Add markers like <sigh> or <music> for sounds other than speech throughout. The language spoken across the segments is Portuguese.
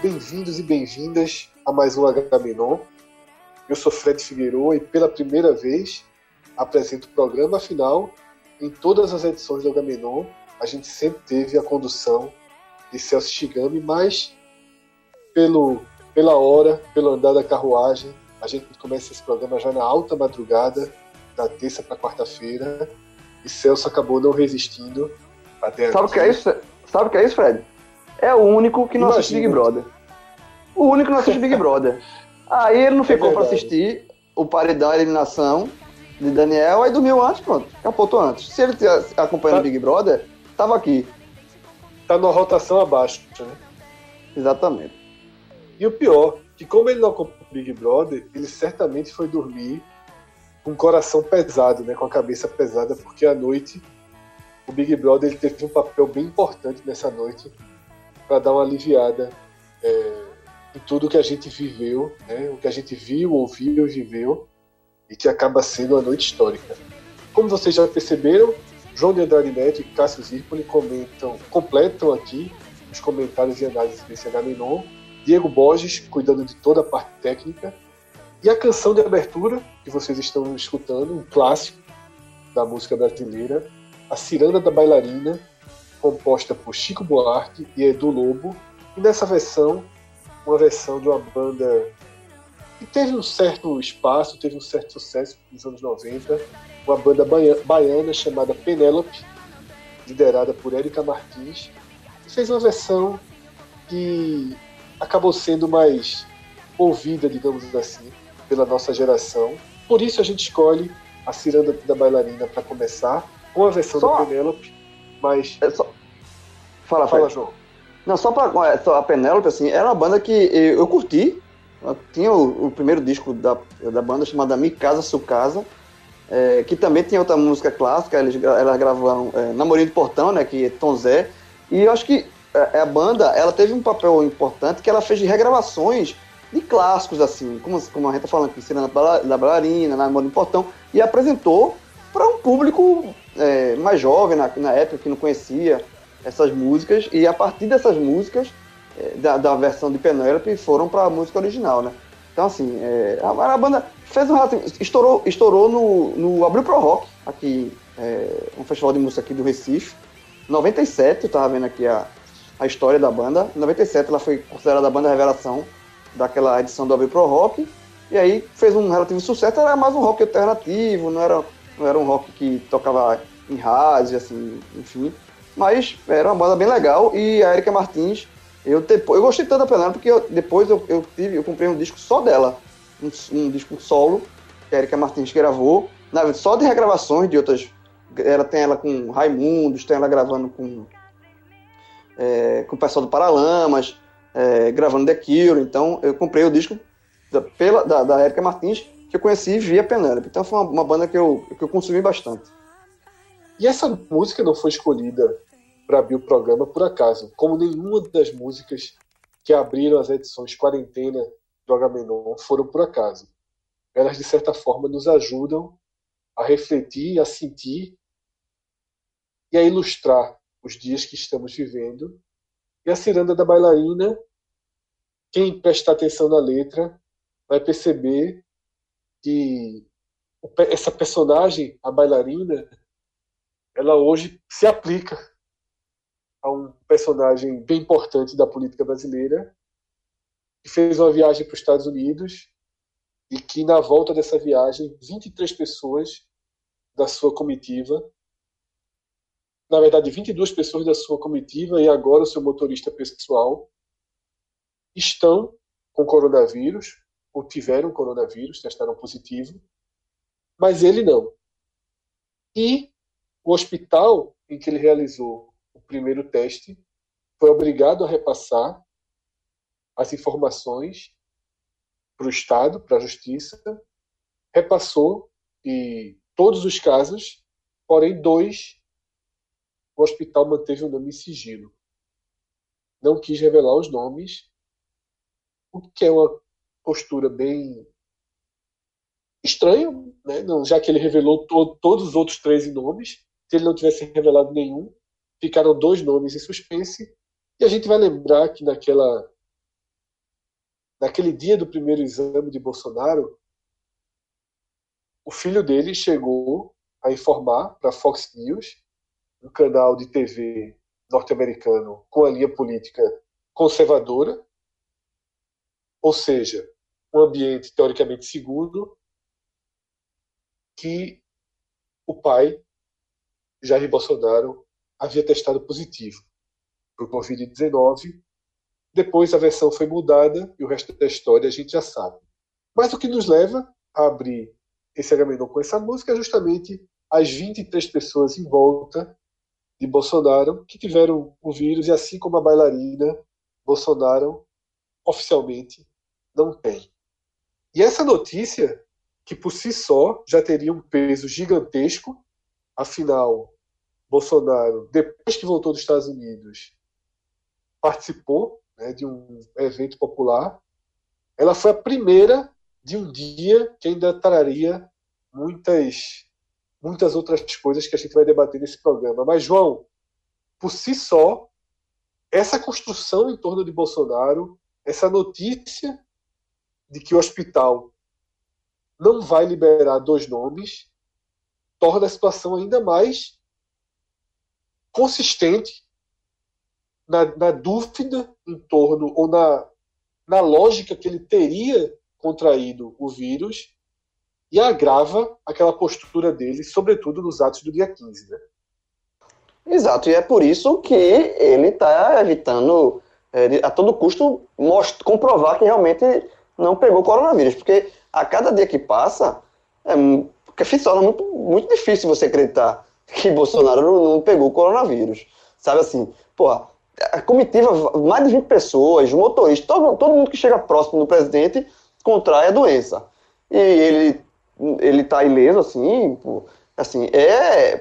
Bem-vindos e bem-vindas a mais um Agamenon. Eu sou Fred Figueiredo e pela primeira vez apresento o programa final. Em todas as edições do Agamenon, a gente sempre teve a condução de Celso Shigami, mas pelo, pela hora, pelo andar da carruagem, a gente começa esse programa já na alta madrugada, da terça para quarta-feira, e Celso acabou não resistindo até Sabe o que é isso? Sabe o que é isso, Fred? É o único que não assiste Big Imagina. Brother. O único que não assiste Big Brother. <laughs> Aí ele não ficou pra verdade. assistir o paredão a eliminação de Daniel, aí dormiu antes, pronto. Capotou antes. Se ele acompanhando o Tá. Big Brother, tava aqui. Tá numa rotação abaixo, né? Exatamente. E o pior, que como ele não acompanhou o Big Brother, ele certamente foi dormir com o coração pesado, né, com a cabeça pesada, porque à noite o Big Brother ele teve um papel bem importante nessa noite para dar uma aliviada é, em tudo que a gente viveu, né, o que a gente viu, ouviu e viveu, e que acaba sendo uma noite histórica. Como vocês já perceberam, João de Andrade Neto e Cássio Zirpoli comentam, completam aqui os comentários e análises desse Agamenon. Diego Borges cuidando de toda a parte técnica. E a canção de abertura que vocês estão escutando, um clássico da música brasileira, A Ciranda da Bailarina, composta por Chico Buarque e Edu Lobo. E nessa versão, uma versão de uma banda que teve um certo espaço, teve um certo sucesso nos anos 90, uma banda baia- baiana chamada Penélope, liderada por Érica Martins, que fez uma versão que acabou sendo mais ouvida, digamos assim, pela nossa geração. Por isso a gente escolhe a Ciranda da Bailarina para começar, com a versão Só- da Penélope, mas... É só... Fala, Fala, Fred. João. Não, só pra. é, só A Penélope, assim, era uma banda que eu, eu curti. Tinha o, o primeiro disco da, da banda chamada Mi Casa Su Casa, é, que também tinha outra música clássica, eles, elas gravaram é, Namorinho do Portão, né, que é Tom Zé. E eu acho que é, a banda, ela teve um papel importante que ela fez de regravações de clássicos, assim, como, como a gente tá falando aqui, Ciranda da Bailarina, Namorinho do Portão, e apresentou para um público é, mais jovem na, na época, que não conhecia essas músicas, e a partir dessas músicas, é, da, da versão de Penélope, foram para a música original, né? Então, assim, é, a, a banda fez um estourou, estourou no, no Abril Pro Rock, aqui, é, um festival de música aqui do Recife. 97, eu tava vendo aqui a, a história da banda. Em 97 ela foi considerada a banda revelação daquela edição do Abril Pro Rock. E aí fez um relativo sucesso, era mais um rock alternativo, não era, não era um rock que tocava em rádio, assim, enfim. Mas era uma banda bem legal e a Erika Martins, eu, depois, eu gostei tanto da Penélope porque eu- depois eu, eu, tive, eu comprei um disco só dela, um, um disco solo que a Erika Martins gravou, na só de regravações de outras. Ela tem ela com Raimundos, tem ela gravando com, é, com o pessoal do Paralamas, é, gravando The Cure. Então eu comprei o disco da, pela, da, da Erika Martins, que eu conheci via Penélope. Então foi uma, uma banda que eu, que eu consumi bastante. E essa música não foi escolhida para abrir o programa por acaso, como nenhuma das músicas que abriram as edições quarentena do Agamenon foram por acaso. Elas, de certa forma, nos ajudam a refletir, a sentir e a ilustrar os dias que estamos vivendo. E a Ciranda da Bailarina, quem prestar atenção na letra, vai perceber que essa personagem, a bailarina, ela hoje se aplica a um personagem bem importante da política brasileira, que fez uma viagem para os Estados Unidos e que, na volta dessa viagem, 23 pessoas da sua comitiva, na verdade, 22 pessoas da sua comitiva e agora o seu motorista pessoal, estão com coronavírus, ou tiveram coronavírus, testaram positivo, mas ele não. E o hospital em que ele realizou o primeiro teste foi obrigado a repassar as informações para o Estado, para a Justiça, repassou e todos os casos, porém dois, o hospital manteve o nome em sigilo. Não quis revelar os nomes, o que é uma postura bem estranha, né? já que ele revelou to todos os outros 13 nomes, se ele não tivesse revelado nenhum, ficaram dois nomes em suspense, e a gente vai lembrar que naquela naquele dia do primeiro exame de Bolsonaro, o filho dele chegou a informar para a Fox News, um canal de TV norte-americano com a linha política conservadora, ou seja, um ambiente teoricamente seguro, que o pai, Jair Bolsonaro, havia testado positivo para o Covid-19 depois a versão foi mudada e o resto da história a gente já sabe. Mas o que nos leva a abrir esse Agamenon com essa música é justamente as 23 pessoas em volta de Bolsonaro que tiveram o vírus e assim como a bailarina, Bolsonaro oficialmente não tem. E essa notícia, que por si só já teria um peso gigantesco, afinal, Bolsonaro, depois que voltou dos Estados Unidos, participou né, de um evento popular, ela foi a primeira de um dia que ainda traria muitas muitas outras coisas que a gente vai debater nesse programa. Mas João, por si só, essa construção em torno de Bolsonaro, essa notícia de que o hospital não vai liberar dois nomes, torna a situação ainda mais consistente na, na dúvida em torno, ou na, na lógica que ele teria contraído o vírus, e agrava aquela postura dele, sobretudo nos atos do dia 15. Né? Exato, e é por isso que ele está evitando é, a todo custo comprovar que realmente não pegou coronavírus, porque a cada dia que passa, é, porque se torna muito, muito difícil você acreditar que Bolsonaro não, não pegou coronavírus. Sabe assim, porra, a comitiva, mais de 20 pessoas, motoristas, todo, todo mundo que chega próximo do presidente contrai a doença. E ele ele tá ileso, assim, pô, assim, é...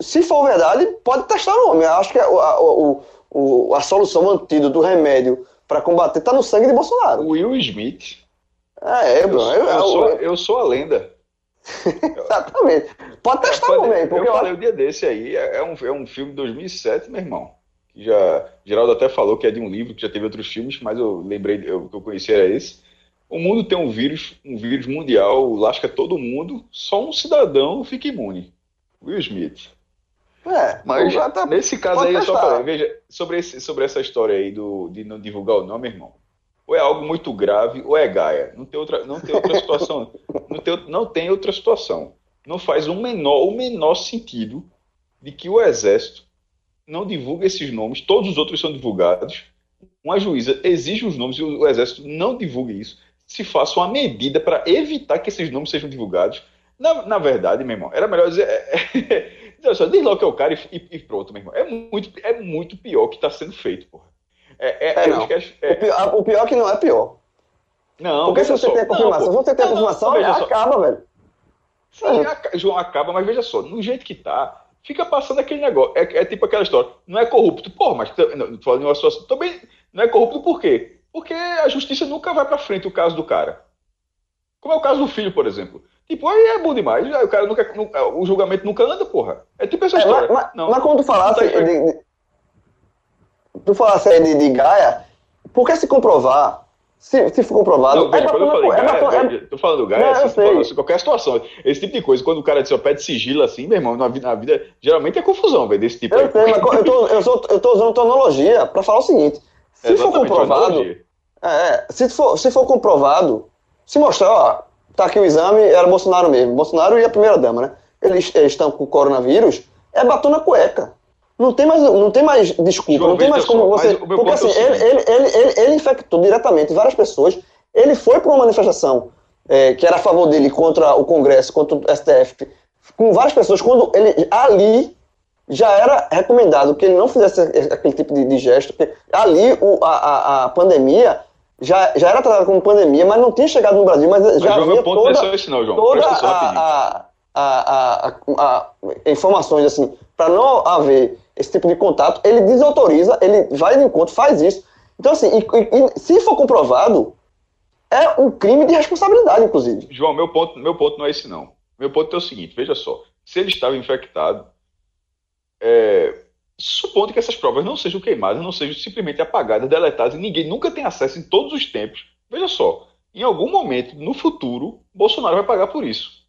Se for verdade, pode testar o homem. Acho que a, a, a, a solução mantida do remédio para combater tá no sangue de Bolsonaro. Will Smith. É, é, eu, eu, eu, sou, eu sou a lenda. <laughs> Exatamente. Pode testar o homem. Eu, eu falei o dia desse aí, é, é um, é um filme de 2007, meu irmão que já Geraldo até falou que é de um livro que já teve outros filmes, mas eu lembrei o que eu conhecia era esse. O mundo tem um vírus, um vírus mundial, lasca todo mundo, só um cidadão fica imune. Will Smith. É, mas tá, nesse caso aí, eu só falei, veja, sobre, esse, sobre essa história aí do, de não divulgar o nome, irmão, ou é algo muito grave, ou é Gaia. Não tem outra, não tem outra situação. <laughs> não, tem, não tem outra situação. Não faz o menor, o menor sentido de que o exército não divulga esses nomes, todos os outros são divulgados. Uma juíza exige os nomes e o Exército não divulga isso. Se faça uma medida para evitar que esses nomes sejam divulgados. Na, na verdade, meu irmão, era melhor dizer. É, é, só, diz logo que é o cara e, e, pronto, meu irmão. É muito, é muito pior que está sendo feito, porra. É, é, é, não. É. o, pior, o pior é que não é pior. Não, Porque se você só, tem a confirmação, não, você tem a confirmação, não, acaba, velho. Sim, João, acaba, mas veja só, no jeito que tá, fica passando aquele negócio. É, é tipo aquela história. Não é corrupto. Porra, mas não, falando uma situação. Também não é corrupto por quê? Porque a justiça nunca vai para frente o caso do cara. Como é o caso do filho, por exemplo. Tipo, aí é bom demais. O cara nunca, nunca o julgamento nunca anda, porra. É tipo essa é, história. Mas, não, mas quando tu falasse tá de, de, tu falasse aí de, de Gaia, porque se comprovar, Se, se for comprovado. Não, é quando eu falei é Gaia, eu tô falando Gaia, Não, assim, falando, assim, qualquer situação. Esse tipo de coisa, quando o cara diz, ó, pede sigilo assim, meu irmão, na vida, na vida geralmente é confusão, velho, desse tipo Eu aí. sei, mas eu tô, eu, sou, eu tô usando tua analogia pra falar o seguinte: se for comprovado. É, se for, se for comprovado, se mostrar, ó, tá aqui o exame, era Bolsonaro mesmo. Bolsonaro e a primeira-dama, né? Eles, eles estão com o coronavírus, é batom na cueca. Não tem mais, não tem mais desculpa, não tem mais como você. Porque assim, é o ele, ele, ele, ele, infectou diretamente várias pessoas. Ele foi para uma manifestação é, que era a favor dele contra o Congresso, contra o STF, com várias pessoas, quando ele ali já era recomendado que ele não fizesse aquele tipo de, gesto, porque ali o, a, a, a pandemia já, já era tratada como pandemia, mas não tinha chegado no Brasil, mas já João, havia ponto toda, não é só esse não, João. toda Presta a, a, a, a, informações assim, para não haver esse tipo de contato, ele desautoriza, ele vai de encontro, faz isso. Então, assim, e- e se for comprovado, é um crime de responsabilidade, inclusive. João, meu ponto, meu ponto não é esse, não. Meu ponto é o seguinte, veja só. Se ele estava infectado, é, supondo que essas provas não sejam queimadas, não sejam simplesmente apagadas, deletadas, e ninguém nunca tem acesso em todos os tempos, veja só, em algum momento, no futuro, Bolsonaro vai pagar por isso.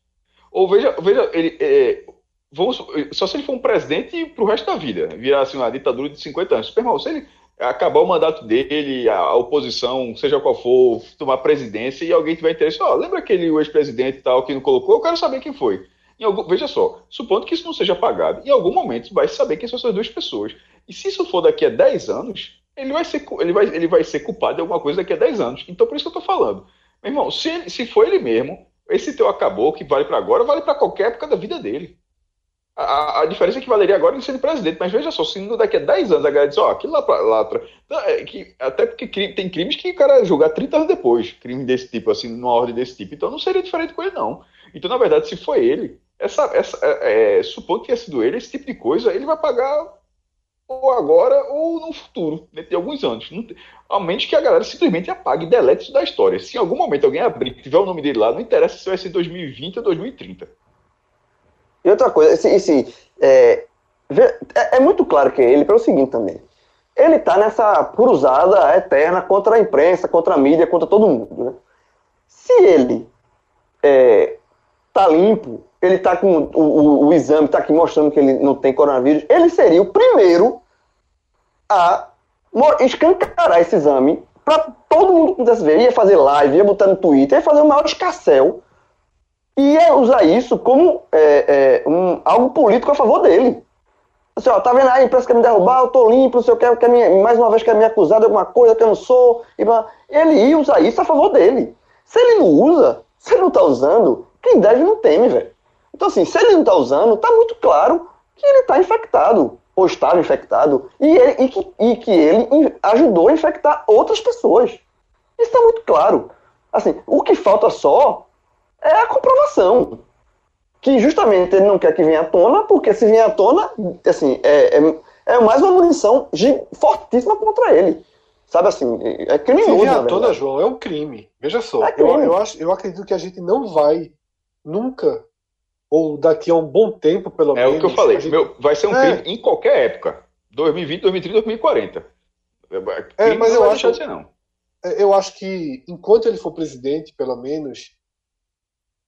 Ou veja, veja ele, é, vamos, só se ele for um presidente pro resto da vida, virar assim, uma ditadura de 50 anos. Irmão, se ele acabar o mandato dele, a, oposição, seja qual for, tomar presidência e alguém tiver interesse, ó, lembra aquele ex-presidente tal que não colocou? Eu quero saber quem foi. Algum- veja só, supondo que isso não seja apagado, em algum momento vai saber quem são essas duas pessoas. E se isso for daqui a 10 anos, ele vai ser, ele vai, ele vai ser culpado de alguma coisa daqui a 10 anos. Então, por isso que eu tô falando. Meu irmão, se, se for ele mesmo, esse teu acabou, que vale para agora, vale para qualquer época da vida dele. A, a- diferença é que valeria agora ele sendo presidente, mas veja só, se daqui a 10 anos a galera diz, ó, aquilo lá, pra, lá é que, até porque tem crimes que o cara julgar 30 anos depois, crime desse tipo, assim, numa ordem desse tipo. Então não seria diferente com ele, não. Então, na verdade, se foi ele, essa, essa, é, é, supondo que tenha sido ele, esse tipo de coisa, ele vai pagar ou agora ou no futuro, dentro de alguns anos. Não tem- a menos que a galera simplesmente apague e delete isso da história. Se em algum momento alguém abrir tiver o nome dele lá, não interessa se vai ser 2020 ou 2030. E outra coisa, assim, assim, é, é, é muito claro que ele pelo seguinte também. Ele tá nessa cruzada eterna contra a imprensa, contra a mídia, contra todo mundo. Né? Se ele é, tá limpo, ele tá com o, o, o exame, tá aqui mostrando que ele não tem coronavírus, ele seria o primeiro a escancarar esse exame para todo mundo que pudesse ver. Ia fazer live, ia botar no Twitter, ia fazer o maior escarcel e ia usar isso como é, é, um, algo político a favor dele. Assim, ó, tá vendo aí, a imprensa quer me derrubar, eu tô limpo, não sei o que, mais uma vez quer me acusar de alguma coisa que eu não sou. Ele ia usar isso a favor dele. Se ele não usa, se ele não tá usando, quem deve não teme, velho. Então, assim, se ele não tá usando, tá muito claro que ele tá infectado, ou estava infectado, e, ele- e que, e que ele ajudou a infectar outras pessoas. Isso tá muito claro. Assim, o que falta só é a comprovação. Que justamente ele não quer que venha à tona, porque se vier à tona, assim, é, é, é mais uma munição fortíssima contra ele. Sabe assim, é Se criminoso. vier na à tona. João, é um crime. Veja só, É eu, crime. eu, acho, eu acredito que a gente não vai nunca, ou daqui a um bom tempo, pelo É menos. o que eu falei. gente- Meu, vai ser um É. crime em qualquer época. 2020, 2030, 2040. Crime É, mas não eu acho- de ser, não. eu acho que enquanto ele for presidente, pelo menos,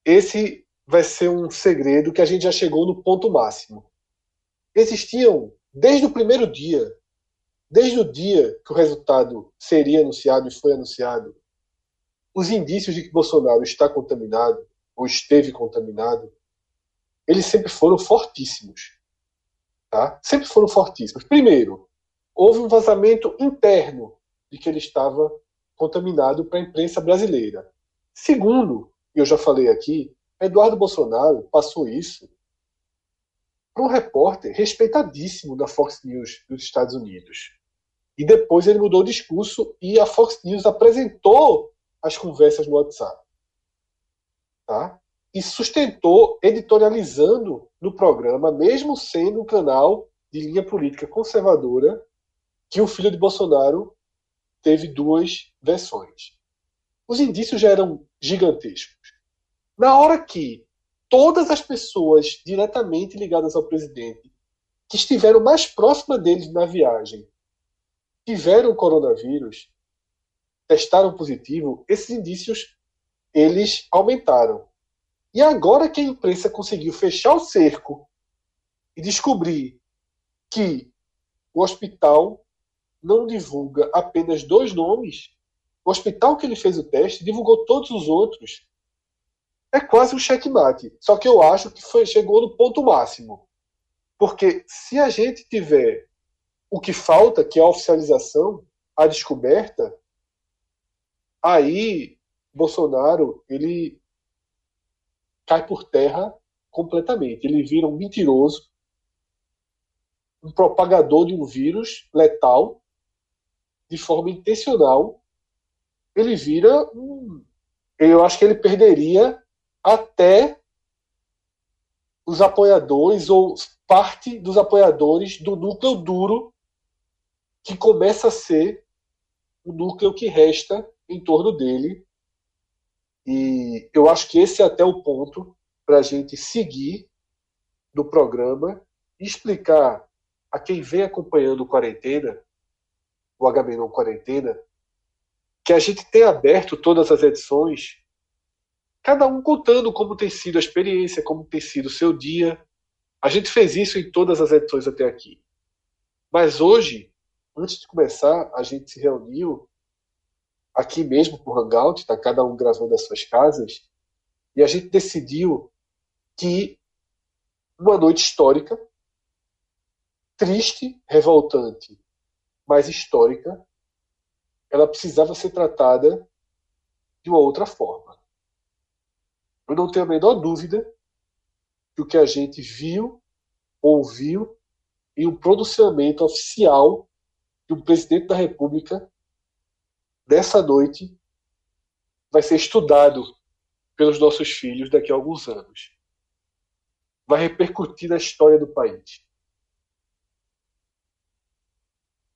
esse vai ser um segredo que a gente já chegou no ponto máximo. Existiam, desde o primeiro dia, desde o dia que o resultado seria anunciado e foi anunciado, os indícios de que Bolsonaro está contaminado ou esteve contaminado, eles sempre foram fortíssimos. Tá? Sempre foram fortíssimos. Primeiro, houve um vazamento interno de que ele estava contaminado para a imprensa brasileira. Segundo, e eu já falei aqui, Eduardo Bolsonaro passou isso para um repórter respeitadíssimo da Fox News dos Estados Unidos. E depois ele mudou o discurso e a Fox News apresentou as conversas no WhatsApp. Tá? E sustentou editorializando no programa, mesmo sendo um canal de linha política conservadora, que o filho de Bolsonaro teve duas versões. Os indícios já eram gigantescos. Na hora que todas as pessoas diretamente ligadas ao presidente, que estiveram mais próximas deles na viagem, tiveram coronavírus, testaram positivo, esses indícios eles aumentaram. E agora que a imprensa conseguiu fechar o cerco e descobrir que o hospital não divulga apenas dois nomes, o hospital que ele fez o teste divulgou todos os outros. É quase um checkmate. Só que eu acho que foi, chegou no ponto máximo. Porque se a gente tiver o que falta, que é a oficialização, a descoberta, aí Bolsonaro ele cai por terra completamente. Ele vira um mentiroso, um propagador de um vírus letal, de forma intencional. Ele vira um. Eu acho que ele perderia até os apoiadores ou parte dos apoiadores do núcleo duro que começa a ser o núcleo que resta em torno dele. E eu acho que esse é até o ponto para a gente seguir do programa explicar a quem vem acompanhando o Quarentena, o HB Quarentena, que a gente tem aberto todas as edições cada um contando como tem sido a experiência, como tem sido o seu dia. A gente fez isso em todas as edições até aqui. Mas hoje, antes de começar, a gente se reuniu aqui mesmo por Hangout, está cada um gravando das suas casas, e a gente decidiu que uma noite histórica, triste, revoltante, mas histórica, ela precisava ser tratada de uma outra forma. Eu não tenho a menor dúvida que o que a gente viu, ouviu em um pronunciamento oficial de um presidente da República dessa noite vai ser estudado pelos nossos filhos daqui a alguns anos. Vai repercutir na história do país.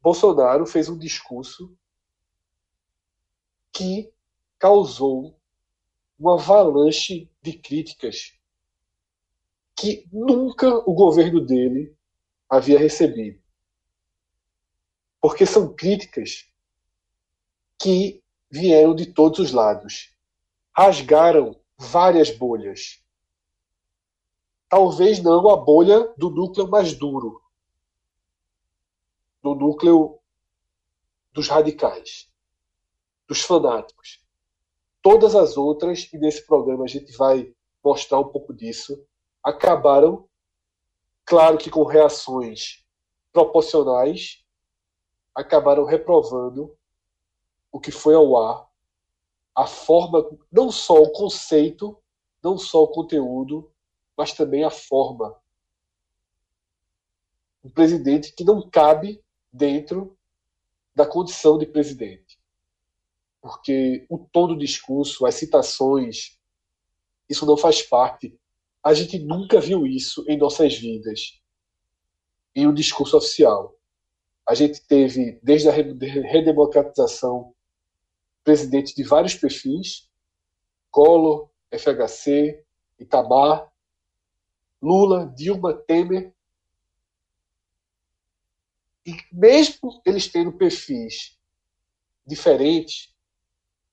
Bolsonaro fez um discurso que causou uma avalanche de críticas que nunca o governo dele havia recebido. Porque são críticas que vieram de todos os lados, rasgaram várias bolhas. Talvez não a bolha do núcleo mais duro, do núcleo dos radicais, dos fanáticos todas as outras, e nesse programa a gente vai mostrar um pouco disso, acabaram, claro que com reações proporcionais, acabaram reprovando o que foi ao ar, a forma, não só o conceito, não só o conteúdo, mas também a forma. Um presidente que não cabe dentro da condição de presidente porque o tom do discurso, as citações, isso não faz parte. A gente nunca viu isso em nossas vidas, em um discurso oficial. A gente teve, desde a redemocratização, presidente de vários perfis, Collor, FHC, Itamar, Lula, Dilma, Temer. E mesmo eles tendo perfis diferentes,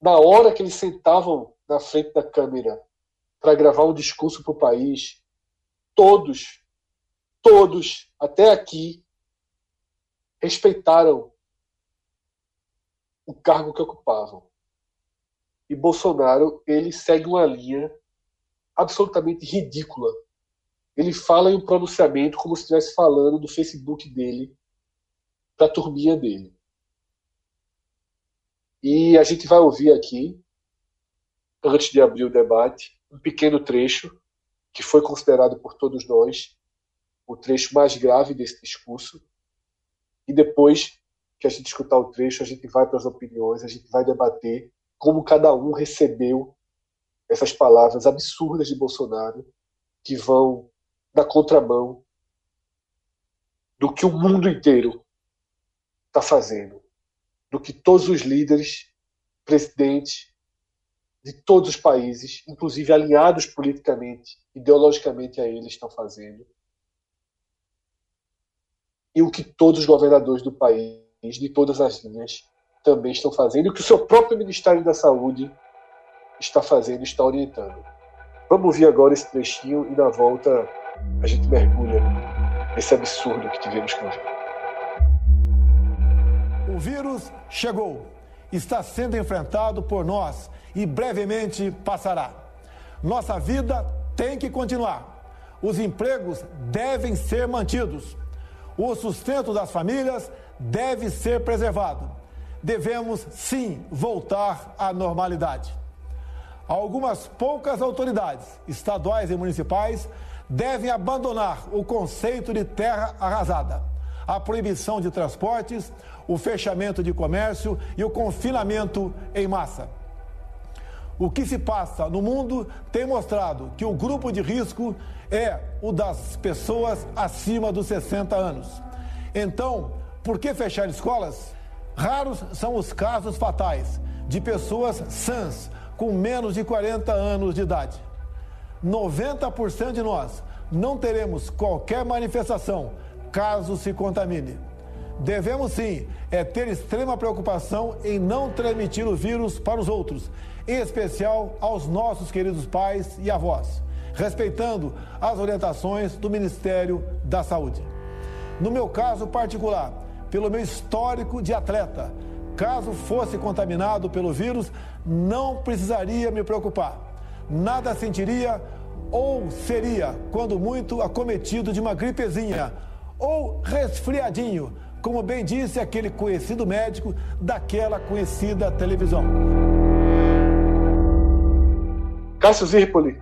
na hora que eles sentavam na frente da câmera para gravar um discurso para o país, todos, todos, até aqui, respeitaram o cargo que ocupavam. E Bolsonaro, ele segue uma linha absolutamente ridícula. Ele fala em um pronunciamento como se estivesse falando do Facebook dele para a turminha dele. E a gente vai ouvir aqui, antes de abrir o debate, um pequeno trecho que foi considerado por todos nós o trecho mais grave desse discurso. E depois que a gente escutar o trecho, a gente vai para as opiniões, a gente vai debater como cada um recebeu essas palavras absurdas de Bolsonaro que vão na contramão do que o mundo inteiro está fazendo do que todos os líderes, presidentes de todos os países, inclusive alinhados politicamente, ideologicamente a ele, estão fazendo. E o que todos os governadores do país, de todas as linhas, também estão fazendo e o que o seu próprio Ministério da Saúde está fazendo, está orientando. Vamos ouvir agora esse trechinho e na volta a gente mergulha nesse absurdo que tivemos com o vírus. O vírus chegou, está sendo enfrentado por nós e brevemente passará. Nossa vida tem que continuar. Os empregos devem ser mantidos. O sustento das famílias deve ser preservado. Devemos, sim, voltar à normalidade. Algumas poucas autoridades, estaduais e municipais, devem abandonar o conceito de terra arrasada, a proibição de transportes, o fechamento de comércio e o confinamento em massa. O que se passa no mundo tem mostrado que o grupo de risco é o das pessoas acima dos 60 anos. Então, por que fechar escolas? Raros são os casos fatais de pessoas sãs com menos de 40 anos de idade. 90% de nós não teremos qualquer manifestação caso se contamine. Devemos sim é ter extrema preocupação em não transmitir o vírus para os outros, em especial aos nossos queridos pais e avós, respeitando as orientações do Ministério da Saúde. No meu caso particular, pelo meu histórico de atleta, caso fosse contaminado pelo vírus, não precisaria me preocupar. Nada sentiria ou seria, quando muito, acometido de uma gripezinha ou resfriadinho, como bem disse aquele conhecido médico daquela conhecida televisão. Cássio Zirpoli,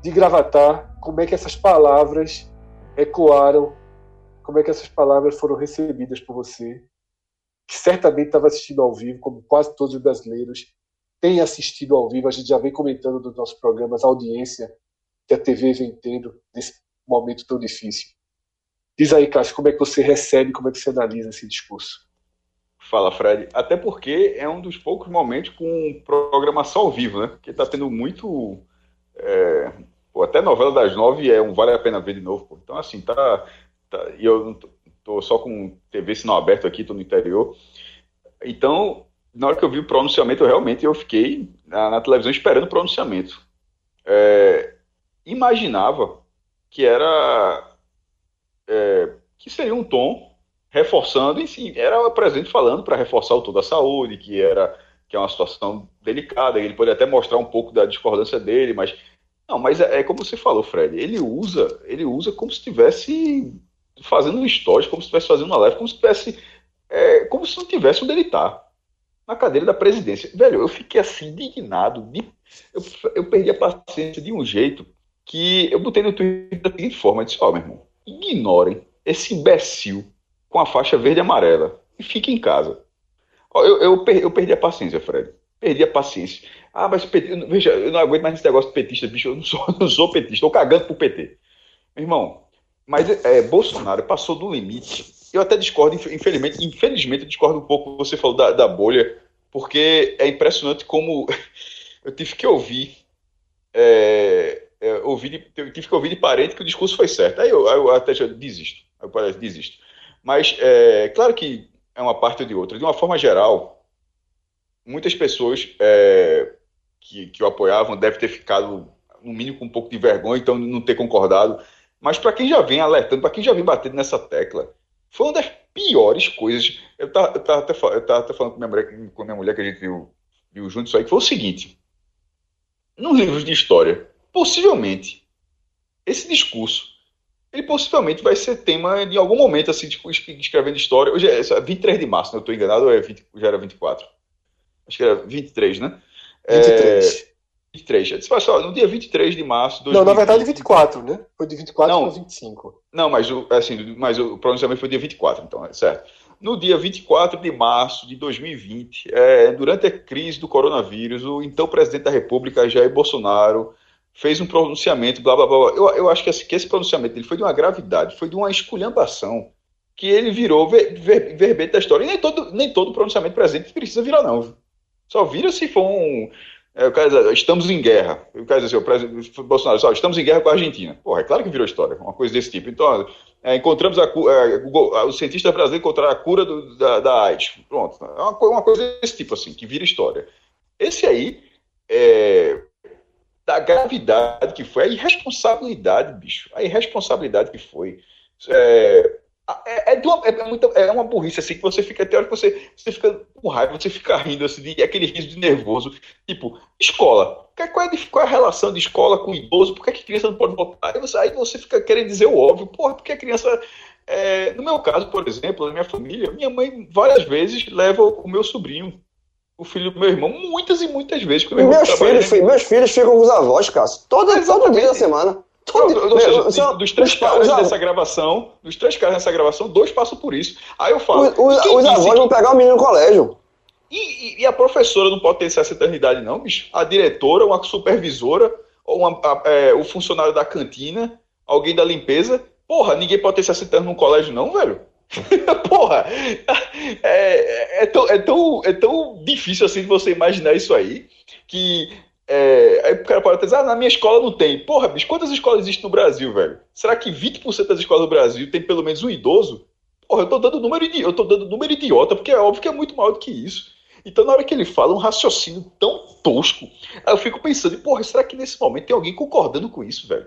de Gravatar, como é que essas palavras ecoaram, como é que essas palavras foram recebidas por você, que certamente estava assistindo ao vivo, como quase todos os brasileiros têm assistido ao vivo, a gente já vem comentando nos nossos programas a audiência que a TV vem tendo nesse momento tão difícil. Diz aí, Cássio, como é que você recebe, como é que você analisa esse discurso? Fala, Fred. Até porque é um dos poucos momentos com programação ao vivo, né? Porque está tendo muito. É, pô, até novela das nove é um vale a pena ver de novo. Pô. Então, assim, tá. Tá e eu tô, só com TV sinal aberto aqui, tô no interior. Então, na hora que eu vi o pronunciamento, eu realmente eu fiquei na, na televisão esperando o pronunciamento. É, imaginava que era é, que seria um tom reforçando, e sim, era o presidente falando para reforçar o tom da saúde, que era que é uma situação delicada, ele pode até mostrar um pouco da discordância dele, mas não, mas é, é como você falou, Fred, ele usa, ele usa como se estivesse fazendo um stories, como se estivesse fazendo uma live, como se estivesse é, como se não tivesse onde ele está na cadeira da presidência. Velho, eu fiquei assim indignado, de, eu, eu perdi a paciência de um jeito que eu botei no Twitter da seguinte forma, eu disse, ó, oh, meu irmão, ignorem esse imbecil com a faixa verde e amarela e fiquem em casa. Eu, eu, eu, perdi a paciência, Fred. Perdi a paciência. Ah, mas veja, eu não aguento mais esse negócio de petista, bicho. Eu não sou, <laughs> não sou petista, estou cagando pro PT. Meu irmão, mas é, Bolsonaro passou do limite. Eu até discordo, infelizmente, infelizmente, eu discordo um pouco. Você falou da, da bolha, porque é impressionante como <laughs> eu tive que ouvir é, é, ouvi de, tive que ouvir de parente que o discurso foi certo. Aí eu, eu até já desisto. Eu desisto. Mas, é, claro que é uma parte ou de outra. De uma forma geral, muitas pessoas é, que, que o apoiavam devem ter ficado, no mínimo, com um pouco de vergonha, então não ter concordado. Mas para quem já vem alertando, para quem já vem batendo nessa tecla, foi uma das piores coisas. Eu estava até, falando com minha, mulher, com minha mulher que a gente viu, viu junto isso aí, que foi o seguinte: nos livros de história, possivelmente, esse discurso, ele possivelmente vai ser tema de algum momento, assim, tipo, escrevendo história. Hoje é 23 de março, não estou enganado, ou é 20, já era 24? Acho que era 23, né? 23. É, 23. Eu disse, só, no dia 23 de março. 2020, não, na verdade 24, né? Foi de 24 para 25. Não, mas, o, assim, mas o pronunciamento foi dia 24, então, é certo. No dia 24 de março de 2020, é, durante a crise do coronavírus, o então presidente da República, Jair Bolsonaro, fez um pronunciamento, blá blá blá. Eu, eu acho que esse, que esse pronunciamento dele foi de uma gravidade, foi de uma esculhambação, que ele virou ver, ver, verbete da história. E nem todo, nem todo pronunciamento presente precisa virar, não. Só vira se for um, É, o cara estamos em guerra. O cara diz assim, o Bolsonaro diz, estamos em guerra com a Argentina. Porra, é claro que virou história, uma coisa desse tipo. Então, é, encontramos a, é, os cientistas brasileiros encontraram a cura do, da, da AIDS. Pronto. É uma, uma, coisa desse tipo, assim, que vira história. Esse aí, é, da gravidade que foi, a irresponsabilidade, bicho. A irresponsabilidade que foi. É, é, é, uma, é, muita, é uma burrice assim que você fica, até hora que você, você fica com raiva, você fica rindo assim, de, aquele riso de nervoso. Tipo, escola. Qual é, qual é a relação de escola com idoso? Por que, a criança não pode votar? Aí você, aí você fica querendo dizer o óbvio, porra, porque a criança. É, no meu caso, por exemplo, na minha família, minha mãe várias vezes leva o meu sobrinho o filho do meu irmão muitas e muitas vezes. Meu meus, filhos, filho, meus filhos ficam com os avós, Cássio. Toda, todo dia da semana. Todo, ou seja, são, dos três caras dessa gravação, dos três caras dessa gravação, dois passam por isso. Aí eu falo. O, o, os avós que... vão pegar o menino no colégio. E, e, e, a professora não pode ter essa eternidade, não, bicho? A diretora, uma supervisora, ou uma, a, é, o funcionário da cantina, alguém da limpeza. Porra, ninguém pode ter 60 anos no colégio, não, velho. <laughs> Porra, é, é, tão, é, tão, é tão difícil assim de você imaginar isso aí, que é, aí o cara pode dizer, ah, na minha escola não tem. Porra, bicho, quantas escolas existem no Brasil, velho? Será que 20% das escolas do Brasil tem pelo menos um idoso? Porra, eu tô dando número eu tô dando número idiota, porque é óbvio que é muito maior do que isso. Então, na hora que ele fala um raciocínio tão tosco, eu fico pensando, porra, será que nesse momento tem alguém concordando com isso, velho?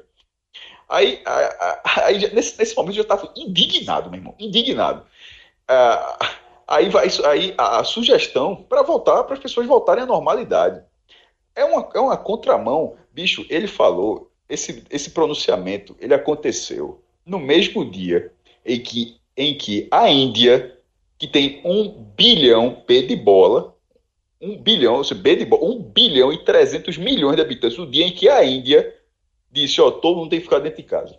Aí, <laughs> aí, aí nesse, nesse momento eu já estava indignado, meu irmão, indignado. Ah, aí vai aí a, a sugestão para voltar, para as pessoas voltarem à normalidade. É uma, é uma contramão. Bicho, ele falou, esse, esse pronunciamento, ele aconteceu no mesmo dia em que, em que a Índia, que tem um bilhão P de bola, um bilhão, B de bola, um bilhão e 300 milhões de habitantes, no dia em que a Índia disse, ó, todo mundo tem que ficar dentro de casa.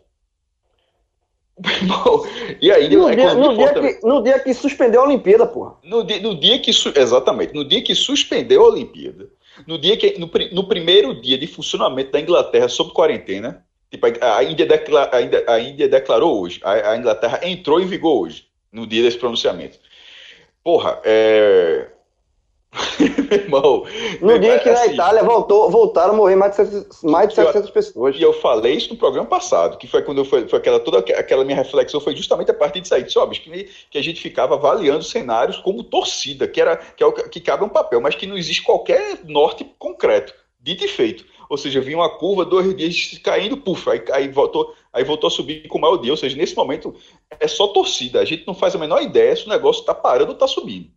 <laughs> e aí no, dia, no, dia que, no dia que suspendeu a Olimpíada, porra. No dia, no dia que exatamente, no dia que suspendeu a Olimpíada, no dia que no, no primeiro dia de funcionamento da Inglaterra sob quarentena, tipo, a, Índia, declara, a, Índia, a Índia declarou hoje, a, a, Inglaterra entrou em vigor hoje, no dia desse pronunciamento. Porra, é, <laughs> meu irmão. No dia que assim, na Itália voltou, voltaram a morrer mais de 700, mais de 700 eu, pessoas. E eu falei isso no programa passado, que foi quando eu foi, foi aquela toda aquela minha reflexão foi justamente a partir disso aí, disse, ó, que, que a gente ficava avaliando cenários como torcida, que era que, é o, que cabe um papel, mas que não existe qualquer norte concreto, dito e feito. Ou seja, vinha uma curva, dois dias caindo, puf, aí, aí, voltou, aí voltou a subir com o maior dia. Ou seja, nesse momento é só torcida. A gente não faz a menor ideia se o negócio está parando ou está subindo.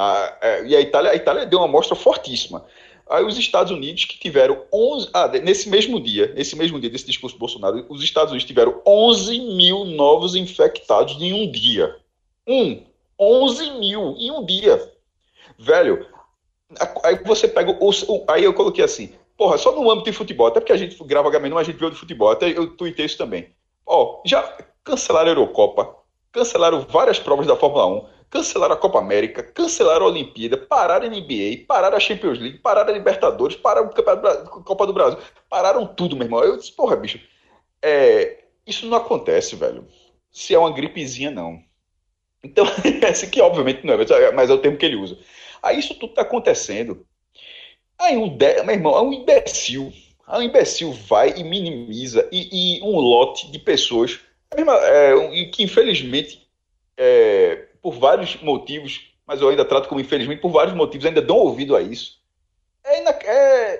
Ah, é, e a Itália, a Itália deu uma amostra fortíssima. Aí os Estados Unidos que tiveram 11, ah, nesse mesmo dia, nesse mesmo dia desse discurso do Bolsonaro, os Estados Unidos tiveram 11 mil novos infectados em um dia. Um, 11 mil em um dia. Velho, aí você pega o, aí eu coloquei assim, porra, só no âmbito de futebol, até porque a gente grava H-Menor, a gente viu de futebol, até eu tuitei isso também. Ó, já cancelaram a Eurocopa, cancelaram várias provas da Fórmula 1, cancelaram a Copa América, cancelaram a Olimpíada, pararam a NBA, pararam a Champions League, pararam a Libertadores, pararam a Copa do Brasil, pararam tudo, meu irmão. Eu disse, porra, bicho, é, isso não acontece, velho. Se é uma gripezinha, não. Então, <laughs> esse que obviamente não é, mas é o termo que ele usa. Aí isso tudo tá acontecendo. Aí um, de, meu irmão, é um imbecil. Aí um imbecil vai e minimiza e, e um lote de pessoas é, que infelizmente é, por vários motivos, mas eu ainda trato como infelizmente, por vários motivos, ainda dão ouvido a isso. É, é,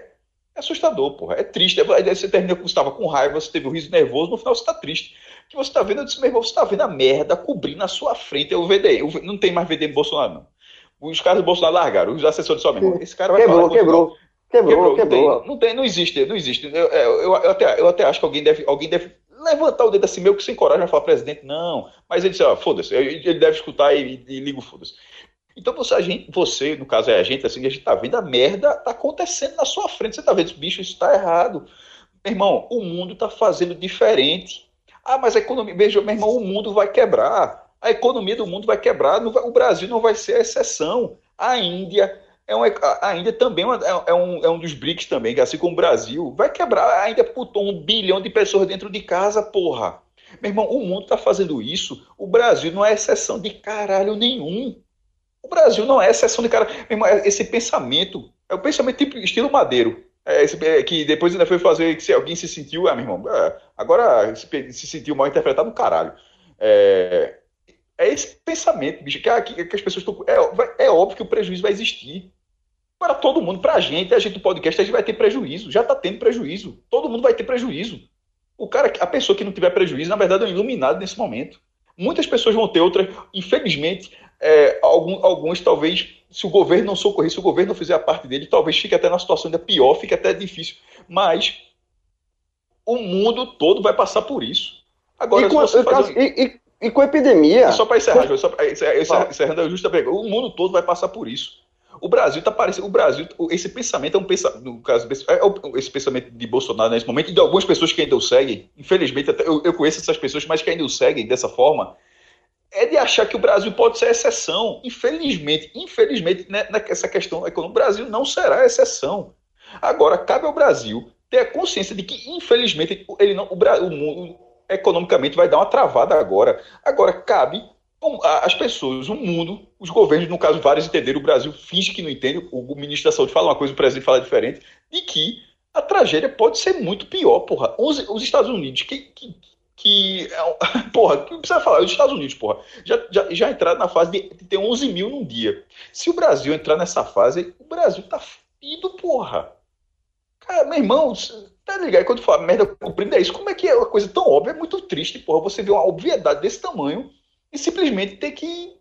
é assustador, porra. É triste. Aí você termina que você estava com raiva, você teve um riso nervoso, no final você está triste. O que você está vendo, eu disse, meu irmão, você está vendo a merda cobrindo na sua frente. É o VDI. Não tem mais VDM Bolsonaro, não. Os caras do Bolsonaro largaram, os assessores só mesmo. Esse cara vai quebrou, falar, quebrou. Quebrou, quebrou, quebrou. Não tem, não tem, não existe, não existe. Eu, eu, eu, até, eu até acho que alguém deve, alguém deve levantar o dedo assim, meio que sem coragem, vai falar, presidente, não. Mas ele disse, ó, foda-se, ele deve escutar e, e liga o foda-se. Então você, a gente, você, no caso é a gente, assim, a gente tá vendo a merda tá acontecendo na sua frente. Você tá vendo, bicho, isso tá errado. Meu irmão, o mundo tá fazendo diferente. Ah, mas a economia, veja, meu irmão, o mundo vai quebrar. A economia do mundo vai quebrar. o Brasil não vai ser a exceção. A Índia, é uma, a Índia também é, é, um, é um dos BRICS também, assim como o Brasil, vai quebrar a Índia putou um bilhão de pessoas dentro de casa, porra. Meu irmão, o mundo está fazendo isso, o Brasil não é exceção de caralho nenhum. O Brasil não é exceção de caralho. Meu irmão, esse pensamento É o pensamento tipo estilo Madeiro. É, esse, é, que depois ainda foi fazer que se alguém se sentiu, ah, meu irmão, é, agora se, se, sentiu mal interpretado caralho. É, é esse pensamento, bicho, que, que, que as pessoas estão. É, é óbvio que o prejuízo vai existir. Para todo mundo, para a gente, a gente do podcast, a gente vai ter prejuízo. Já está tendo prejuízo. Todo mundo vai ter prejuízo. O cara, a pessoa que não tiver prejuízo, na verdade, é um iluminado nesse momento. Muitas pessoas vão ter outras. Infelizmente, é, alguns, alguns talvez, se o governo não socorrer, se o governo não fizer a parte dele, talvez fique até na situação ainda pior, fique até difícil. Mas o mundo todo vai passar por isso. Agora, e, com, fazer... e, e, e, com a epidemia. Só para encerrar, só pra, encerrando a justa pergunta, o mundo todo vai passar por isso. O Brasil está parecendo. O Brasil, esse pensamento é um pensamento. No caso, é esse pensamento de Bolsonaro nesse momento, e de algumas pessoas que ainda o seguem, infelizmente, até, eu, eu conheço essas pessoas, mas que ainda o seguem dessa forma, é de achar que o Brasil pode ser exceção. Infelizmente, infelizmente, né, nessa questão econômica, o Brasil não será exceção. Agora, cabe ao Brasil ter a consciência de que, infelizmente, ele não, o, o mundo economicamente vai dar uma travada agora. Agora, cabe as pessoas, o mundo, os governos, no caso, vários entenderam, o Brasil finge que não entende, o ministro da Saúde fala uma coisa, o presidente fala diferente, de que a tragédia pode ser muito pior, porra. Os, os Estados Unidos, que, que, que é <laughs> porra, que precisa falar, os Estados Unidos, porra, já, já, já entraram na fase de, ter 11 mil num dia. Se o Brasil entrar nessa fase, o Brasil tá fido, porra. Cara, meu irmão, tá ligado? Quando fala merda cumprida é isso, como é que é uma coisa tão óbvia? É muito triste, porra, você vê uma obviedade desse tamanho e simplesmente ter que.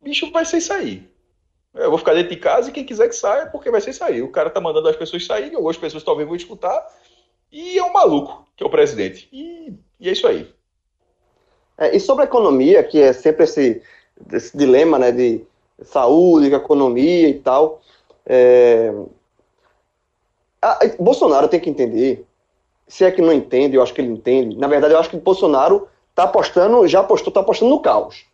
Bicho, vai ser isso aí. Eu vou ficar dentro de casa e quem quiser que saia, porque vai ser isso aí. O cara tá mandando as pessoas saírem, algumas pessoas talvez vão escutar, e é um maluco, que é o presidente. E, e é isso aí. É, e sobre a economia, que é sempre esse, esse dilema né, de saúde, economia e tal. É... A, Bolsonaro tem que entender, se é que não entende, eu acho que ele entende. Na verdade, eu acho que Bolsonaro está apostando, já apostou, está apostando no caos.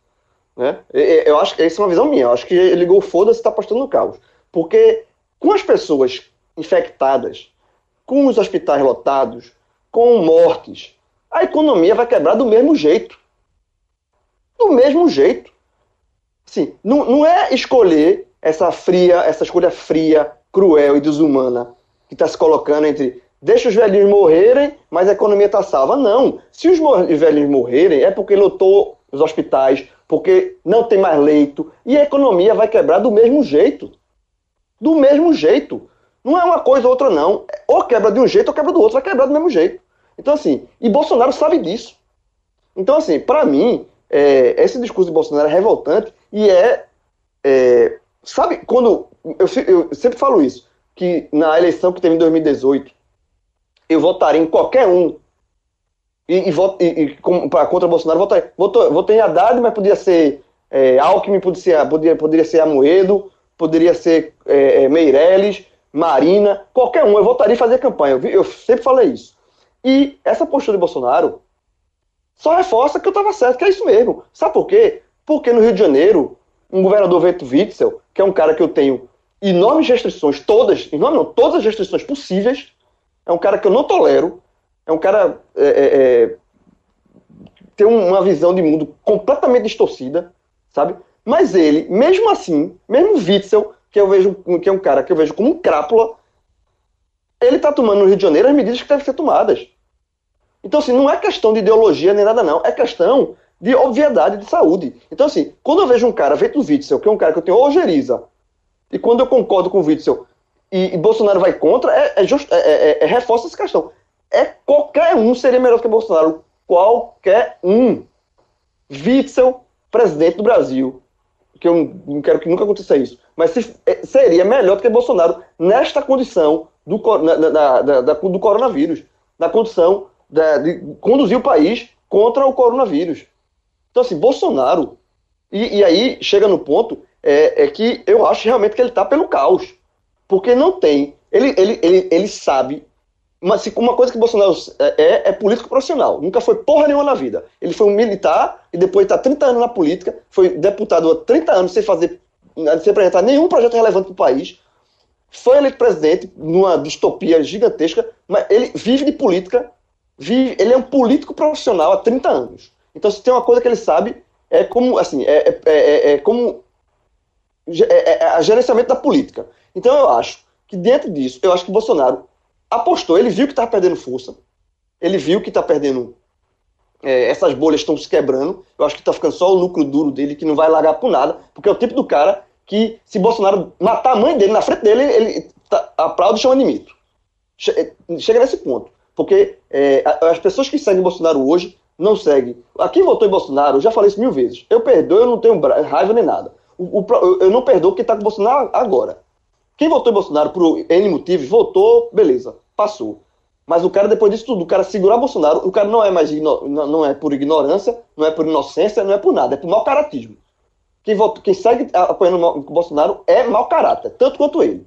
Né? Eu acho que essa é uma visão minha. Eu acho que ele ligou foda-se está apostando no caos. Porque com as pessoas infectadas, com os hospitais lotados, com mortes, a economia vai quebrar do mesmo jeito. Do mesmo jeito. Assim, não, não é escolher essa fria, essa escolha fria, cruel e desumana que está se colocando entre deixa os velhinhos morrerem, mas a economia está salva. Não. Se os velhinhos morrerem, é porque lotou os hospitais, porque não tem mais leito, e a economia vai quebrar do mesmo jeito. Do mesmo jeito. Não é uma coisa ou outra, não. Ou quebra de um jeito ou quebra do outro, vai quebrar do mesmo jeito. Então, assim, e Bolsonaro sabe disso. Então, assim, para mim, é, esse discurso de Bolsonaro é revoltante e é. é sabe, quando. Eu, eu sempre falo isso, que na eleição que teve em 2018, eu votaria em qualquer um. E, e, e, e contra Bolsonaro, votaria. Votou, votei em Haddad, mas podia ser é, Alckmin, podia ser, podia, poderia ser Amoedo, poderia ser é, é, Meirelles, Marina, qualquer um. Eu votaria e fazer campanha. Eu, eu sempre falei isso. E essa postura de Bolsonaro só reforça que eu estava certo, que é isso mesmo. Sabe por quê? Porque no Rio de Janeiro, um governador Vento Witzel, que é um cara que eu tenho enormes restrições, todas, enormes não, todas as restrições possíveis, é um cara que eu não tolero, é um cara é, é, é, tem uma visão de mundo completamente distorcida, sabe? Mas ele, mesmo assim, mesmo Witzel, que eu vejo que é um cara que eu vejo como um crápula, ele está tomando no Rio de Janeiro as medidas que devem ser tomadas. Então, assim, não é questão de ideologia nem nada, não. É questão de obviedade de saúde. Então, assim, quando eu vejo um cara feito o Witzel, que é um cara que eu tenho ojeriza, e quando eu concordo com o Witzel e, e Bolsonaro vai contra, é, é, just, é, é, é, reforça essa questão. É qualquer um seria melhor que Bolsonaro. Qualquer um. Witzel, presidente do Brasil, que eu não quero que nunca aconteça isso, mas se, é, seria melhor do que Bolsonaro nesta condição do, na, na, na, do coronavírus, na condição de conduzir o país contra o coronavírus. Então, assim, Bolsonaro, e, e aí chega no ponto, é, é, que eu acho realmente que ele está pelo caos. Porque não tem. Ele, ele, ele, ele sabe. Mas uma coisa que Bolsonaro é, é, é, político profissional. Nunca foi porra nenhuma na vida. Ele foi um militar e depois está 30 anos na política. Foi deputado há 30 anos sem fazer. sem apresentar nenhum projeto relevante para o país. Foi eleito presidente numa distopia gigantesca. Mas ele vive de política. Vive, ele é um político profissional há 30 anos. Então, se tem uma coisa que ele sabe, é como. Assim, é, é, é, é como. É, é, é, gerenciamento da política. Então eu acho que dentro disso, eu acho que o Bolsonaro apostou, ele viu que estava perdendo força, ele viu que está perdendo. É, essas bolhas estão se quebrando. Eu acho que está ficando só o núcleo duro dele, que não vai largar por nada, porque é o tipo do cara que, se Bolsonaro matar a mãe dele na frente dele, ele tá, aplaude e chama de mito. Chega nesse ponto. Porque é, as pessoas que seguem Bolsonaro hoje não seguem. Aqui votou em Bolsonaro, eu já falei isso mil vezes. Eu perdoo, eu não tenho raiva nem nada. O, o, eu não perdoo quem está com Bolsonaro agora. Quem votou em Bolsonaro por N motivos, votou, beleza, passou. Mas o cara, depois disso tudo, o cara segurar Bolsonaro, o cara não é mais não é por ignorância, não é por inocência, não é por nada, é por mau caratismo. Quem, vota, quem segue apoiando o Bolsonaro é mau caráter, tanto quanto ele.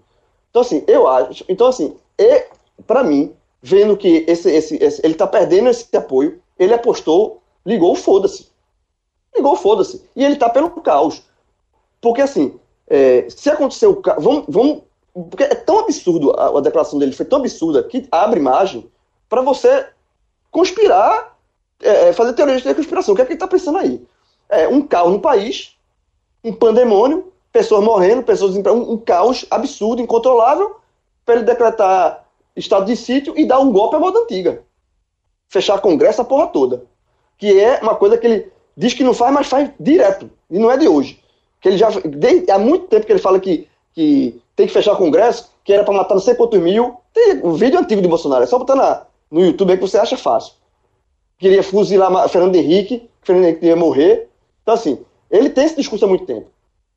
Então, assim, eu acho. Então, assim, e, para mim, vendo que esse, esse, esse ele está perdendo esse apoio, ele apostou, ligou foda-se. Ligou foda-se. E ele está pelo caos. Porque, assim, é, se acontecer o caos. Vamos, vamos, porque é tão absurdo, a, a, declaração dele foi tão absurda que abre margem para você conspirar, é, é, fazer teoria de conspiração. O que é que ele está pensando aí? É um caos no país, um pandemônio, pessoas morrendo, pessoas um, um caos absurdo, incontrolável, para ele decretar estado de sítio e dar um golpe à moda antiga. Fechar Congresso a porra toda. Que é uma coisa que ele diz que não faz, mas faz direto. E não é de hoje. Que ele já. Desde, há muito tempo que ele fala que, que tem que fechar Congresso, que era para matar não sei quantos mil. Tem um vídeo antigo de Bolsonaro, é só botar na, no YouTube aí que você acha fácil. Queria fuzilar Fernando Henrique, que Fernando Henrique ia morrer. Então, assim, ele tem esse discurso há muito tempo.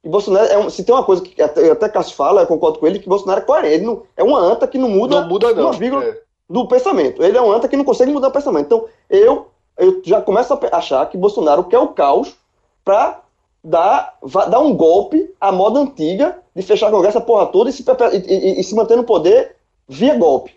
E Bolsonaro, é um, se tem uma coisa que até, até Cássio fala, eu concordo com ele, que Bolsonaro é coerente. Ele não, é uma anta que não muda, não muda não, uma vírgula é. do pensamento. Ele é uma anta que não consegue mudar o pensamento. Então, eu, eu já começo a achar que Bolsonaro quer o caos para dar, dar um golpe à moda antiga de fechar a Congresso a porra toda e se, e, e, se manter no poder via golpe.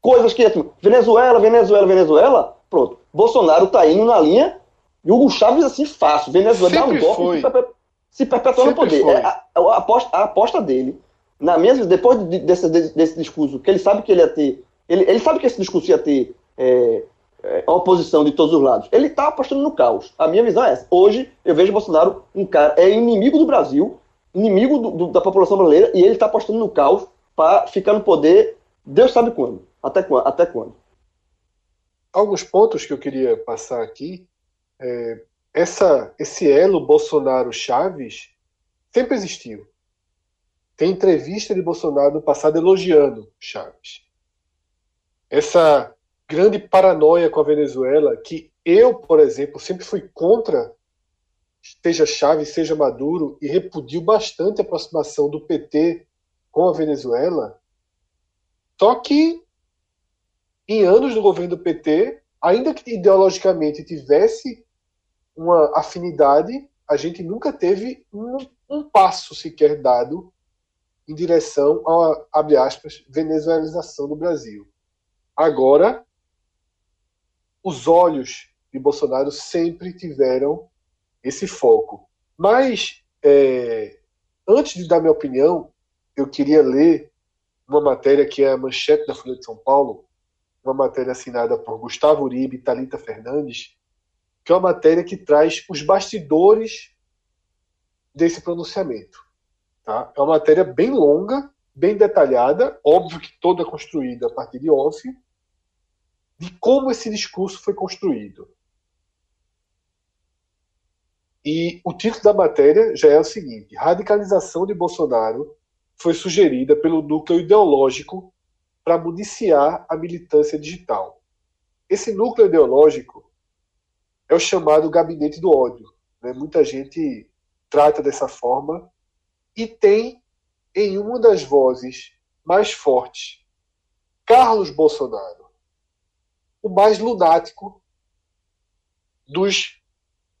Coisas que, assim, Venezuela, Venezuela, Venezuela, pronto. Bolsonaro tá indo na linha e Hugo Chaves, assim, fácil. Venezuela Sempre dá um golpe foi se perpetuar no poder. É, a, a, aposta, a aposta dele, na minha, depois de, desse, desse discurso, que ele sabe que ele ia ter. Ele, ele sabe que esse discurso ia ter é, é, oposição de todos os lados. Ele está apostando no caos. A minha visão é essa. Hoje, eu vejo Bolsonaro um cara, é inimigo do Brasil, inimigo do, do, da população brasileira, e ele está apostando no caos para ficar no poder, Deus sabe quando. Até, quando, até quando. Alguns pontos que eu queria passar aqui. É, essa, esse elo Bolsonaro-Chaves sempre existiu. Tem entrevista de Bolsonaro no passado elogiando Chaves. Essa grande paranoia com a Venezuela, que eu, por exemplo, sempre fui contra, seja Chaves, seja Maduro, e repudio bastante a aproximação do PT com a Venezuela. Só que, em anos do governo do PT, ainda que ideologicamente tivesse uma afinidade, a gente nunca teve um, um passo sequer dado em direção à, abre aspas, venezuelização do Brasil. Agora, os olhos de Bolsonaro sempre tiveram esse foco. Mas, é, antes de dar minha opinião, eu queria ler uma matéria que é a manchete da Folha de São Paulo, uma matéria assinada por Gustavo Uribe e Talita Fernandes, que é uma matéria que traz os bastidores desse pronunciamento. Tá? É uma matéria bem longa, bem detalhada, óbvio que toda construída a partir de off, de como esse discurso foi construído. E o título da matéria já é o seguinte: Radicalização de Bolsonaro foi sugerida pelo núcleo ideológico para municiar a militância digital. Esse núcleo ideológico é o chamado gabinete do ódio. Né? Muita gente trata dessa forma e tem em uma das vozes mais fortes Carlos Bolsonaro, o mais lunático dos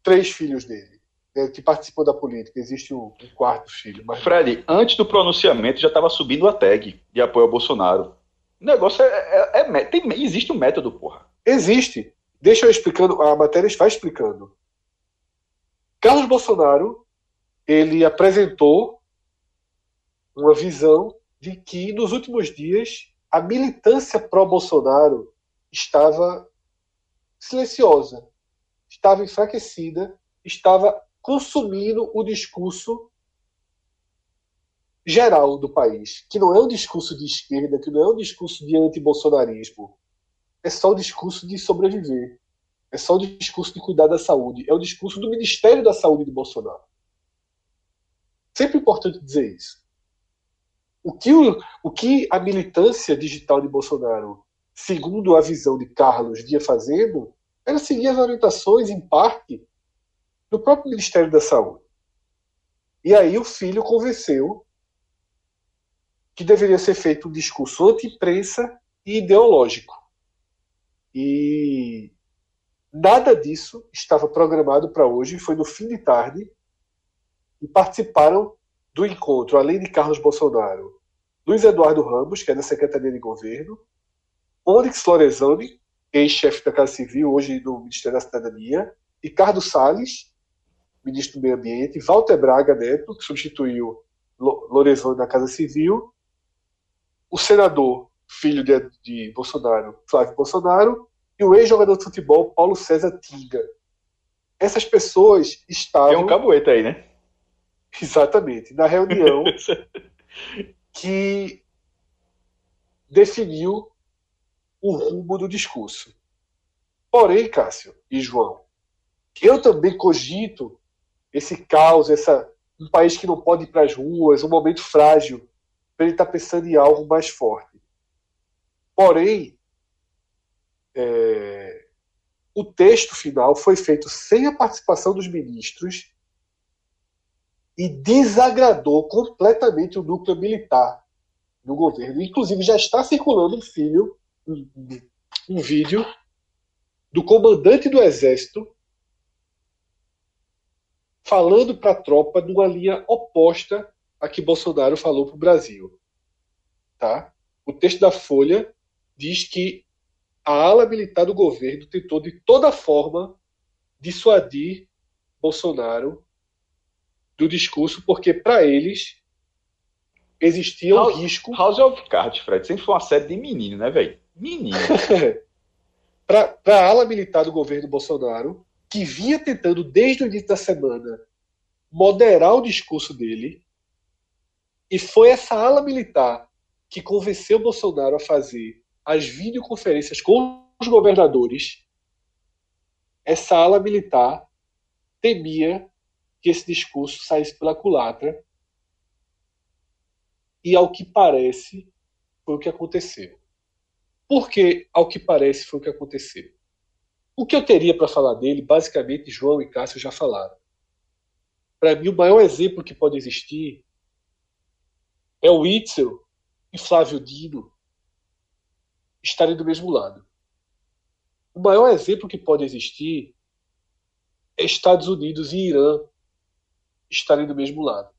três filhos dele, né, que participou da política. Existe um, quarto filho. Mas... Fred, antes do pronunciamento já estava subindo a tag de apoio ao Bolsonaro. O negócio é, é, é, é tem, existe um método, porra. Existe. Deixa eu explicando, a matéria vai explicando. Carlos Bolsonaro, ele apresentou uma visão de que nos últimos dias a militância pró-Bolsonaro estava silenciosa, estava enfraquecida, estava consumindo o discurso geral do país, que não é um discurso de esquerda, que não é um discurso de anti-bolsonarismo, é só o discurso de sobreviver. É só o discurso de cuidar da saúde. É o discurso do Ministério da Saúde de Bolsonaro. Sempre importante dizer isso. O que, o, o que a militância digital de Bolsonaro, segundo a visão de Carlos, vinha fazendo, era seguir as orientações, em parte, do próprio Ministério da Saúde. E aí o filho convenceu que deveria ser feito um discurso anti-imprensa e ideológico. E nada disso estava programado para hoje, foi no fim de tarde, e participaram do encontro, além de Carlos Bolsonaro, Luiz Eduardo Ramos, que é da Secretaria de Governo, Onyx Lorenzoni, ex-chefe da Casa Civil, hoje do Ministério da Cidadania, Ricardo Salles, ministro do Meio Ambiente, Walter Braga Neto, que substituiu Lorenzoni na Casa Civil, o senador, filho de, de Bolsonaro, Flávio Bolsonaro, e o ex-jogador de futebol Paulo César Tinga. Essas pessoas estavam. Tem um cabueta aí, né? <laughs> Exatamente. Na reunião <laughs> que definiu o rumo do discurso. Porém, Cássio e João, eu também cogito esse caos, essa, um país que não pode ir para as ruas, um momento frágil, para ele estar tá pensando em algo mais forte. Porém, é, o texto final foi feito sem a participação dos ministros e desagradou completamente o núcleo militar do governo. Inclusive, já está circulando um filho, um, um vídeo do comandante do exército falando para a tropa numa linha oposta a que Bolsonaro falou para o Brasil. Tá? O texto da Folha diz que a ala militar do governo tentou de toda forma dissuadir Bolsonaro do discurso, porque para eles existia um House, risco. House of Cards, Fred, sempre foi uma série de menino, né, velho? Menino. <laughs> para a ala militar do governo Bolsonaro, que vinha tentando desde o início da semana moderar o discurso dele, e foi essa ala militar que convenceu Bolsonaro a fazer as videoconferências com os governadores. Essa ala militar temia que esse discurso saísse pela culatra. E ao que parece, foi o que aconteceu. Por que, ao que parece, foi o que aconteceu? O que eu teria para falar dele, basicamente, João e Cássio já falaram. Para mim, o maior exemplo que pode existir é o Itzel e Flávio Dino estarem do mesmo lado. O maior exemplo que pode existir é Estados Unidos e Irã estarem do mesmo lado.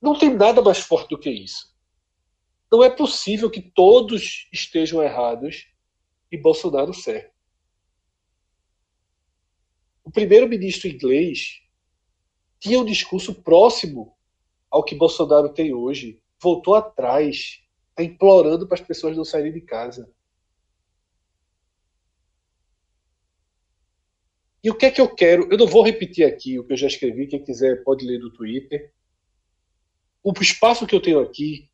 Não tem nada mais forte do que isso. Não é possível que todos estejam errados e Bolsonaro certo. O primeiro-ministro inglês tinha um discurso próximo ao que Bolsonaro tem hoje, voltou atrás, está implorando para as pessoas não saírem de casa. E o que é que eu quero? Eu não vou repetir aqui o que eu já escrevi, quem quiser pode ler no Twitter. O espaço que eu tenho aqui,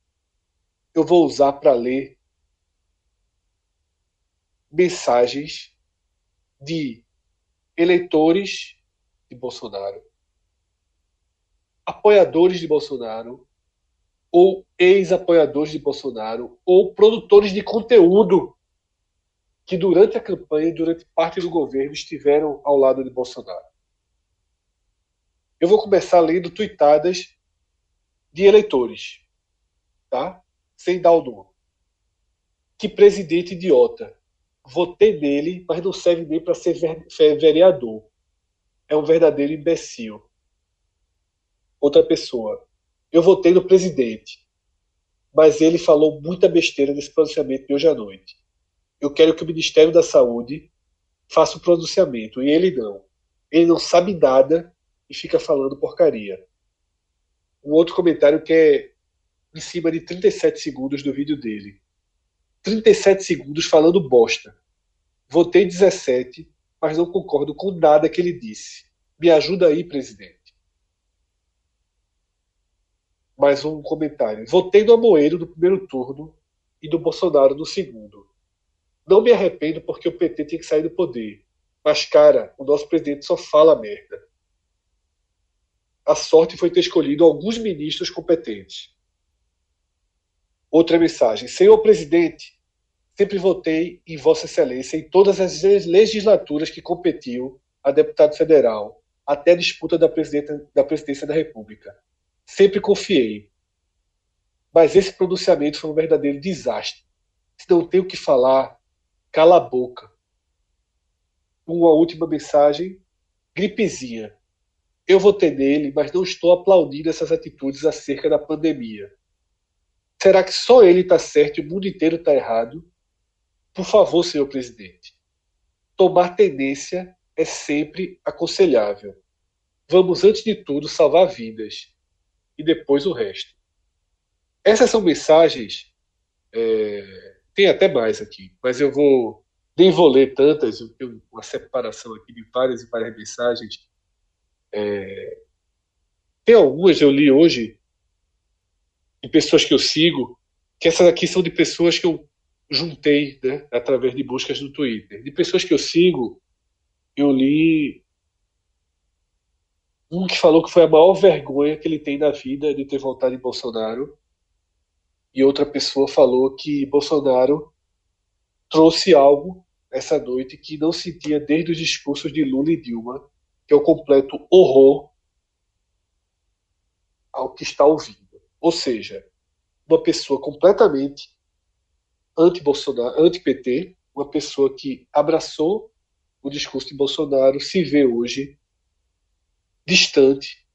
eu vou usar para ler mensagens de eleitores de Bolsonaro, apoiadores de Bolsonaro, ou ex-apoiadores de Bolsonaro, ou produtores de conteúdo que durante a campanha e durante parte do governo estiveram ao lado de Bolsonaro. Eu vou começar lendo tuitadas de eleitores, tá? Sem dar o nome. Que presidente idiota. Votei nele, mas não serve nem para ser vereador. É um verdadeiro imbecil. Outra pessoa. Eu votei no presidente, mas ele falou muita besteira nesse pronunciamento de hoje à noite eu quero que o Ministério da Saúde faça o pronunciamento. E ele não. Ele não sabe nada e fica falando porcaria. Um outro comentário que é em cima de 37 segundos do vídeo dele. 37 segundos falando bosta. Votei 17, mas não concordo com nada que ele disse. Me ajuda aí, presidente. mais um comentário. Votei no Amoeiro no primeiro turno e no Bolsonaro no segundo. Não me arrependo porque o PT tem que sair do poder. Mas, cara, o nosso presidente só fala merda. A sorte foi ter escolhido alguns ministros competentes. Outra mensagem. Senhor presidente, sempre votei em Vossa Excelência em todas as legislaturas que competiu a deputado federal, até a disputa da, da presidência da República. Sempre confiei. Mas esse pronunciamento foi um verdadeiro desastre. Se não tem o que falar, cala a boca. Uma última mensagem. Gripezinha. Eu votei nele, mas não estou aplaudindo essas atitudes acerca da pandemia. Será que só ele está certo e o mundo inteiro está errado? Por favor, senhor presidente. Tomar tendência é sempre aconselhável. Vamos, antes de tudo, salvar vidas e depois o resto. Essas são mensagens. É, tem até mais aqui, mas eu vou. Nem vou ler tantas, eu tenho uma separação aqui de várias e várias mensagens. É, tem algumas eu li hoje de pessoas que eu sigo, que essas aqui são de pessoas que eu juntei né, através de buscas no Twitter. De pessoas que eu sigo, eu li um que falou que foi a maior vergonha que ele tem na vida de ter votado em Bolsonaro. E outra pessoa falou que Bolsonaro trouxe algo essa noite que não sentia desde os discursos de Lula e Dilma, que é o completo horror ao que está ouvindo. Ou seja, uma pessoa completamente anti-Bolsonaro, anti-PT, uma pessoa que abraçou o discurso de Bolsonaro, se vê hoje distante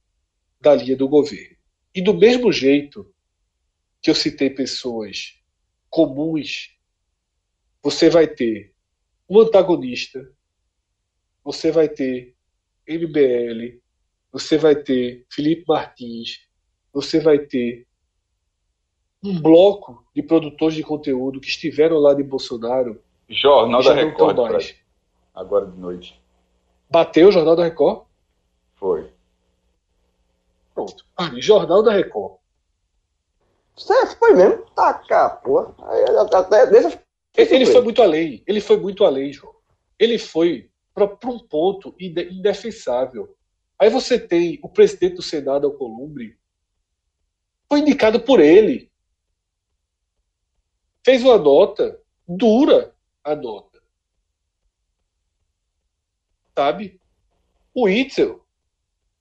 da linha do governo. E do mesmo jeito que eu citei pessoas comuns, você vai ter um antagonista, você vai ter MBL, você vai ter Felipe Martins, você vai ter um bloco de produtores de conteúdo que estiveram lá de Bolsonaro. Jornal da Record, agora de noite. Bateu o Jornal da Record? Foi. Pronto. Jornal da Record. Você foi mesmo? Tá cá, porra. Até, deixa... Ele foi muito além. Ele foi muito além, João. Ele foi para um ponto indefensável. Aí você tem o presidente do Senado, Alcolumbre, foi indicado por ele. Fez uma nota dura a nota. Sabe? O Itzel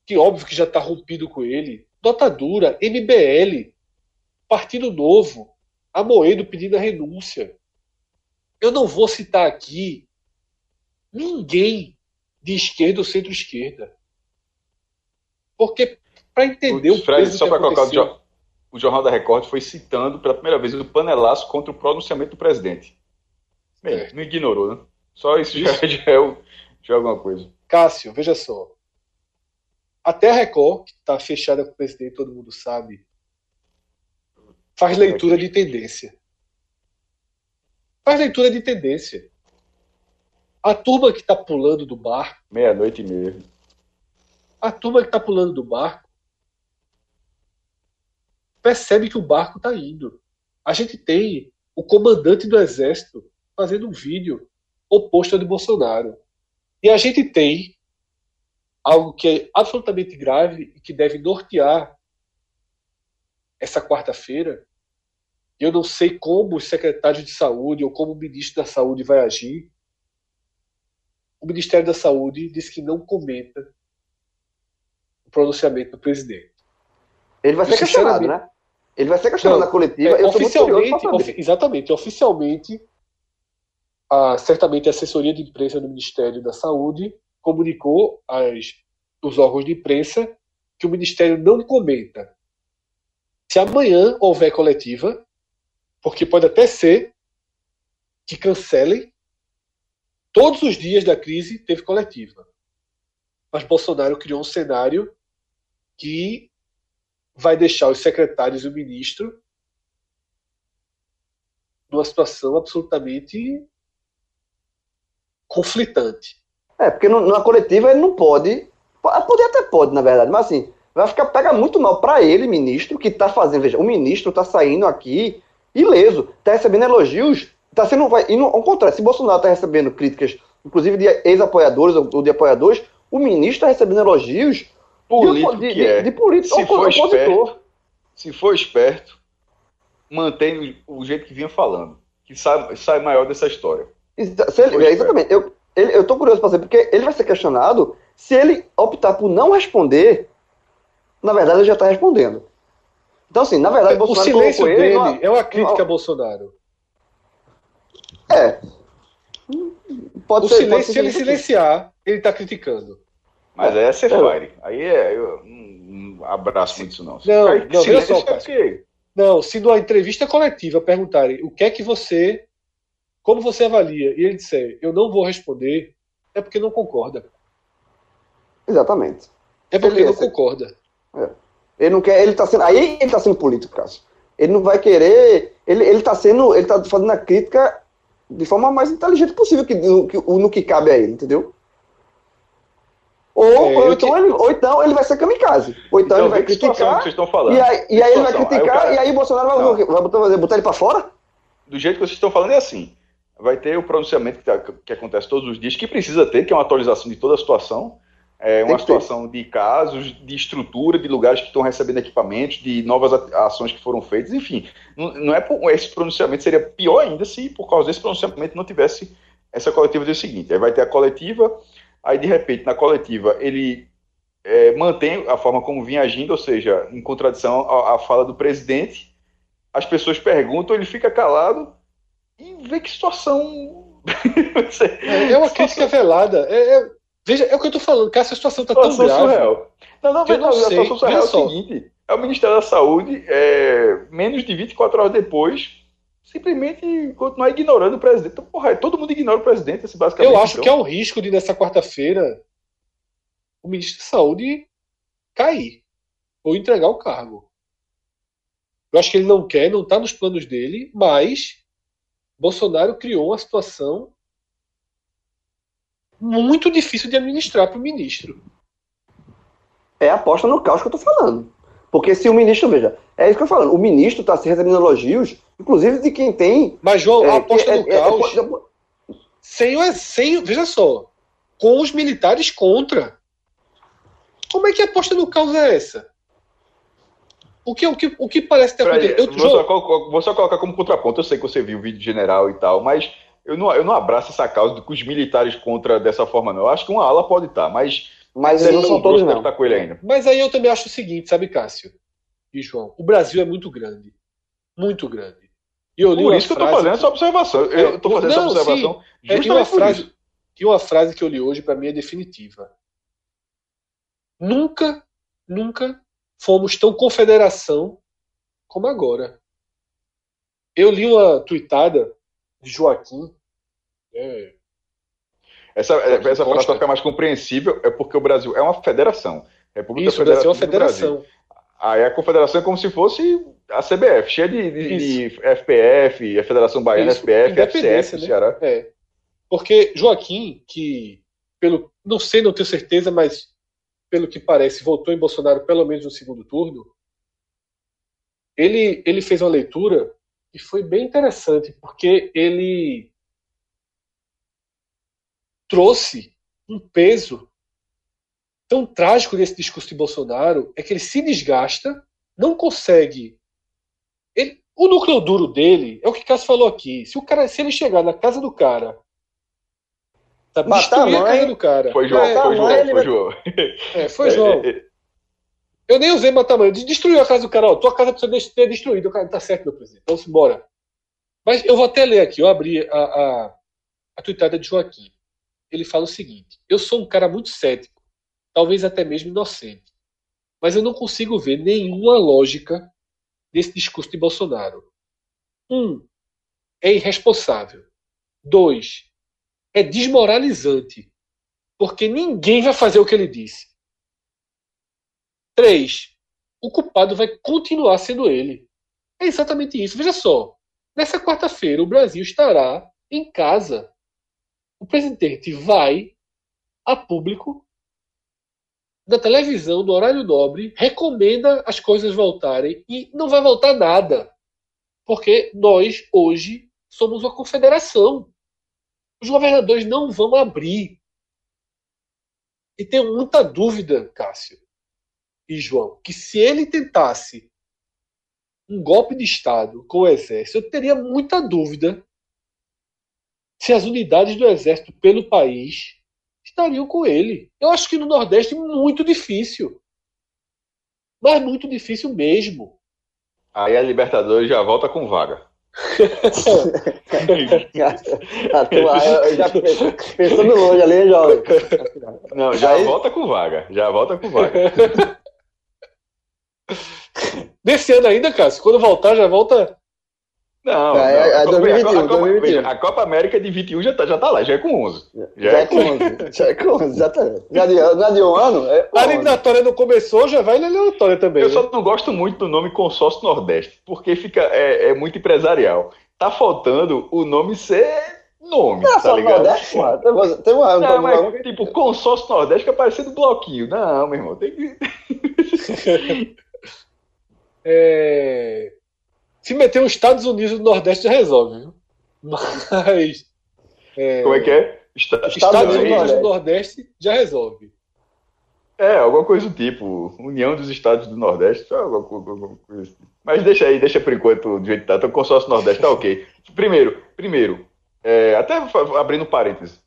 que óbvio que já está rompido com ele. Nota dura, MBL, Partido Novo, Amoedo pedindo a renúncia. Eu não vou citar aqui ninguém de esquerda ou centro-esquerda. Porque, para entender o, Fred, só para colocar o, o Jornal da Record foi citando pela primeira vez o panelaço contra o pronunciamento do presidente. Bem, é. não ignorou, né? Só isso, isso. Já, <laughs> já, é, já é alguma coisa. Cássio, veja só. Até a Record, que está fechada com o presidente, todo mundo sabe, faz leitura de tendência. Faz leitura de tendência. A turma que está pulando do barco. Meia-noite mesmo. A turma que está pulando do barco percebe que o barco está indo. A gente tem o comandante do exército fazendo um vídeo oposto ao de Bolsonaro. E a gente tem algo que é absolutamente grave e que deve nortear essa quarta-feira. Eu não sei como o secretário de saúde ou como o ministro da saúde vai agir. O Ministério da Saúde disse que não comenta o pronunciamento do presidente. Ele vai ser questionado, né? Ele vai ser questionado na coletiva. É, oficialmente, of, exatamente, oficialmente, a, certamente a assessoria de imprensa do Ministério da Saúde comunicou aos os órgãos de imprensa que o Ministério não comenta. Se amanhã houver coletiva, porque pode até ser que cancelem, todos os dias da crise teve coletiva. Mas Bolsonaro criou um cenário que vai deixar os secretários e o ministro numa situação absolutamente conflitante. É, porque na coletiva ele não pode. Poder até pode, na verdade, mas assim, vai ficar pega muito mal para ele, ministro, que tá fazendo, veja, o ministro tá saindo aqui ileso, tá recebendo elogios, tá sendo vai, ao contrário, se Bolsonaro tá recebendo críticas, inclusive de ex-apoiadores ou de apoiadores, o ministro tá recebendo elogios político de, de, é. de, de político se for esperto, se for esperto, mantém o, o jeito que vinha falando, que sai, sai maior dessa história. Se ele, é, exatamente. Eu, ele, eu tô curioso para saber, porque ele vai ser questionado se ele optar por não responder, na verdade ele já está respondendo. Então, assim, na verdade, o Bolsonaro silêncio dele numa, é uma crítica a Bolsonaro. É. Pode o ser, silêncio, pode ser se ele silenciar, ele está criticando. Mas é ser fire. Aí é. Eu não abraço muito isso, não. Não, Aí, não, silêncio só, é Não, se numa entrevista coletiva perguntarem o que é que você. Como você avalia? E ele disser, eu não vou responder, é porque não concorda. Exatamente. É porque ele não concorda. É. Ele não quer, ele tá sendo, aí ele tá sendo político, Cássio. Ele não vai querer, ele, ele tá sendo, ele tá fazendo a crítica de forma mais inteligente possível que, no, que, no que cabe a ele, entendeu? Ou, é, ou, então, que... ele, ou então ele vai ser kamikaze. Ou então, então ele vai criticar. Que estão falando. E aí, e aí ele vai criticar, cara... e aí o Bolsonaro vai, vai botar, botar ele para fora? Do jeito que vocês estão falando é assim. Vai ter o pronunciamento que, tá, que acontece todos os dias, que precisa ter, que é uma atualização de toda a situação é, uma situação de casos, de estrutura, de lugares que estão recebendo equipamentos, de novas ações que foram feitas, enfim. Não, não é por, esse pronunciamento seria pior ainda se por causa desse pronunciamento não tivesse essa coletiva do seguinte. Aí vai ter a coletiva, aí de repente na coletiva ele é, mantém a forma como vinha agindo, ou seja, em contradição à, à fala do presidente. As pessoas perguntam, ele fica calado e vê que situação. é, é uma <laughs> crítica velada. É, é Veja, é o que eu tô falando, que essa situação tá tão grave. Surreal. Não, não, não, não a situação surreal é o seguinte: é o Ministério da Saúde, é, menos de 24 horas depois, simplesmente continuar ignorando o presidente. Então, porra, todo mundo ignora o presidente, assim, basicamente. Eu acho então. que é um risco de, nessa quarta-feira, o ministro da Saúde cair ou entregar o cargo. Eu acho que ele não quer, não está nos planos dele, mas Bolsonaro criou uma situação muito difícil de administrar para o ministro. É a aposta no caos que eu estou falando. Porque se o ministro, veja, é isso que eu estou falando, o ministro está se recebendo elogios, inclusive de quem tem. Mas, João, é, a aposta no é, é, caos. É, sem, sem, veja só, com os militares contra. Como é que a aposta no caos é essa? O que, o que, o que parece ter acontecido? Vou, só, vou só colocar como contraponto. Eu sei que você viu o vídeo general e tal, mas eu não, eu não abraço essa causa de que os militares contra dessa forma, não. Eu acho que uma ala pode estar, mas. Mas eles não são todos, não. Estar com ele ainda. Mas aí eu também acho o seguinte, sabe, Cássio e João? O Brasil é muito grande. Muito grande. E eu li por isso que eu estou fazendo essa observação. Eu estou fazendo não, essa observação sim, justamente é, uma frase, isso. E uma frase que eu li hoje, para mim, é definitiva. Nunca, nunca fomos tão confederação como agora. Eu li uma tuitada de Joaquim é. Essa, essa frase para ficar mais compreensível é porque o Brasil é uma federação. República Isso, o Brasil é uma federação. Aí a confederação é como se fosse a CBF, cheia de, de, de FPF, a Federação Baiana, Isso, FPF, FCF, né? Ceará. É. Porque Joaquim, que, pelo, não sei, não tenho certeza, mas pelo que parece, votou em Bolsonaro pelo menos no segundo turno, ele, ele fez uma leitura e foi bem interessante, porque ele trouxe um peso tão trágico desse discurso de Bolsonaro é que ele se desgasta, não consegue. Ele, o núcleo duro dele é o que Cássio falou aqui. Se o cara, se ele chegar na casa do cara, sabe, destruir a, a casa do cara. Foi João, é, foi João, foi vai... João. É, foi João. Eu nem usei matar mãe, destruiu a casa do cara. Ó, tua casa precisa ser destruída. O cara tá certo, meu presidente. Então, bora. Mas eu vou até ler aqui. Eu abri a, a, a tuitada de Joaquim ele fala o seguinte: eu sou um cara muito cético, talvez até mesmo inocente, mas eu não consigo ver nenhuma lógica nesse discurso de Bolsonaro. Um, é irresponsável. Dois, é desmoralizante, porque ninguém vai fazer o que ele disse. Três, o culpado vai continuar sendo ele. É exatamente isso. Veja só, nessa quarta-feira o Brasil estará em casa o presidente vai a público da televisão, do horário nobre, recomenda as coisas voltarem e não vai voltar nada. Porque nós, hoje, somos uma confederação. Os governadores não vão abrir. E tenho muita dúvida, Cássio e João, que se ele tentasse um golpe de Estado com o Exército, eu teria muita dúvida se as unidades do Exército pelo país estariam com ele. Eu acho que no Nordeste muito difícil. Mas muito difícil mesmo. Aí a Libertadores já volta com vaga. <laughs> já pensando longe ali, jovem. Não, já Aí... volta com vaga. Já volta com vaga. <laughs> Nesse ano ainda, Cássio, quando voltar, já volta. Não, é, não. É, é 2021, a, Copa, 2021. a Copa América de 21 já tá, já tá lá, já é com 11. Já, já é, é com 11. já é com 11, exatamente. Já de, já de um ano. É a eliminatória não começou, já vai na eliminatória também. Eu né? só não gosto muito do nome Consórcio Nordeste, porque fica, é, é muito empresarial. Tá faltando o nome ser nome, não, tá ligado? Nordeste, mano. Tem, tem uma, não, mas, uma... Tipo, consórcio Nordeste fica parecendo bloquinho. Não, meu irmão, tem que. <laughs> É... Se meter os Estados Unidos do Nordeste já resolve, viu? Mas. É... Como é que é? Estados, Estados Unidos, do Nordeste já resolve. É, alguma coisa do tipo, União dos Estados do Nordeste, alguma coisa assim. Mas deixa aí, deixa por enquanto do jeito que tá. Então, consórcio Nordeste tá ok. Primeiro, primeiro, é, até abrindo parênteses,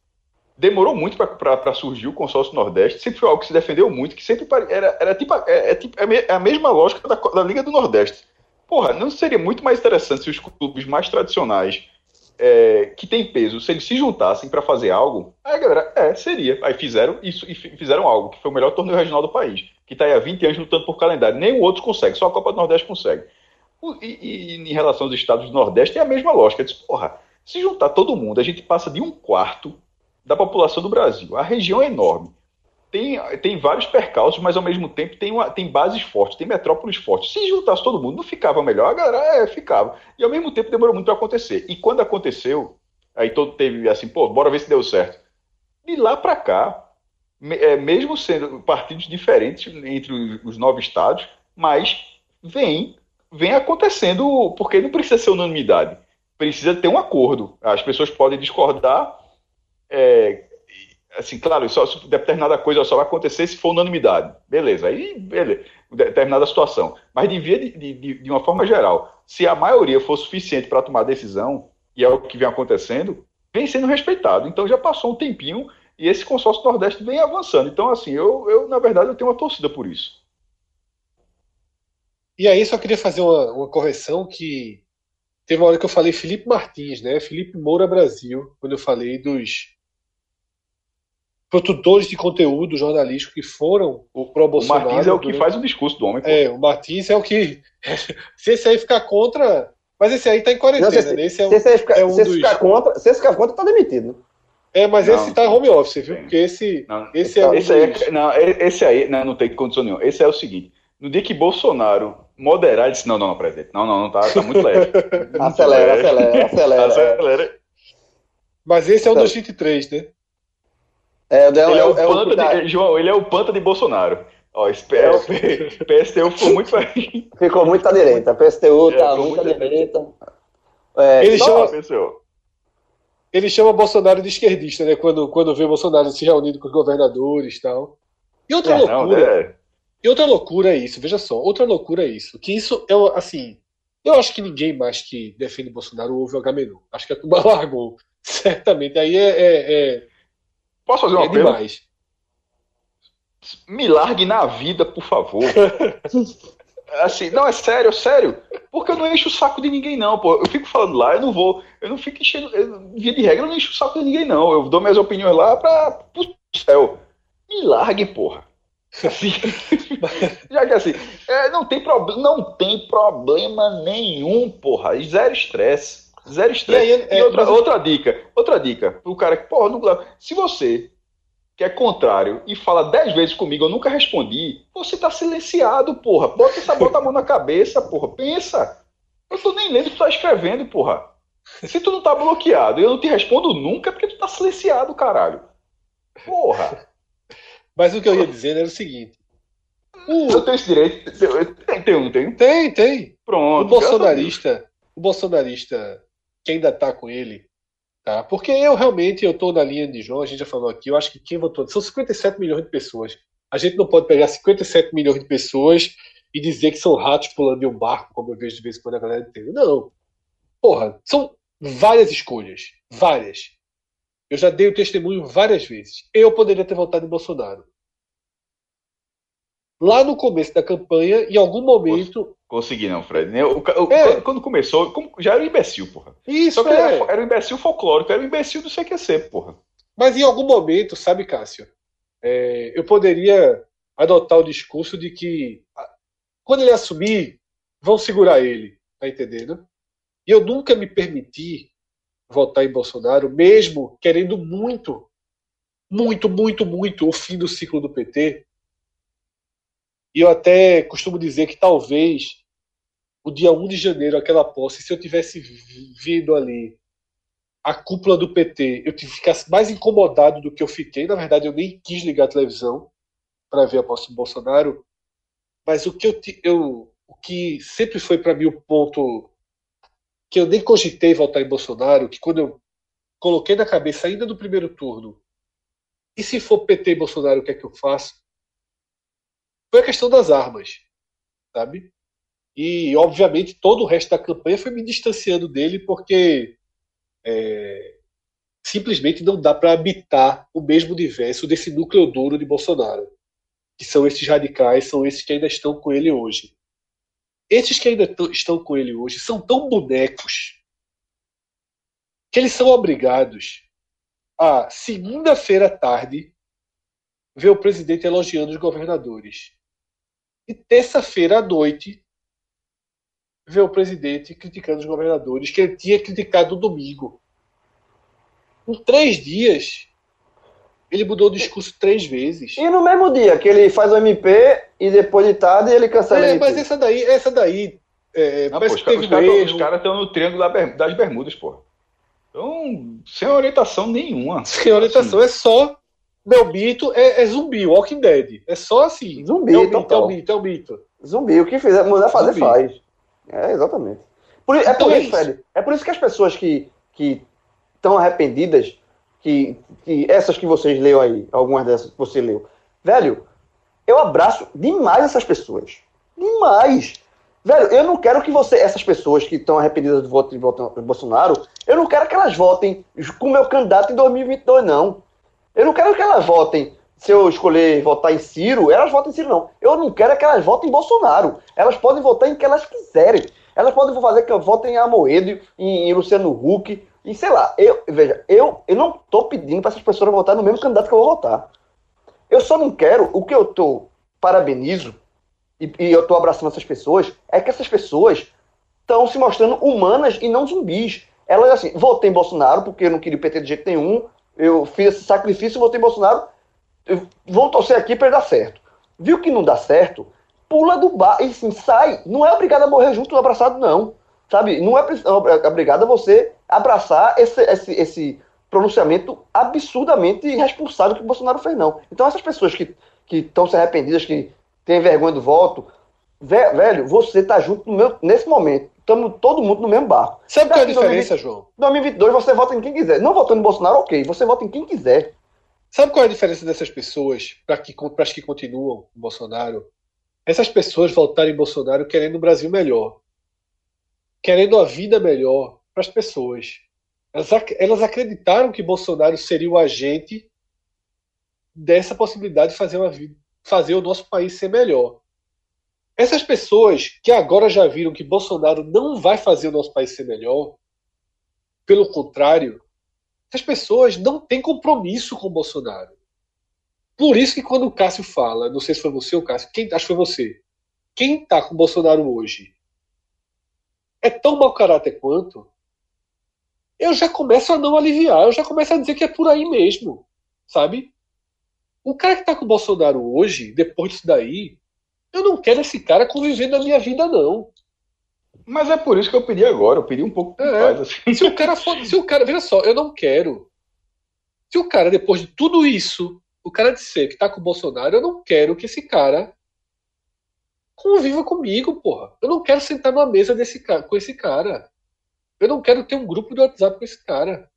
demorou muito para surgir o consórcio Nordeste, sempre foi algo que se defendeu muito, que sempre era, era tipo, é, é, tipo, é a mesma lógica da, da, Liga do Nordeste. Porra, não seria muito mais interessante se os clubes mais tradicionais, é, que têm peso, se eles se juntassem para fazer algo? Aí galera, é, seria. Aí fizeram isso e fizeram algo, que foi o melhor torneio regional do país, que está aí há 20 anos lutando por calendário. Nenhum outro consegue, só a Copa do Nordeste consegue. E, e, e em relação aos estados do Nordeste, é a mesma lógica. Porra, se juntar todo mundo, a gente passa de um quarto da população do Brasil. A região é enorme. Tem, tem vários percalços, mas ao mesmo tempo tem, uma, tem bases fortes, tem metrópoles fortes. Se juntasse todo mundo, não ficava melhor? A galera é, ficava. E ao mesmo tempo demorou muito para acontecer. E quando aconteceu, aí todo teve assim, pô, bora ver se deu certo. De lá para cá, é, mesmo sendo partidos diferentes entre os nove estados, mas vem, vem acontecendo, porque não precisa ser unanimidade. Precisa ter um acordo. As pessoas podem discordar, é, assim, claro, só, determinada coisa só vai acontecer se for unanimidade. Beleza, aí, beleza, determinada situação. Mas de, de, de, de uma forma geral, se a maioria for suficiente para tomar decisão, e é o que vem acontecendo, vem sendo respeitado. Então já passou um tempinho e esse consórcio Nordeste vem avançando. Então, assim, eu, eu na verdade, eu tenho uma torcida por isso. E aí, só queria fazer uma, uma correção que teve uma hora que eu falei Felipe Martins, né? Felipe Moura Brasil, quando eu falei dos produtores de conteúdo jornalístico que foram o pro Bolsonaro. O Martins é o que durante... faz o discurso do homem. Pô. É, o Martins é o que. <laughs> se esse aí ficar contra. Mas esse aí tá em quarentena. Não, se, né? esse é, se esse ficar, é um se dos... ficar contra, se esse ficar contra, tá demitido. É, mas não, esse tá home office, viu? Porque esse, não, esse é esse aí, é, não, esse aí não, não tem condição nenhuma. Esse é o seguinte: no dia que Bolsonaro moderar, ele disse: não, não, não, presidente, não, não, não, tá, tá muito leve. <laughs> acelera, acelera, acelera, acelera. Mas esse é o 223, né? É, ele é, é, o, é o de, João, ele é o panta de Bolsonaro. Ó, esse PSTU <laughs> ficou muito. ficou muito à direita. PSTU é, tá muito à direita. É, ele, chama, ele chama Bolsonaro de esquerdista, né? Quando, quando vê Bolsonaro se reunindo com os governadores e tal. E outra é, loucura. Não, é. E outra loucura é isso, veja só, outra loucura é isso. Que isso é assim. Eu acho que ninguém mais que defende Bolsonaro ouve o Agamenon. Acho que a turma <laughs> largou. Certamente. Aí é, é, é Posso fazer uma é demais. Me largue na vida, por favor. <laughs> assim, não, é sério, é sério. Porque eu não encho o saco de ninguém, não, pô. Eu fico falando lá, eu não vou. Eu não fico enchendo. Eu, via de regra, eu não encho o saco de ninguém, não. Eu dou minhas opiniões lá pra, pro céu. Me largue, porra. Assim, <laughs> já que assim, é, não, tem problema, não tem problema nenhum, porra. Zero estresse. Zero estresse. E, aí, é, e outra, mas... outra dica, outra dica, pro cara que, porra, não, se você que é contrário e fala dez vezes comigo, eu nunca respondi, você tá silenciado, porra. Bota essa bota a mão na cabeça, porra. Pensa. Eu tô nem lendo o que tu tá escrevendo, porra. Se tu não tá bloqueado e eu não te respondo nunca, é porque tu tá silenciado, caralho. Porra. Mas o que eu ia dizer era o seguinte. O... Eu tenho esse direito. Tem, tem um, tem. Tem, tem. Pronto. o bolsonarista, o bolsonarista que ainda tá com ele, tá? Porque eu realmente eu tô na linha de João, a gente já falou aqui, eu acho que quem votou são 57 milhões de pessoas. A gente não pode pegar 57 milhões de pessoas e dizer que são ratos pulando em um barco, como eu vejo de vez em quando a galera entende. Não. Porra, são várias escolhas, várias. Eu já dei o testemunho várias vezes. Eu poderia ter votado em Bolsonaro. Lá no começo da campanha, em algum momento. Consegui, não, Fred. Eu, eu, É. Quando começou, já era um imbecil, porra. Isso, Só que é. era, era um imbecil folclórico, era um imbecil do CQC, porra. Mas em algum momento, sabe, Cássio, é, eu poderia adotar o discurso de que quando ele assumir, vão segurar ele, tá entendendo? E eu nunca me permiti votar em Bolsonaro, mesmo querendo muito, muito, muito, muito o fim do ciclo do PT. E eu até costumo dizer que talvez o dia 1 de janeiro, aquela posse, se eu tivesse vi- vindo ali a cúpula do PT, eu ficasse mais incomodado do que eu fiquei. Na verdade, eu nem quis ligar a televisão para ver a posse do Bolsonaro. Mas o que eu, eu o que sempre foi para mim o ponto que eu nem cogitei votar em Bolsonaro, que quando eu coloquei na cabeça ainda no primeiro turno, e se for PT e Bolsonaro, o que é que eu faço? Foi a questão das armas, sabe? E, obviamente, todo o resto da campanha foi me distanciando dele, porque é, simplesmente não dá para habitar o mesmo universo desse núcleo duro de Bolsonaro, que são esses radicais, são esses que ainda estão com ele hoje. Esses que ainda tão- estão com ele hoje são tão bonecos que eles são obrigados a, segunda-feira à tarde, ver o presidente elogiando os governadores. E terça-feira à noite, ver o presidente criticando os governadores, que ele tinha criticado no domingo. Em três dias, ele mudou o discurso três vezes. E no mesmo dia que ele faz o MP e depois de tarde ele cancela o É, mas essa daí, essa daí, é, Não, parece pô, os que teve os um caras cara estão no triângulo das Bermudas, porra. Então, sem orientação nenhuma. Sem orientação, é só. Meu é, é zumbi, Walking Dead. É só assim. Zumbi, é o mito, é total. o mito, é o mito. Zumbi, o que fizer, mudar fazer, Zumbi. faz. É, exatamente. Por, é Então por é isso. Fred. É por isso que as pessoas que que estão arrependidas, que, que essas que vocês leu aí, algumas dessas que você leu, velho, eu abraço demais essas pessoas. Demais. Velho, eu não quero que você, essas pessoas que estão arrependidas do voto de Bolsonaro, eu não quero que elas votem com o meu candidato em 2022, não. Eu não quero que elas votem, se eu escolher votar em Ciro, elas votem em Ciro, não. Eu não quero é que elas votem em Bolsonaro. Elas podem votar em que elas quiserem. Elas podem fazer que eu vote em Amoedo, em, em Luciano Huck, e sei lá. Eu, veja, eu, eu não tô pedindo para essas pessoas votarem no mesmo candidato que eu vou votar. Eu só não quero, o que eu tô parabenizo, e, e eu tô abraçando essas pessoas, é que essas pessoas estão se mostrando humanas e não zumbis. Elas, assim, votei em Bolsonaro porque eu não queria o PT de jeito nenhum, eu fiz esse sacrifício, votei Bolsonaro, vou torcer aqui para dar certo. Viu que não dá certo? Pula do bar e assim, sai. Não é obrigado a morrer junto abraçado, não. Sabe? Não é pre- obrigado a você abraçar esse, esse, esse pronunciamento absurdamente irresponsável que o Bolsonaro fez, não. Então, essas pessoas que estão se arrependidas, que têm vergonha do voto, ve- velho, você tá junto no meu, nesse momento. Estamos todo mundo no mesmo barco. Sabe qual é a diferença, João? 2022 você vota em quem quiser. Não votou no Bolsonaro, ok. Você vota em quem quiser. Sabe qual é a diferença dessas pessoas para que, as que continuam com Bolsonaro? Essas pessoas voltarem em Bolsonaro querendo um Brasil melhor. Querendo a vida melhor para as pessoas. Elas, ac- elas acreditaram que Bolsonaro seria o agente dessa possibilidade de fazer, uma vida, fazer o nosso país ser melhor. Essas pessoas que agora já viram que Bolsonaro não vai fazer o nosso país ser melhor, pelo contrário, essas pessoas não têm compromisso com Bolsonaro. Por isso que quando o Cássio fala, não sei se foi você ou Cássio, quem, acho que foi você. Quem está com Bolsonaro hoje é tão mau caráter quanto. Eu já começo a não aliviar, eu já começo a dizer que é por aí mesmo, sabe? O cara que está com Bolsonaro hoje, depois disso daí, eu não quero esse cara convivendo na minha vida, não. Mas é por isso que eu pedi agora, eu pedi um pouco É. paz, assim. Se o cara for, se o cara, veja só, eu não quero. Se o cara depois de tudo isso o cara disser que tá com o Bolsonaro, eu não quero que esse cara conviva comigo, porra. Eu não quero sentar numa mesa desse cara, com esse cara. Eu não quero ter um grupo de WhatsApp com esse cara.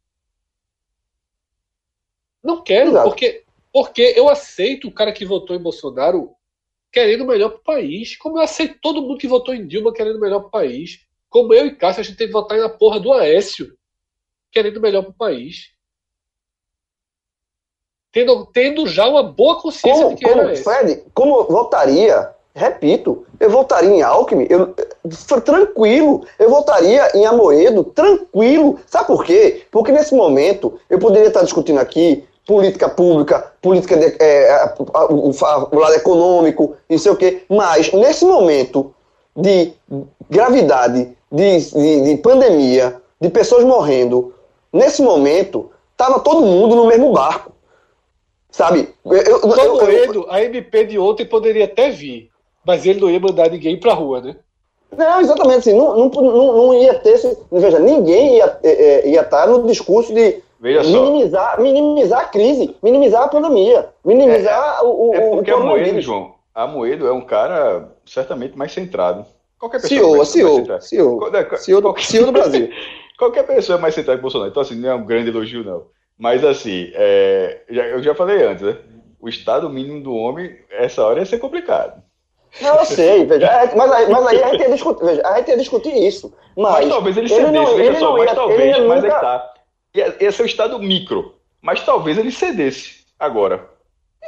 Não quero, Exato. porque, porque eu aceito o cara que votou em Bolsonaro querendo o melhor pro país. Como eu aceito todo mundo que votou em Dilma querendo o melhor pro país. Como eu e Cássio, a gente tem que votar na porra do Aécio querendo o melhor pro país. Tendo, tendo já uma boa consciência Como, de que era como, esse. Fred, como eu votaria, repito, eu votaria em Alckmin, eu, tranquilo, eu votaria em Amoedo, tranquilo. Sabe por quê? Porque nesse momento eu poderia estar discutindo aqui política pública, política de, é, a- a- o, o lado econômico, não sei o quê, mas nesse momento de gravidade, de, de, de pandemia, de pessoas morrendo, nesse momento, estava todo mundo no mesmo barco. Sabe? Eu, eu, Tom eu- eu- a MP de ontem poderia até vir, mas ele não ia mandar ninguém pra rua, né? Não, exatamente assim, não, não, não, não ia ter. esse- Veja, ninguém ia é, é, ia estar no discurso de Veja só. minimizar, minimizar a crise, minimizar a pandemia, minimizar o, o, É o porque a Moedo. João, a Moedo é um cara certamente mais centrado. Qualquer pessoa CEO, é mais, CEO, mais. CEO, CEO do, CEO do Brasil. <laughs> Qualquer pessoa é mais centrada que Bolsonaro. Então, assim, não é um grande elogio, não. Mas, assim, é, já- eu já falei antes, né? O estado mínimo do homem, essa hora ia ser complicado. Não, eu sei, veja, é, mas, aí, mas aí a gente ia discutir, veja, a gente ia discutir isso. Mas, Mas, talvez ele ele cedesse, não- ele só, não mas ia- talvez, ele ia mas nunca- aí tá. Ia, ia ser o estado micro. Mas talvez ele cedesse agora.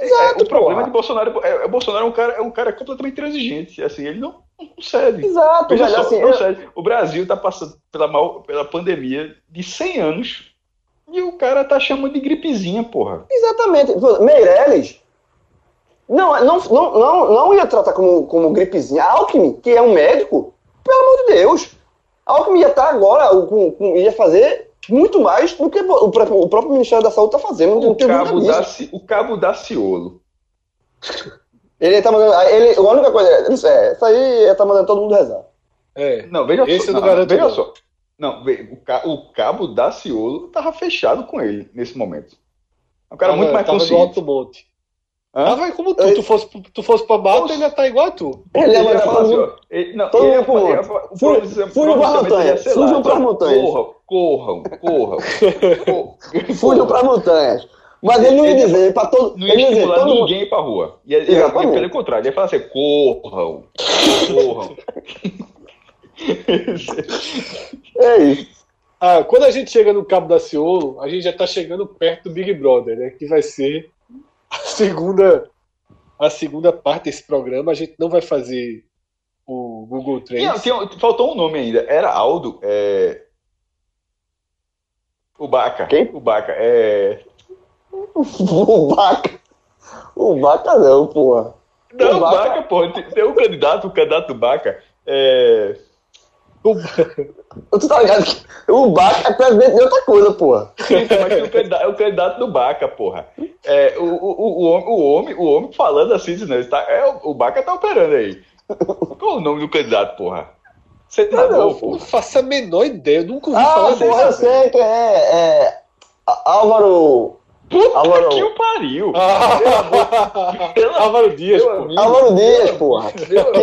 Exato, É, o problema porra. de Bolsonaro é, é Bolsonaro é um cara, é um cara completamente transigente. Assim, ele não, não cede. Exato, Veja velho, só, assim, não eu- cede. O Brasil está passando pela, mal, pela pandemia de 100 anos e o cara tá chamando de gripezinha, porra. Exatamente. Meirelles não, não, não, não, não ia tratar como, como gripezinha. Alckmin, que é um médico, pelo amor de Deus. Alckmin ia estar agora, o- com- com- ia fazer muito mais do que o próprio, o próprio Ministério da Saúde está fazendo. O cabo, da, o cabo da Ciolo. Ele tá mandando. Ele, a única coisa. É, isso é, isso aí ele tá mandando todo mundo rezar. É. Não, veja Esse só. não garanto, veja não. só. Não, o, o cabo da Ciolo tava fechado com ele nesse momento. É um cara Tava- muito mais tava consciente. alto monte. Hã? Tava como tu. Tu fosse, tu fosse pra mata, ele ia estar igual a tu. Ele ia Ele ia mandar todo assim, ele- não, todo ele ia mundo ia ia montanhas, ser fujam lá, pras montanhas. Corram, corram, corram. <laughs> corram. Fujam para montanhas. Mas ele não ia Ele- dizer para todo. Não Ele ia ia dizer, estimular todo mundo. ninguém a ir pra rua. Ia, ia, ia, pelo contrário, ele ia falar assim, corram, corram. <laughs> É isso. Ah, quando a gente chega no Cabo da Ciolo, a gente já tá chegando perto do Big Brother, né? Que vai ser a segunda, a segunda parte desse programa. A gente não vai fazer o Google Trends. tinha- faltou um nome ainda. Era Aldo. É... O Baca. Quem? O Baca. É... <laughs> O Baca. O Baca não, porra. Não, O o Baca- Baca, pô. Tem, um candidato, o candidato do Baca. É... <laughs> Tu tá ligado que o Baca é presidente de outra coisa, porra. Mas um candidato- é o candidato do Baca, porra. É, o, o, o, o, homem, o, homem, o homem falando assim, né, tá, é, o, o Baca tá operando aí. Qual é o nome do candidato, porra? Senador, Não, Eu porra. não faço a menor ideia, eu nunca ouvi Ah, falar porra, eu sei é, é Álvaro. Puta Álvaro- que o pariu. Ah, Pelo <laughs> Álvaro Dias, pô. Álvaro Dias, porra.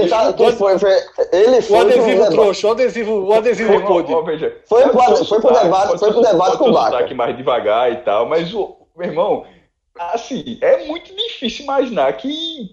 Tá, quem foi, foi, ele O foi pro adesivo trouxa, o adesivo, o adesivo veja, Foi pode foi pro debate- foi pro debate com o Baca. sotaque mais devagar e tal, mas o meu irmão, assim, é muito difícil imaginar que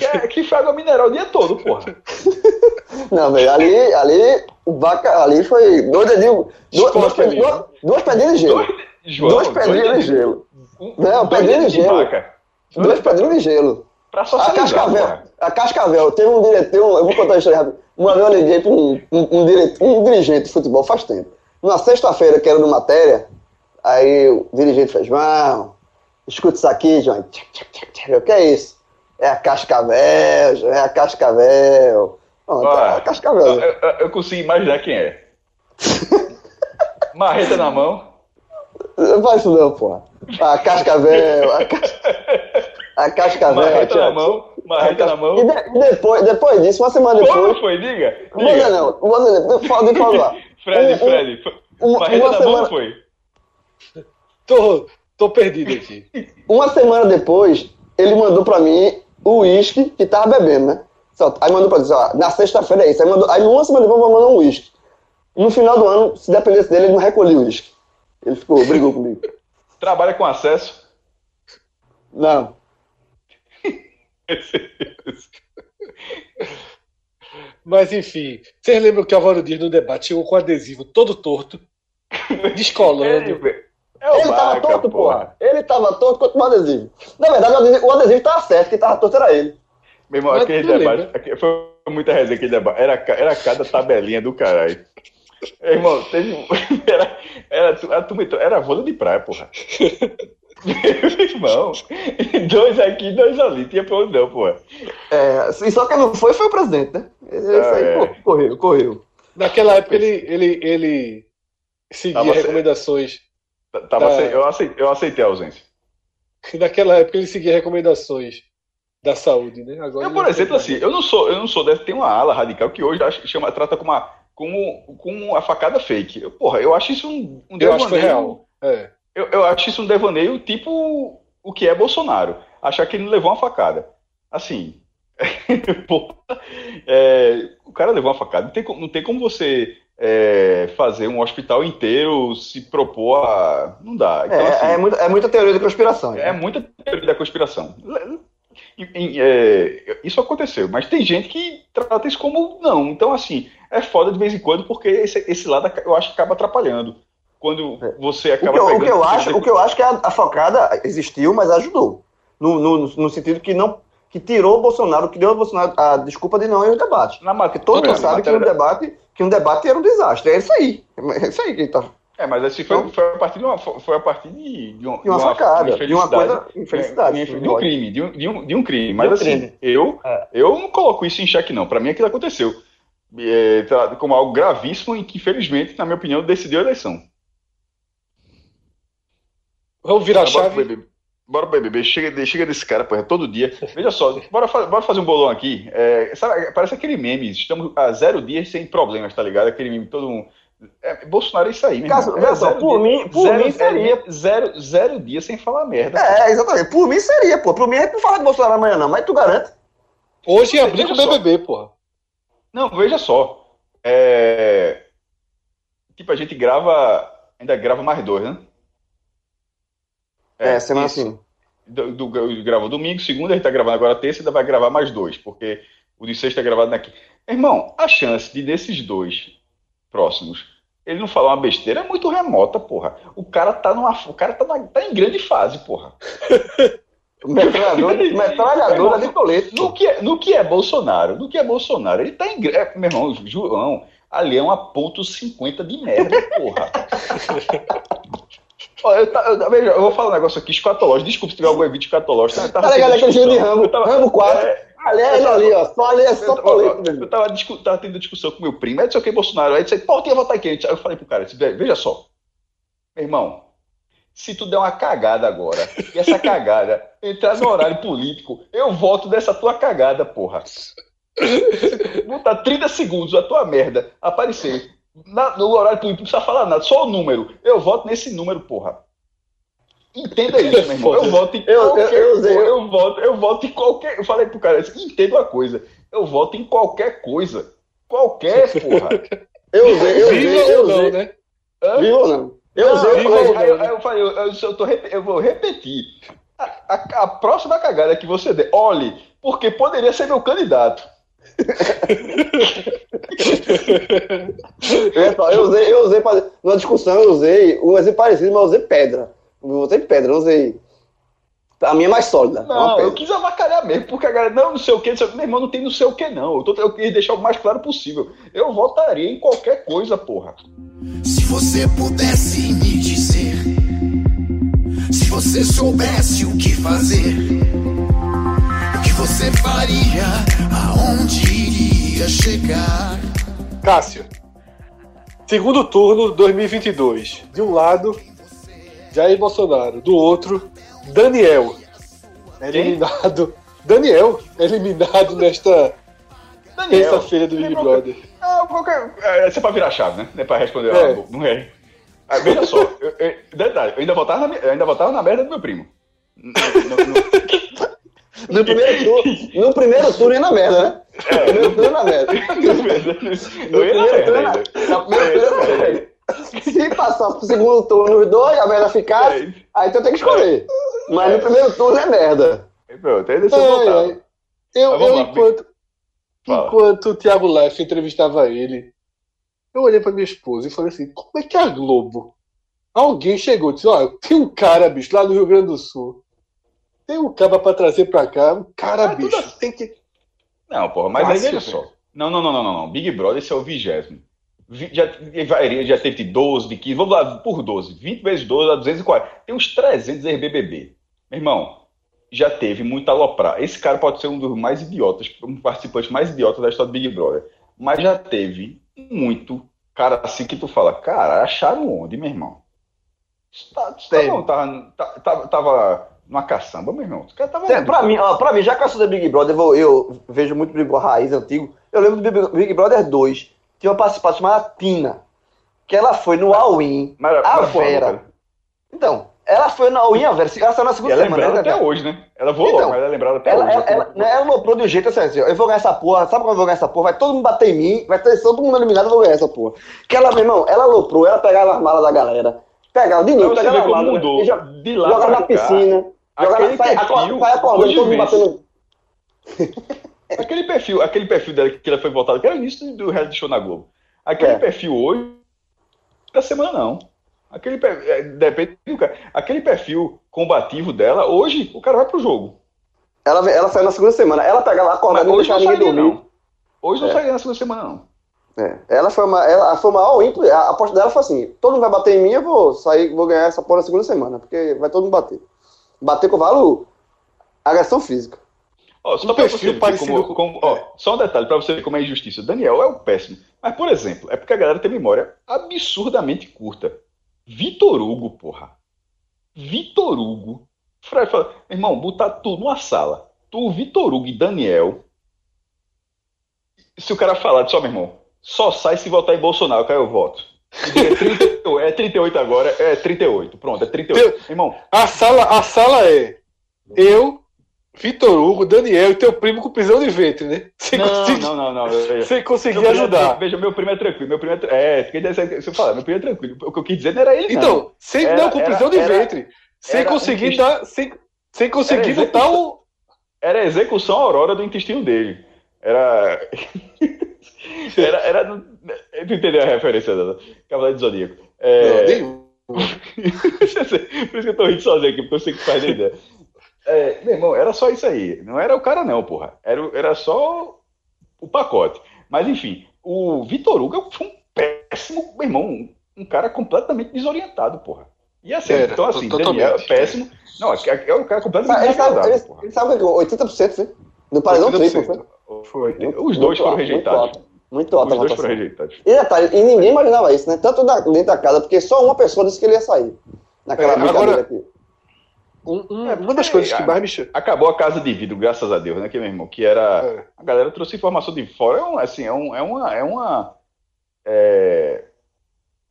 que, é, que foi água mineral o dia todo, porra. <laughs> Não, velho, ali, ali, o Baca, ali foi dois dedinhos, duas, duas, duas, duas pedrinhas de gelo. João, Duas pedrinhas de gelo. um- Não, dois pedrinha dedos de gelo. vaca. Duas pedrinhas de gelo. Pra A Cascavel, a Cascavel, tem um diretor, eu vou contar a história rápido. Uma vez eu liguei para um, um, um, diretor, um dirigente de futebol faz tempo. Numa sexta-feira, que era no matéria, aí o dirigente fez, João, escuta isso aqui, João. O que é isso? É a Cascavel, é a Cascavel. Pronto, é Ó, a Cascavel. eu, eu- eu consigo imaginar quem é. <laughs> Marreta na mão. Não faz isso não, porra. A Cascavel, a, cas... a Cascavel. Marreta na mão. Marreta na mão. E, de- e depois, depois disso, uma semana depois. Como foi? Diga. Diga. não, não dizer, não. Fala, fala lá. <laughs> Fred, Um- um- Fred. um- Marreta uma na semana- mão foi. Tô, Tô perdido aqui. Uma semana depois, ele mandou pra mim o uísque que tava bebendo, né? Só- Aí mandou pra dizer, ó, na sexta-feira é isso. Aí, mandou, aí uma semana depois mandou um uísque. No final do ano, se dependesse dele, ele não recolhia o uísque. Ele ficou, brigou comigo. Trabalha com acesso. Não. Mas enfim, vocês lembram que o Álvaro Dias no debate chegou com o adesivo todo torto, <laughs> descolando. Ele- É Ele tava Baca, torto, porra. Ele tava torto quanto o adesivo. Na verdade, o adesivo, o adesivo tava certo, quem tava torto era ele. Meu irmão, Mas aquele debate. lembra? aquele- Foi muita resenha aquele debate. Era, era cada tabelinha do caralho. Meu irmão, teve. <laughs> Era, era, a turma entrou- era vôlei de praia, porra. Meu irmão, dois aqui, dois ali. Tinha pra onde não, porra. É, só quem não foi foi o presidente, né? Esse aí, é. pô, correu, correu. Naquela época ele, ele, ele seguia Tava certo. recomendações. T- Tava Tá. acei- eu, aceitei, eu aceitei a ausência. Naquela época ele seguia recomendações da saúde, né? Agora Eu, por exemplo, assim, eu não sou, eu não sou dessa. Tem uma ala radical que hoje chama, trata como uma, como, como a facada fake. Eu, porra, eu acho isso um, um Eu acho devaneio- real. É. Eu, eu acho isso um devaneio tipo o que é Bolsonaro. Achar que ele não levou uma facada. Assim, <laughs> porra, é, o cara levou uma facada. Não tem, não tem como você é, fazer um hospital inteiro se propor a. Não dá. Então, é, assim, é, muita, é muita teoria da conspiração. é muita teoria da conspiração. É, isso aconteceu, mas tem gente que trata isso como não. Então, assim, é foda de vez em quando, porque esse, esse lado eu acho que acaba atrapalhando. Quando você O acaba que, eu, o, que eu acho, o que eu acho que a, a facada existiu, mas ajudou. No, no, no sentido que não que tirou o Bolsonaro, que deu ao Bolsonaro a desculpa de não ir ao debate. Na Porque todo mundo sabe que um, debate, que um debate era um desastre. É isso aí. É isso aí que tá. É, mas assim, foi, Então- foi a partir de uma, foi a partir de, de, um- De uma facada, de uma infelicidade. coisa. Infelicidade. de, um- de um crime, de um, de um, de um crime. Mas De um assim, crime. eu, É. eu não coloco isso em xeque, não. Pra mim aquilo aconteceu. É, tá- como algo gravíssimo e que, infelizmente, na minha opinião, decidiu a eleição. Vamos virar a chave. Bora pro BBB. Chega, chega desse cara, porra, todo dia. Veja só, bora, fa- bora fazer um bolão aqui. É, sabe, parece aquele meme. Estamos há zero dias sem problemas, tá ligado? Aquele meme todo mundo. É, Bolsonaro é isso aí, meu Cássio, irmão. veja É só, por dia- mim- por zero, mim seria- é, zero, zero dias sem falar merda. É, exatamente. Por mim seria, pô. Por mim a gente não fala de Bolsonaro amanhã, não, mas tu garante. Hoje abrir com o. BBB, porra. Não, veja só. É, Tipo, a gente grava. Ainda grava mais dois, né? É, semana isso. assim. Do, do, do- grava domingo, segunda, gente tá gravando agora terça, ainda vai gravar mais dois, porque o de sexta é gravado aqui. Irmão, a chance de desses dois próximos ele não falar uma besteira é muito remota, porra. O cara tá numa. O cara tá, na- tá em grande fase, porra. <laughs> Metralhadora, <laughs> metralhadora de colete. No que, é, no que é Bolsonaro? No que é Bolsonaro? Ele tá em. É, meu irmão, João, ali é uma ponto .50 de merda, porra. <laughs> Ó, eu, tá- eu- veja, eu vou falar um negócio aqui escatológico. Desculpa se tiver algum evento escatológico. Tava Tá ligado aquele jogo de. Rambo? Tava- Rambo 4. É, Ali é ali, ó. Só ali é só eu, colete, eu, eu tava, discu- tava tendo discussão com meu primo, é não sei o que, Bolsonaro. Aí disse, pô, tinha votar em quem? Aí eu falei pro cara, disse, "Ve- veja só, meu irmão, se tu der uma cagada agora, e essa <laughs> cagada entrar no horário político, eu voto dessa tua cagada, porra. Botar 30 segundos a tua merda aparecer na- no horário político, não precisa falar nada, só o número. Eu voto nesse número, porra. Entenda isso, meu irmão. Eu voto em Eu- eu- qualquer eu usei- eu, eu voto, eu voto em qualquer. Eu falei pro cara, eu disse, entenda uma coisa. Eu voto em qualquer coisa. Qualquer, <laughs> porra. Eu usei, eu usei, Viva eu ou não, usei. né? Hã? Vivo ou não? Eu Não, usei, aí, eu viva aí, não, eu falei, eu, eu, eu tô eu vou repetir. A, a- a próxima cagada que você der, olhe, porque poderia ser meu candidato. É, eu usei, eu usei pra, numa discussão, eu usei um exemplo parecido, mas eu usei pedra. Eu usei pedra, eu usei. A minha é mais sólida. é Não, eu pedra. quis avacalhar mesmo, porque a galera, não, não sei o que, meu irmão, não tem não sei o que, não. Eu, tô, eu quis deixar o mais claro possível. Eu votaria em qualquer coisa, porra. Se você pudesse me dizer, se você soubesse o que fazer, o que você faria, aonde iria chegar? Cássio. Segundo turno 2022. De um lado, Jair Bolsonaro. Do outro, Daniel. Eliminado. Daniel, eliminado nesta Daniel. terça-feira do Big Brother. Ah, qualquer, é, isso é pra virar chave, né? Não é pra responder. É. ah, não é. Ah, veja só, eu, eu, detalhe, eu ainda votava na, eu ainda votava na merda do meu primo. No, no- no- No primeiro turno, no primeiro turno ia na merda, né? É. No primeiro turno ia na merda. <laughs> No ia primeiro turno, ainda. na merda. Se passar pro segundo turno os dois, a merda ficasse, aí tu tem que escolher. Mas no primeiro turno é merda. Pronto, aí deixa eu ai. Eu, eu lá, enquanto, Fala. enquanto o Thiago Leifert entrevistava ele, eu olhei pra minha esposa e falei assim: como é que é a Globo? Alguém chegou e disse: Olha, tem um cara, bicho, lá no Rio Grande do Sul. Tem um cara pra trazer pra cá. Um cara, Ah, tudo bicho, assim. tem que. Não, porra, mas aí Fácil, veja só. Não, não, não, não, não, não. Big Brother, esse é o vigésimo. Vi- Já, já teve de 12, de 15, vamos lá, por 12. 20 vezes 12 dá 240. Tem uns 300 RBBB. Meu irmão, já teve muita aloprar. Esse cara pode ser um dos mais idiotas, um participante mais idiota da história do Big Brother. Mas já teve muito cara assim que tu fala, cara, acharam onde, meu irmão? Tá, tá, Sério? bom, tava, tá- tava, tava numa caçamba, meu irmão. Os caras tava É, pra, mim, ó, pra mim, já que eu sou da Big Brother, eu, vou- eu vejo muito Big Brother raiz antigo. Eu lembro do Big, Big Brother 2. Tinha uma participação chamada Tina. Que ela foi no All-In. A Vera. cara, Então, ela foi no All-In, a Vera. Ela saiu na segunda ela é semana. lembrada né, até cara? hoje, né? Ela voou Então, mas ela é lembrada até Ela, hoje. ela, ela, né, ela loprou de um jeito assim, assim, eu vou ganhar essa porra, sabe quando eu vou ganhar essa porra? Vai todo mundo bater em mim, vai ter todo mundo eliminado, eu vou ganhar essa porra. Que ela, meu irmão, ela loprou, ela pegava as malas da galera, pegava de novo, pegava as malas, mudou. e jo- De lá jogava na cá, piscina, aquele sai, perfil, acorda, sai acordando, hoje todo mundo vence. batendo. Aquele perfil, aquele perfil dela que ela foi voltada, que era o início do reality show na Globo. Aquele É. perfil hoje, da semana não. Aquele perfil, é, depende do cara. Aquele perfil combativo dela, hoje o cara vai pro jogo. Ela, ela saiu na segunda semana, ela pegava, Mas acordava, não deixava ninguém dormir. não. Hoje não É. sairia na segunda semana, não. É, ela foi uma, ela foi uma all-in, a aposta dela foi assim, todo mundo vai bater em mim, eu vou sair, vou ganhar essa porra na segunda semana, porque vai todo mundo bater. Bater com valo agressão física. Ó, só Um perfil parecido como, com- como- ó, só um detalhe pra você ver como é injustiça. O Daniel é o péssimo. Mas, por exemplo, é porque a galera tem memória absurdamente curta. Vitor Hugo, porra. Vitor Hugo. Fred fala, irmão, botar tu numa sala. Tu, Vitor Hugo e Daniel. Se o cara falar só, meu irmão, só sai se votar em Bolsonaro, aí eu voto. É 38, é 38 agora, é 38. Pronto, é 38. Meu irmão, A sala, a sala é eu, Vitor Hugo, Daniel e teu primo com prisão de ventre, né? Sem não, conseguir, não, não, não. eu- sem conseguir é- ajudar. veja, meu primo é tranquilo. Meu primo é, é fiquei dizendo- se eu falar, meu primo é tranquilo. O que eu quis dizer não era ele, não. Então, sem, Era- não, com prisão era- de era- ventre. Sem conseguir dar. Sem, sem conseguir botar o. Era a execução aurora do intestino dele. Era. <laughs> <laughs> era. era tu entendeu a referência dela? Cavaleiro do Zodíaco. É... <laughs> Por isso que eu tô rindo sozinho aqui, porque eu sei que faz nem ideia. É, meu irmão, era só isso aí. Não era o cara, não, porra. Era, o- era só o pacote. Mas, enfim, o Vitor Hugo foi um péssimo, meu irmão, um, um cara completamente desorientado, porra. E assim, Era, então, assim. Daniel é péssimo. Não, é, é um cara completamente Ele sabe, desagradável, ele, porra. ele sabe o que é 80%, né? Do paredão triplo, foi? Foi. Os dois Muito foram alto, rejeitados. Muito alto, muito alta Os dois foram rejeitados. E detalhe, e ninguém imaginava isso, né? Tanto da- dentro da casa, porque só uma pessoa disse que ele ia sair. Naquela É, brincadeira agora- aqui. Um- um- É, uma das porque- coisas que mais me chama. Acabou a casa de vidro, graças a Deus, né, que meu irmão? Que era. É. A galera trouxe informação de fora, é um, assim, é, um, é uma. É uma é,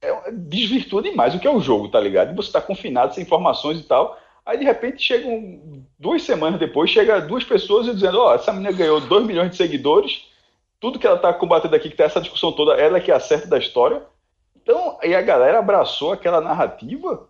é uma- desvirtua demais o que é o jogo, tá ligado? E você tá confinado sem informações e tal. Aí de repente chegam duas semanas depois, chega duas pessoas e dizendo, ó, essa menina ganhou 2 milhões de seguidores, tudo que ela tá combatendo aqui, que tá essa discussão toda, ela é que acerta da história. Então, aí a galera abraçou aquela narrativa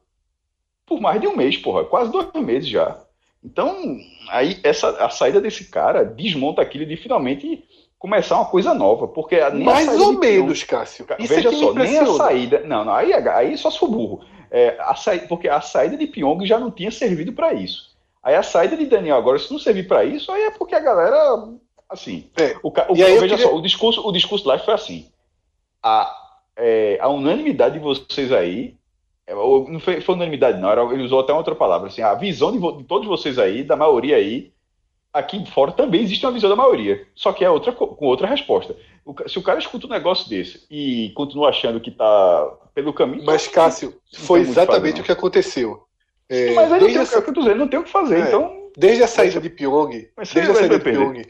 por mais de um mês, porra, quase dois meses já. Então, aí essa, a saída desse cara desmonta aquilo de finalmente começar uma coisa nova, porque a- nem Mais ou menos, Cássio. Isso Veja aqui me só, nem a saída. Não, não, aí, aí só for burro. É, a saída, porque a saída de Pyong já não tinha servido para isso. Aí a saída de Daniel agora, se não servir para isso, aí é porque a galera. Assim. É. O, o, E aí veja queria- só, o discurso, o discurso lá foi assim. A, é, a unanimidade de vocês aí. é, Não foi, foi unanimidade, não. Era, ele usou até outra palavra. Assim, a visão de, de todos vocês aí, da maioria aí, aqui fora também existe uma visão da maioria. Só que é outra, co- com outra resposta. Se o cara escuta um negócio desse e continua achando que tá pelo caminho. Mas, então, Cássio, foi fazer, exatamente não. o que aconteceu. É, Mas desde, tem, o essa- não tem o que fazer. É. Então, desde a saída de Pyong, desde a saída de. Pyong,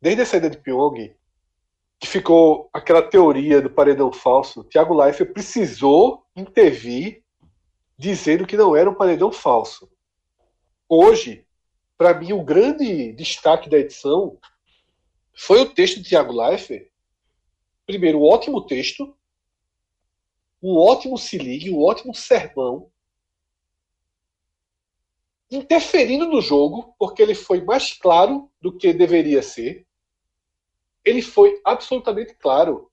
desde a saída de Pyong, que ficou aquela teoria do paredão falso, Thiago Leifert precisou intervir dizendo que não era um paredão falso. Hoje, para mim, o grande destaque da edição foi o texto de Tiago Leifert. Primeiro, um ótimo texto, um ótimo se ligue, um ótimo sermão, interferindo no jogo, porque ele foi mais claro do que deveria ser. Ele foi absolutamente claro.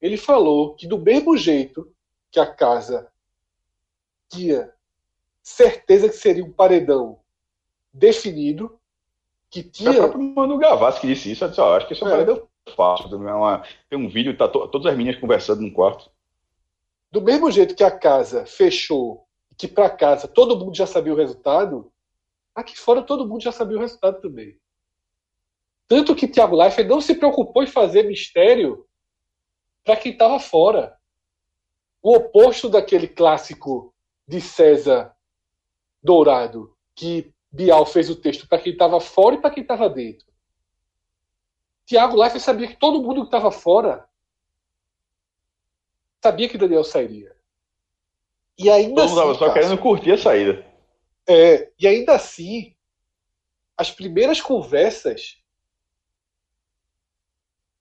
Ele falou que, do mesmo jeito que a casa tinha certeza que seria um paredão definido, que tinha. É o próprio Manu Gavassi que disse isso. Eu disse, ó, acho que isso é um é. paredão fácil. Tem um vídeo, tá to, todas as meninas conversando no quarto. Do mesmo jeito que a casa fechou, que para casa todo mundo já sabia o resultado, aqui fora todo mundo já sabia o resultado também. Tanto que Thiago Leifert não se preocupou em fazer mistério para quem estava fora. O oposto daquele clássico de César Dourado, que Bial fez o texto para quem estava fora e para quem estava dentro. Tiago Leifert sabia que todo mundo que estava fora sabia que Daniel sairia. E ainda Todo mundo assim, estava só querendo curtir a saída. É, e ainda assim, as primeiras conversas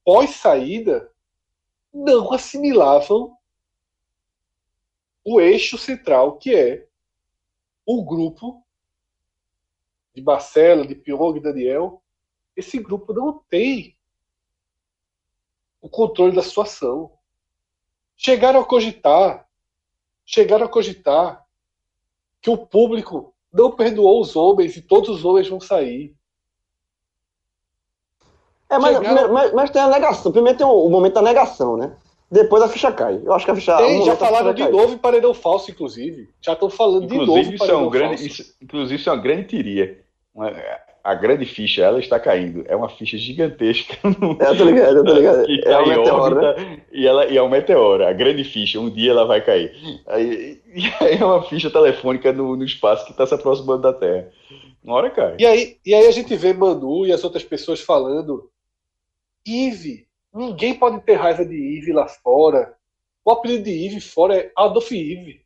pós-saída não assimilavam o eixo central, que é o grupo de Marcelo, de Pyong e Daniel. Esse grupo não tem o controle da situação. Chegaram a cogitar, chegaram a cogitar que o público não perdoou os homens e todos os homens vão sair. É, mas, chegaram... mas, mas, tem a negação. Primeiro tem o, o, momento da negação, né? Depois a ficha cai. Eu acho que a ficha. Tem, já falaram de novo em paredão falso, inclusive. Já estão falando inclusive, de novo. Isso é um grande, isso, inclusive, isso é uma grande tiria. A grande ficha, ela está caindo. É uma ficha gigantesca. <laughs> No... É, eu tô ligado, eu tô ligado. <laughs> Que é um meteoro, órbita, né? e, ela, e é um meteoro, a grande ficha. Um dia ela vai cair. Aí, <laughs> e aí é uma ficha telefônica no, no espaço que está se aproximando da Terra. Uma hora cai. E aí, e aí a gente vê Manu e as outras pessoas falando: Ive, ninguém pode ter raiva de Ive lá fora. O apelido de Ive fora é Adolf Ive.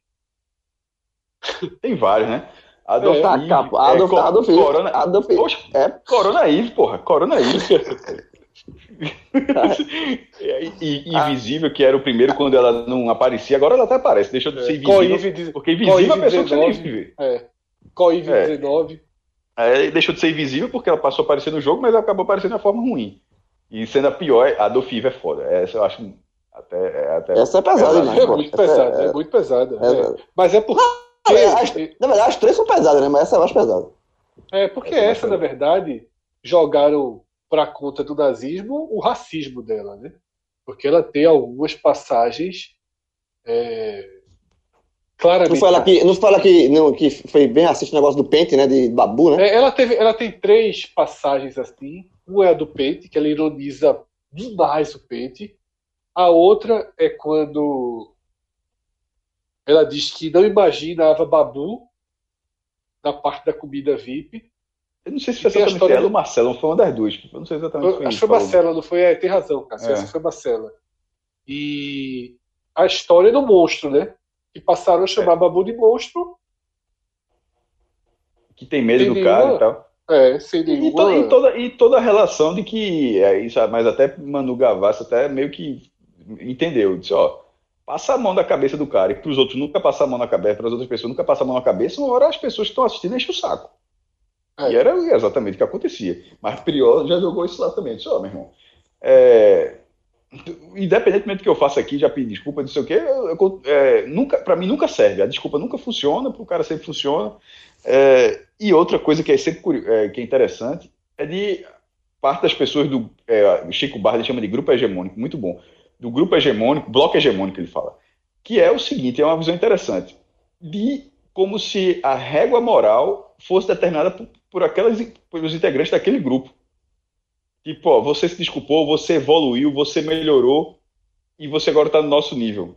Tem vários, né? Adolf é, Ive, Adolf, é, Adolf, Corona, Adolf, Poxa, é. Corona Ive, porra. Corona Ive. <laughs> e, Invisível, que era o primeiro quando ela não aparecia, agora ela até aparece, deixou de ser invisível. porque invisível é a pessoa 19, que você nem vive. É. Coive é. 19. É, deixou de ser invisível porque ela passou a aparecer no jogo, mas acabou aparecendo de forma ruim. E sendo a pior, a do Fiva é foda. Essa eu acho até. É, até Essa é pesada, né? É muito pesada, é, é, muito pesada. É. Mas é porque. É, as, na verdade, as três são pesadas, né? Mas essa é mais pesada. É, porque essa, essa na verdade, jogaram para conta do nazismo o racismo dela, né? Porque ela tem algumas passagens é, claramente. Não fala que, não fala que, não, que foi bem racista o negócio do pente, né? De babu, né? É, ela, teve, ela tem três passagens assim. Uma é a do pente, que ela ironiza demais o pente. A outra é quando ela diz que não imaginava Babu na parte da comida VIP. Eu não sei se foi exatamente ela do... ou Marcela, não foi uma das duas. Eu não sei exatamente foi Acho que foi Marcela, não foi? É, tem razão, Cássio. É. Essa foi Marcela. E a história do monstro, né? Que passaram a chamar é. Babu de monstro. Que tem medo do cara e tal. É, sem nenhuma... e, to, e, toda, e toda a relação de que, é, mas até Manu Gavassi até meio que entendeu, disse, ó, passa a mão da cabeça do cara, e para os outros nunca passar a mão na cabeça, para as outras pessoas nunca passar a mão na cabeça, uma hora as pessoas que estão assistindo enchem o saco. É. E era exatamente o que acontecia. Mas Priol já jogou isso lá também. Disse, ó, oh, meu irmão, é... independentemente do que eu faça aqui, já pedi desculpa, não sei o quê, eu, eu, é, nunca, para mim nunca serve. A desculpa nunca funciona, para o cara sempre funciona. É, e outra coisa que é sempre é, que é interessante é de parte das pessoas do é, Chico Barra ele chama de grupo hegemônico, muito bom do grupo hegemônico, bloco hegemônico, ele fala, que é o seguinte: é uma visão interessante, de como se a régua moral fosse determinada por, por aquelas, pelos integrantes daquele grupo. Tipo, ó, você se desculpou, você evoluiu, você melhorou e você agora está no nosso nível.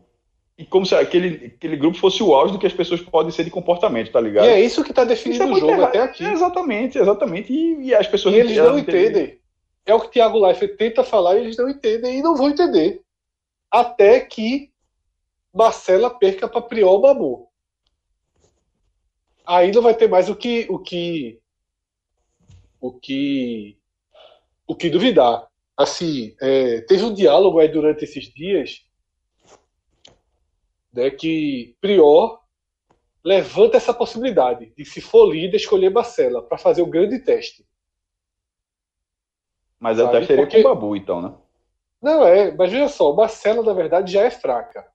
E como se aquele, aquele grupo fosse o auge do que as pessoas podem ser de comportamento, tá ligado? E é isso que está definindo é o jogo errado. até aqui. É exatamente, exatamente. E, e as pessoas e eles não entendem. É o que o Thiago Leifert tenta falar e eles não entendem e não vão entender até que Marcela perca para Priol Babu. aí não vai ter mais o que o que o que o que duvidar. Assim, é, teve um diálogo aí durante esses dias né, que Prior levanta essa possibilidade de, se for líder, escolher Marcela para fazer o grande teste. Mas até seria Porque... com o Babu, então, né? Não, é, mas veja só, Marcela, na verdade, já é fraca.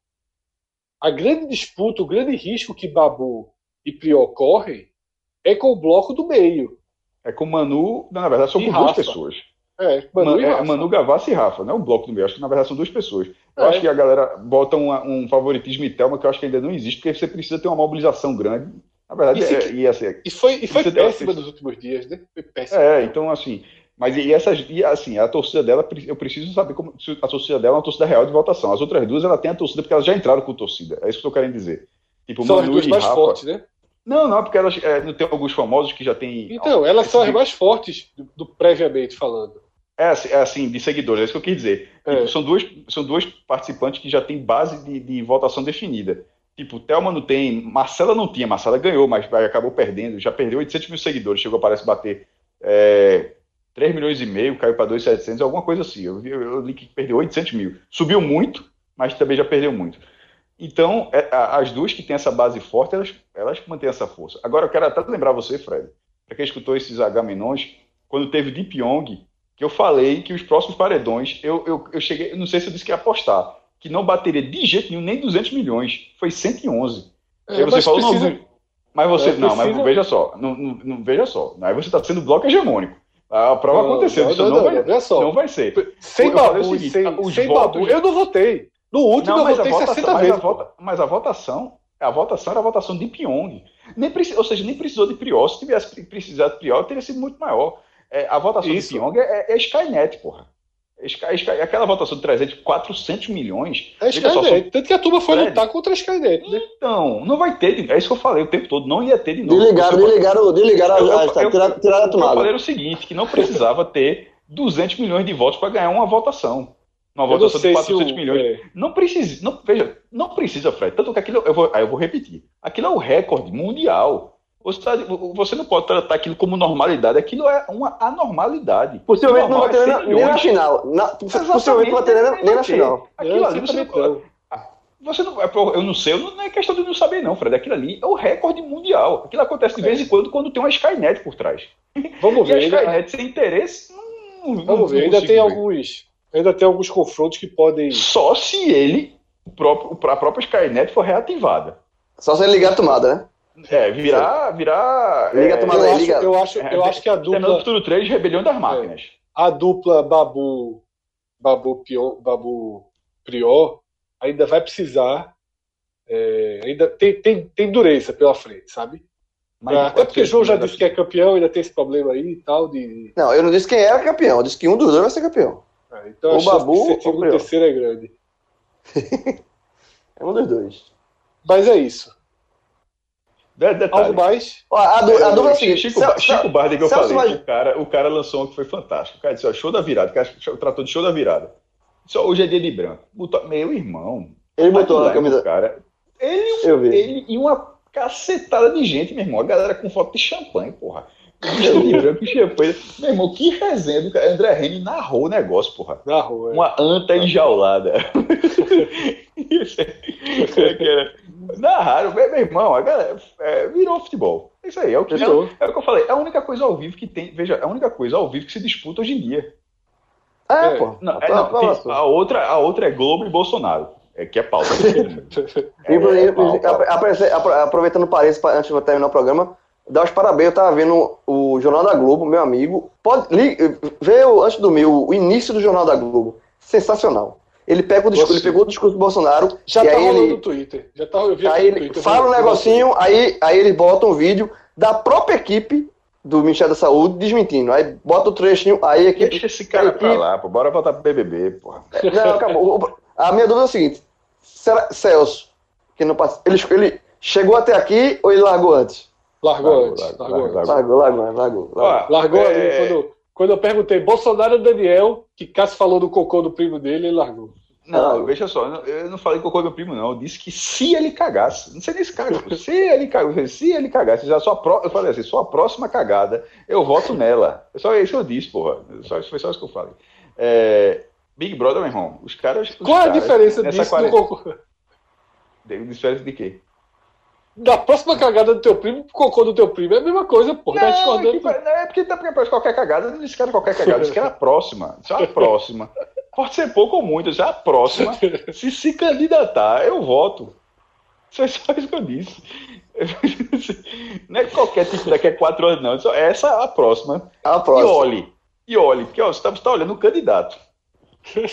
A grande disputa, o grande risco que Babu e Prior correm é com o bloco do meio. É com Manu, na verdade, são com Rafa. duas pessoas. É, Manu, Man, é, Manu Gavassi e Rafa, não é o bloco do meio. Acho que na verdade são duas pessoas. Eu é. acho que a galera bota um, um favoritismo em Thelma que eu acho que ainda não existe, porque você precisa ter uma mobilização grande. Na verdade, e, é, e, assim, e foi, e foi péssima nos últimos dias, né? Foi péssima. É, então assim. Mas e essas, e assim, a torcida dela, eu preciso saber como a torcida dela é uma torcida real de votação. As outras duas, ela tem a torcida porque elas já entraram com torcida. É isso que eu tô querendo dizer. Tipo, São Manu as duas mais Rafa, fortes, né? Não, não, porque elas é, não tem alguns famosos que já tem. Então, elas são as mais fortes do, do previamente falando. É assim, é assim, de seguidores, é isso que eu quis dizer. É. Tipo, são, duas, são duas participantes que já têm base de, de votação definida. Tipo, Thelma não tem, Marcela não tinha, Marcela ganhou, mas acabou perdendo, já perdeu 800 mil seguidores, chegou a parece bater é, 3 milhões e meio, caiu para 2,700, alguma coisa assim. Eu, vi, eu li que perdeu 800 mil. Subiu muito, mas também já perdeu muito. Então, é, as duas que têm essa base forte, elas, elas mantêm essa força. Agora, eu quero até lembrar você, Fred, para quem escutou esses Agamenons, quando teve Deep Yong, que eu falei que os próximos paredões, eu, eu, eu cheguei, eu não sei se eu disse que ia apostar, que não bateria de jeito nenhum nem 200 milhões. Foi 111. É, Aí você falou, precisa... não, mas você, é, não, precisa... mas veja só, não, não, não, veja só, aí você está sendo bloco hegemônico. A prova não, aconteceu, isso não, vai, não vai ser. Sem babu, seguinte, sem, sem votos... babu, eu não votei. No último não, eu votei votação, 60 vezes. Mas a, vota, mas a votação, a votação era a votação de Pyong. Nem, ou seja, nem precisou de Prior. Se tivesse precisado de Prior, teria sido muito maior. É, a votação Isso. de Pyong é, é, Skynet, porra. Aquela votação de 300, 400 milhões. É Skynet. Só, Tanto que a turma foi Fred, lutar contra a Skynet, né? Então, não vai ter. É isso que eu falei o tempo todo. Não ia ter de novo. Desligaram, desligaram, desligaram eu, a, eu, tiraram, tiraram a tomada. Eu falei o seguinte: que não precisava ter 200 milhões de votos para ganhar uma votação. Uma votação de 400 o, milhões. É. Não precisa. Não, veja, não precisa, Fred. Tanto que aquilo. Eu vou, aí eu vou repetir. Aquilo é o recorde mundial. Você, tá, você, não pode tratar aquilo como normalidade, aquilo é uma anormalidade. Possivelmente não vai ter nem, nem na final. Na, possivelmente não vai ter nem, nem na final. Aquilo ali você não, você não, é eu não sei, não é questão de não saber, não, Fred. Aquilo ali é o recorde mundial. Aquilo acontece de vez em quando quando tem uma Skynet por trás. Vamos <laughs> ver. E a Skynet sem interesse. Não, Vamos ver, ainda tem ver. alguns. Ainda tem alguns confrontos que podem. Só se ele, próprio, a própria Skynet for reativada. Só se ele ligar a tomada, né? É, virar. virar liga é, tomada eu, liga. Acho, eu, acho, eu acho que a dupla. Futuro 3, Rebelião das Máquinas. É, a dupla Babu. Babu, Pior, Babu Prior ainda vai precisar. É, ainda tem, tem, tem dureza pela frente, sabe? Mas até porque o João já disse que é campeão, ainda tem esse problema aí e tal. De... Não, eu não disse quem era é campeão, eu disse que um dos dois vai ser campeão. É, então o Babu ou o terceiro é grande. <laughs> é um dos dois. Mas é isso. Detalhe. Algo mais? A, a, a dúvida é o seguinte: Chico, Cel Chico que eu Celso falei, o, cara, o cara lançou um que foi fantástico. O cara disse: ó, show da virada. O cara tratou de show da virada. Só hoje é dia de branco. Botou, meu irmão. Ele botou na camisa. Cara, ele, ele e uma cacetada de gente, meu irmão. A galera com foto de champanhe, porra. Champanhe. Meu irmão, que resenha do cara. André Reni narrou o negócio, porra. Narrou, é. Uma anta enjaulada. Isso é, é, Narraram, meu irmão, a galera, é, virou futebol. É isso aí, é o, que, é, é, o que eu falei. É a única coisa ao vivo que tem. Veja, é a única coisa ao vivo que se disputa hoje em dia. É, é pô. Não, é, não, tem, a, outra, a outra é Globo e Bolsonaro. É que é pauta. <laughs> é, é, aproveitando o parênteses, antes de terminar o programa, dar os parabéns. Eu tava vendo o Jornal da Globo, meu amigo. Pode ver antes do meu o início do Jornal da Globo. Sensacional. Ele pega o discurso, ele pegou o discurso do Bolsonaro. Já e tá aí rolando ele, no Twitter. Já tá, eu vi aí ele Twitter, fala um negocinho, aí, aí ele bota um vídeo da própria equipe do Ministério da Saúde desmentindo. Aí bota o trechinho, aí aqui. Deixa esse cara equipe... pra lá, pô. Bora voltar pro BBB, porra. Não, acabou. A minha dúvida é o seguinte: será, Celso, que não passa, ele, ele chegou até aqui ou ele largou antes? Largou, antes. Largou, largou, largou. Largou, largou, largou. largou, largou é... ali quando quando eu perguntei Bolsonaro ou Daniel, que Cássio falou do cocô do primo dele, ele largou. Não, veja só, eu não- falei cocô do primo, não. Eu disse que se ele cagasse, não sei nem se caga, se ele cagasse, se ele cagasse, já só pró- eu falei assim, só a próxima cagada, eu voto nela. É só isso que eu disse, porra. Só, foi só isso que eu falei. É, Big Brother, meu irmão, os caras. os Qual é a caras, diferença disso do quarentena- cocô? de- Diferença de quê? Da próxima cagada do teu primo pro cocô do teu primo é a mesma coisa, pô. Tá Não, é, discordando. que- não, é porque tá qualquer cagada, não disse que era qualquer cagada, disse que era a próxima. Só a próxima. Pode ser pouco ou muito, já a próxima. Se se candidatar, eu voto. Isso é só isso que eu disse. <laughs> Não é qualquer tipo daqui a quatro anos, não. Só Essa é a próxima. A E próxima. olhe. E olhe, porque ó, você está olhando um candidato.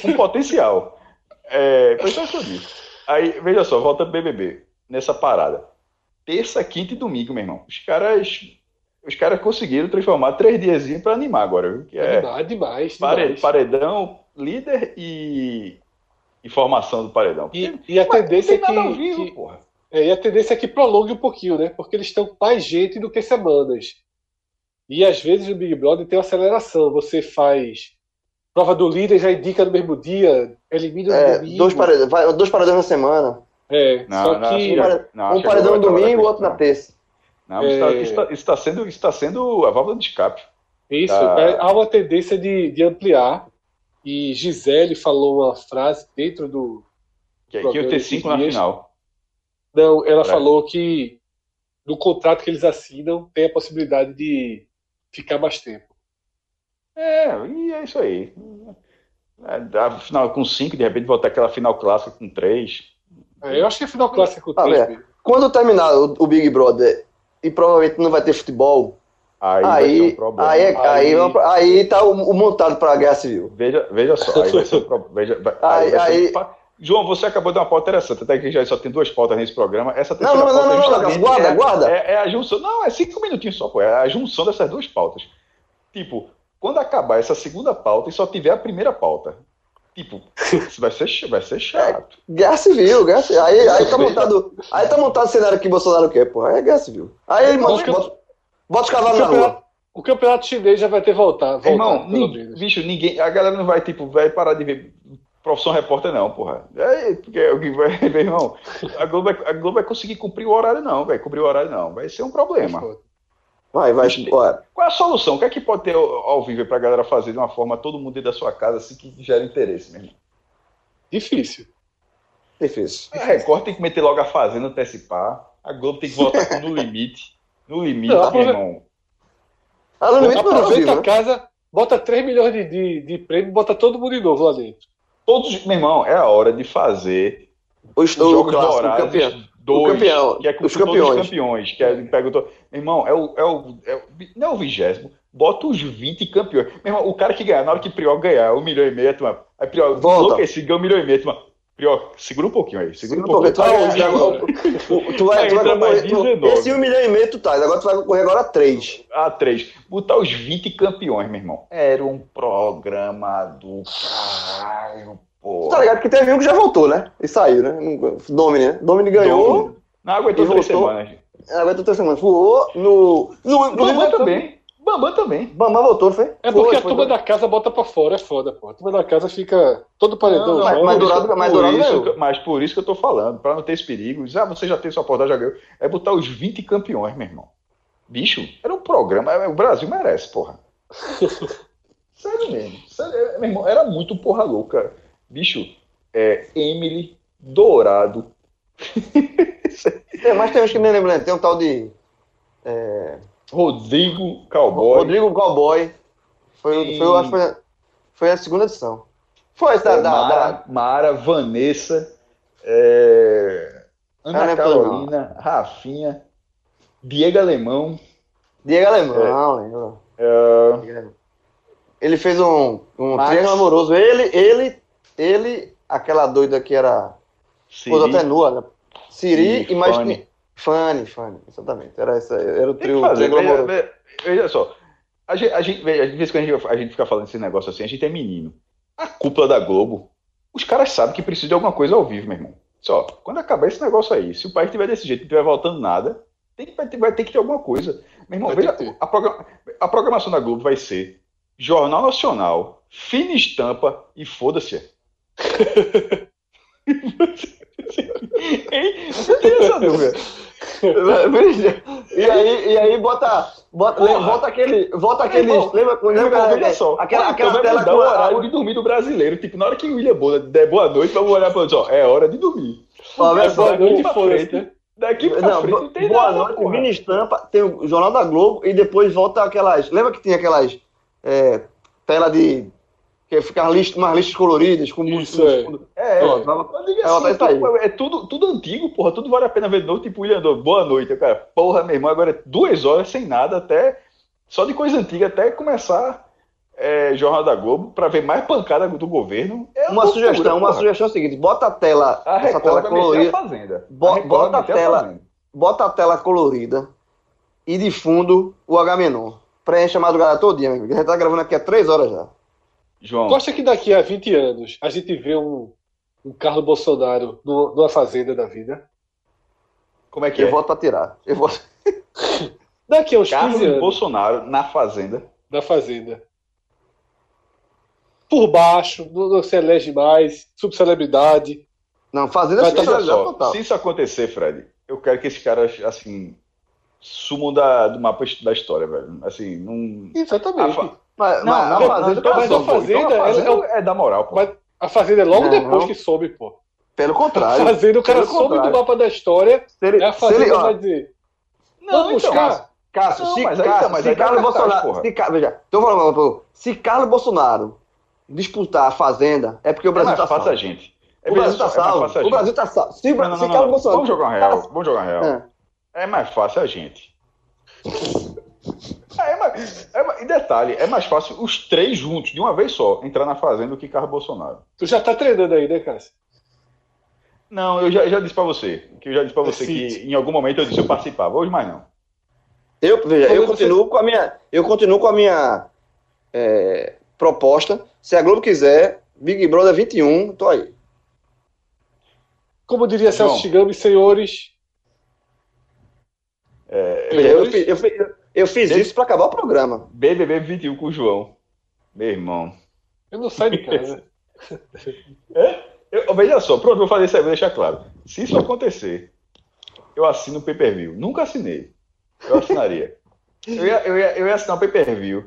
Um potencial. É, foi só isso que eu disse. Aí, veja só, volta pro BBB. Nessa parada. Terça, quinta e domingo, meu irmão. Os caras. Os caras conseguiram transformar três diazinhos pra animar agora, viu? Que É é demais, demais. pare- demais. paredão, líder e. e formação do paredão. E, e a tendência é que, vivo, que- porra. é, e a tendência é que prolongue um pouquinho, né? Porque eles estão mais gente do que semanas. E às vezes o Big Brother tem uma aceleração. Você faz prova do líder, já indica no mesmo dia, elimina no É, domingo. dois, paredões, vai- dois paredões na semana. É, Não, só não, que um paredão no agora vai domingo, trabalhar outro na terça. Não, está É. isso tá- isso tá sendo, isso tá sendo a válvula de escape. Isso, Tá. é, há uma tendência de, de ampliar. E Gisele falou uma frase dentro do. Que, é Programa ter esses cinco na dias. final. Não, ela É. falou que no contrato que eles assinam tem a possibilidade de ficar mais tempo. É, e é isso aí. É, final com cinco, de repente voltar aquela final clássica com três. É, eu acho que é final clássica com Ah, três é. Quando terminar o, o Big Brother e provavelmente não vai ter futebol, Aí, aí, um problema. aí, é- aí, Aí- é aí tá o, o montado pra guerra civil. Veja, veja só, aí vai ser um problema. <laughs> Aí- aí João, você acabou de dar uma pauta interessante, até que já só tem duas pautas nesse programa. Essa Não, terceira não, não, pauta não, não, guarda, é, guarda. É, é a junção. Não, é cinco minutinhos só, pô. É a junção dessas duas pautas. Tipo, quando acabar essa segunda pauta e só tiver a primeira pauta. Tipo, isso <laughs> vai ser, vai ser chato. Guerra civil, guerra civil. Aí, aí tá montado. Aí tá montado o cenário que Bolsonaro quer, porra. É guerra civil. Aí Mas bota, que- bota, bota os O cavalos na rua. campeonato, o campeonato chinês já vai ter voltado. voltado Irmão, pelo nin- menos. bicho, ninguém. A galera não vai, tipo, vai parar de ver profissão repórter, não, porra. É, porque o que vai <laughs> ver, irmão. A Globo, vai, a Globo vai conseguir cumprir o horário, não, vai cumprir o horário, não. Vai ser um problema. Vai, vai, bora. Qual é a solução? O que é que pode ter ao vivo para a galera fazer de uma forma todo mundo ir da sua casa assim que gera interesse mesmo? Difícil. Difícil. A Record tem que meter logo a Fazenda antecipar. A Globo tem que voltar com No Limite. No Limite, não, meu irmão. Ah, no Limite, mano, né? vivo, a casa, bota 3 milhões de, de, de prêmio, bota todo mundo de novo lá dentro. Todos, meu irmão, é a hora de fazer o jogo jogos do horário o campeão, que é com os campeões. os campeões, que é, pega o... Irmão, é o, é o, é o, não é o vigésimo, bota os 20 campeões. Meu irmão, o cara que ganhar, na hora que Prior ganhar, um milhão e meio, tu, aí Prior esse ganha um milhão e meio, tu, Prior, segura um pouquinho aí, segura, segura um pouquinho. Tá tu, vai, tu vai, tá tu vai mais tu, Esse um milhão e meio tu tá. agora tu vai correr agora a três, A três, Botar os 20 campeões, meu irmão. Era um programa do caralho, Tu tá ligado que teve um que já voltou, né? E saiu, né? Não- Domini, né? Domini ganhou. Não aguentou E três voltou. semanas. Agora tu tá semana. Voou no. No, no Bambam também. Bambam também. Bambam voltou, não foi? É porque Foi, a foi, turma foi. da casa bota pra fora, é foda, pô. A turma da casa fica todo paredão. Não, não, mas por Dourado- isso- mas por Dourado isso ganhou. que eu- Mas por isso que eu tô falando, pra não ter esse perigo. Ah, você já tem sua portada, já ganhou. É botar os 20 campeões, meu irmão. Bicho, era um programa. O Brasil merece, porra. <laughs> Sério mesmo. Sério, é, meu irmão, era muito porra louca. Bicho, é Emily, Dourado. <laughs> É, mas tem uns que nem lembro, né? Tem um tal de. Rodrigo Cowboy. Rodrigo Cowboy. Foi, Sim. foi, acho foi, foi a segunda edição. Foi essa da. É, da, Mara, da- Mara, Vanessa, é, Ana Carolina, Rafinha, Diego Alemão. Diego Alemão, lembro. é, Ele fez um, um Max. triângulo amoroso. Ele, ele, ele, aquela doida que era. Siri. Pô, até nua, né? Siri Sim, e mais. Fanny. Fanny, Fanny, exatamente. Era, essa, era o trio, fazer, veja, veja- veja só. A gente, a gente, veja, às vezes quando a gente, a gente fica falando esse negócio assim, a gente é menino. A cúpula da Globo, os caras sabem que precisa de alguma coisa ao vivo, meu irmão. Só, quando acabar esse negócio aí, se o país estiver desse jeito, não estiver voltando nada, tem que, vai, ter, vai ter que ter alguma coisa. Meu irmão, Vai veja, a, a programação da Globo vai ser Jornal Nacional, Fina Estampa e foda-se. Hein? Não tem essa dúvida. e aí, e aí bota, bota, Porra. volta aquele, volta aquele, Irmão, lembra, lembra, veja só. aquela, Então aquela vai tela com o a- horário de dormir do brasileiro. Tipo, na hora que o William Bonner der boa noite, vamos olhar para ó, é hora de dormir. Ó, Mas só, daqui pra frente, né? daqui pra Não, frente não tem boa nada, noite. Vini Estampa, tem o Jornal da Globo e depois volta aquelas. Lembra que tinha aquelas é, tela de. Que ficava lista, umas listas coloridas com Isso, músicas é. de fundo. É, Pronto, vamos- eu digo é, assim, tá aí. é tudo, tudo antigo, porra, tudo vale a pena ver de novo, tipo, William boa noite, cara, porra, meu irmão, agora é duas horas sem nada, até, só de coisa antiga, até começar é, Jornal da Globo, pra ver mais pancada do governo. É Uma loucura, sugestão, uma porra. sugestão é o seguinte: bota a tela, A essa tela a colorida. Bo- A bota a tela- Fazenda. bota a tela colorida e de fundo o H-Menor. Preenche a madrugada todinha, meu amigo. A gente tá gravando aqui há três horas já. João, Tu acha que daqui a 20 anos a gente vê um, um Carlos Bolsonaro no- numa fazenda da vida? como é que Eu é? voto pra tirar. Eu voto... <laughs> Daqui a uns Carlos 15 anos Bolsonaro na Fazenda. na fazenda. Por baixo, não, não se elege mais, subcelebridade. Não, fazenda é tá- só, total. se isso acontecer, Fred, eu quero que esses caras, assim, sumam da, do mapa da história, velho. Assim, não. Exatamente. A fa- Mas, Não, mas não, a fazenda, então, mas a então, Fazenda, então a ela- Fazenda ela- é da moral, pô. Mas a fazenda é logo Não, depois não. que soube, pô. pelo A contrário. fazenda, o cara soube do contrário. mapa da história, Se ele, é a se ele, fazenda ó, vai dizer. Não, Vamos então. Cássio, Não, se, mas Cássio, mas se tá Carlos Bolsonaro. porra. Se, veja, tô falando, se Carlos Bolsonaro disputar a Fazenda, é porque o é Brasil mais tá fácil salvo. a gente. É O Brasil tá mais fácil a salvo. gente. O Brasil tá salvo. Se, Não, não, se não, Carlos não. Bolsonaro. Vamos jogar uma real. Vamos jogar uma real. É. É mais fácil a gente. <laughs> É, é é e detalhe, é mais fácil os três juntos, de uma vez só, entrar na Fazenda do que Carlos Bolsonaro. Tu já tá treinando aí, né, Cássio? Não, eu já, já disse pra você. Que eu já disse pra você Decide. que em algum momento eu disse eu participava. Hoje mais não. Eu, veja, eu você- continuo com a minha, eu continuo com a minha é, proposta. Se a Globo quiser, Big Brother 21, tô aí. Como diria Celso. Chigami, senhores. Eu, senhores, fi- eu, fi- eu fiz isso pra acabar o programa. BBB 21 com o João. Meu irmão. eu não saio de casa. <laughs> Eu, veja só, pronto, vou fazer isso aí, vou deixar claro. Se isso acontecer, eu assino o pay-per-view. Nunca assinei. Eu assinaria. <laughs> Eu ia, eu ia, eu ia assinar o pay-per-view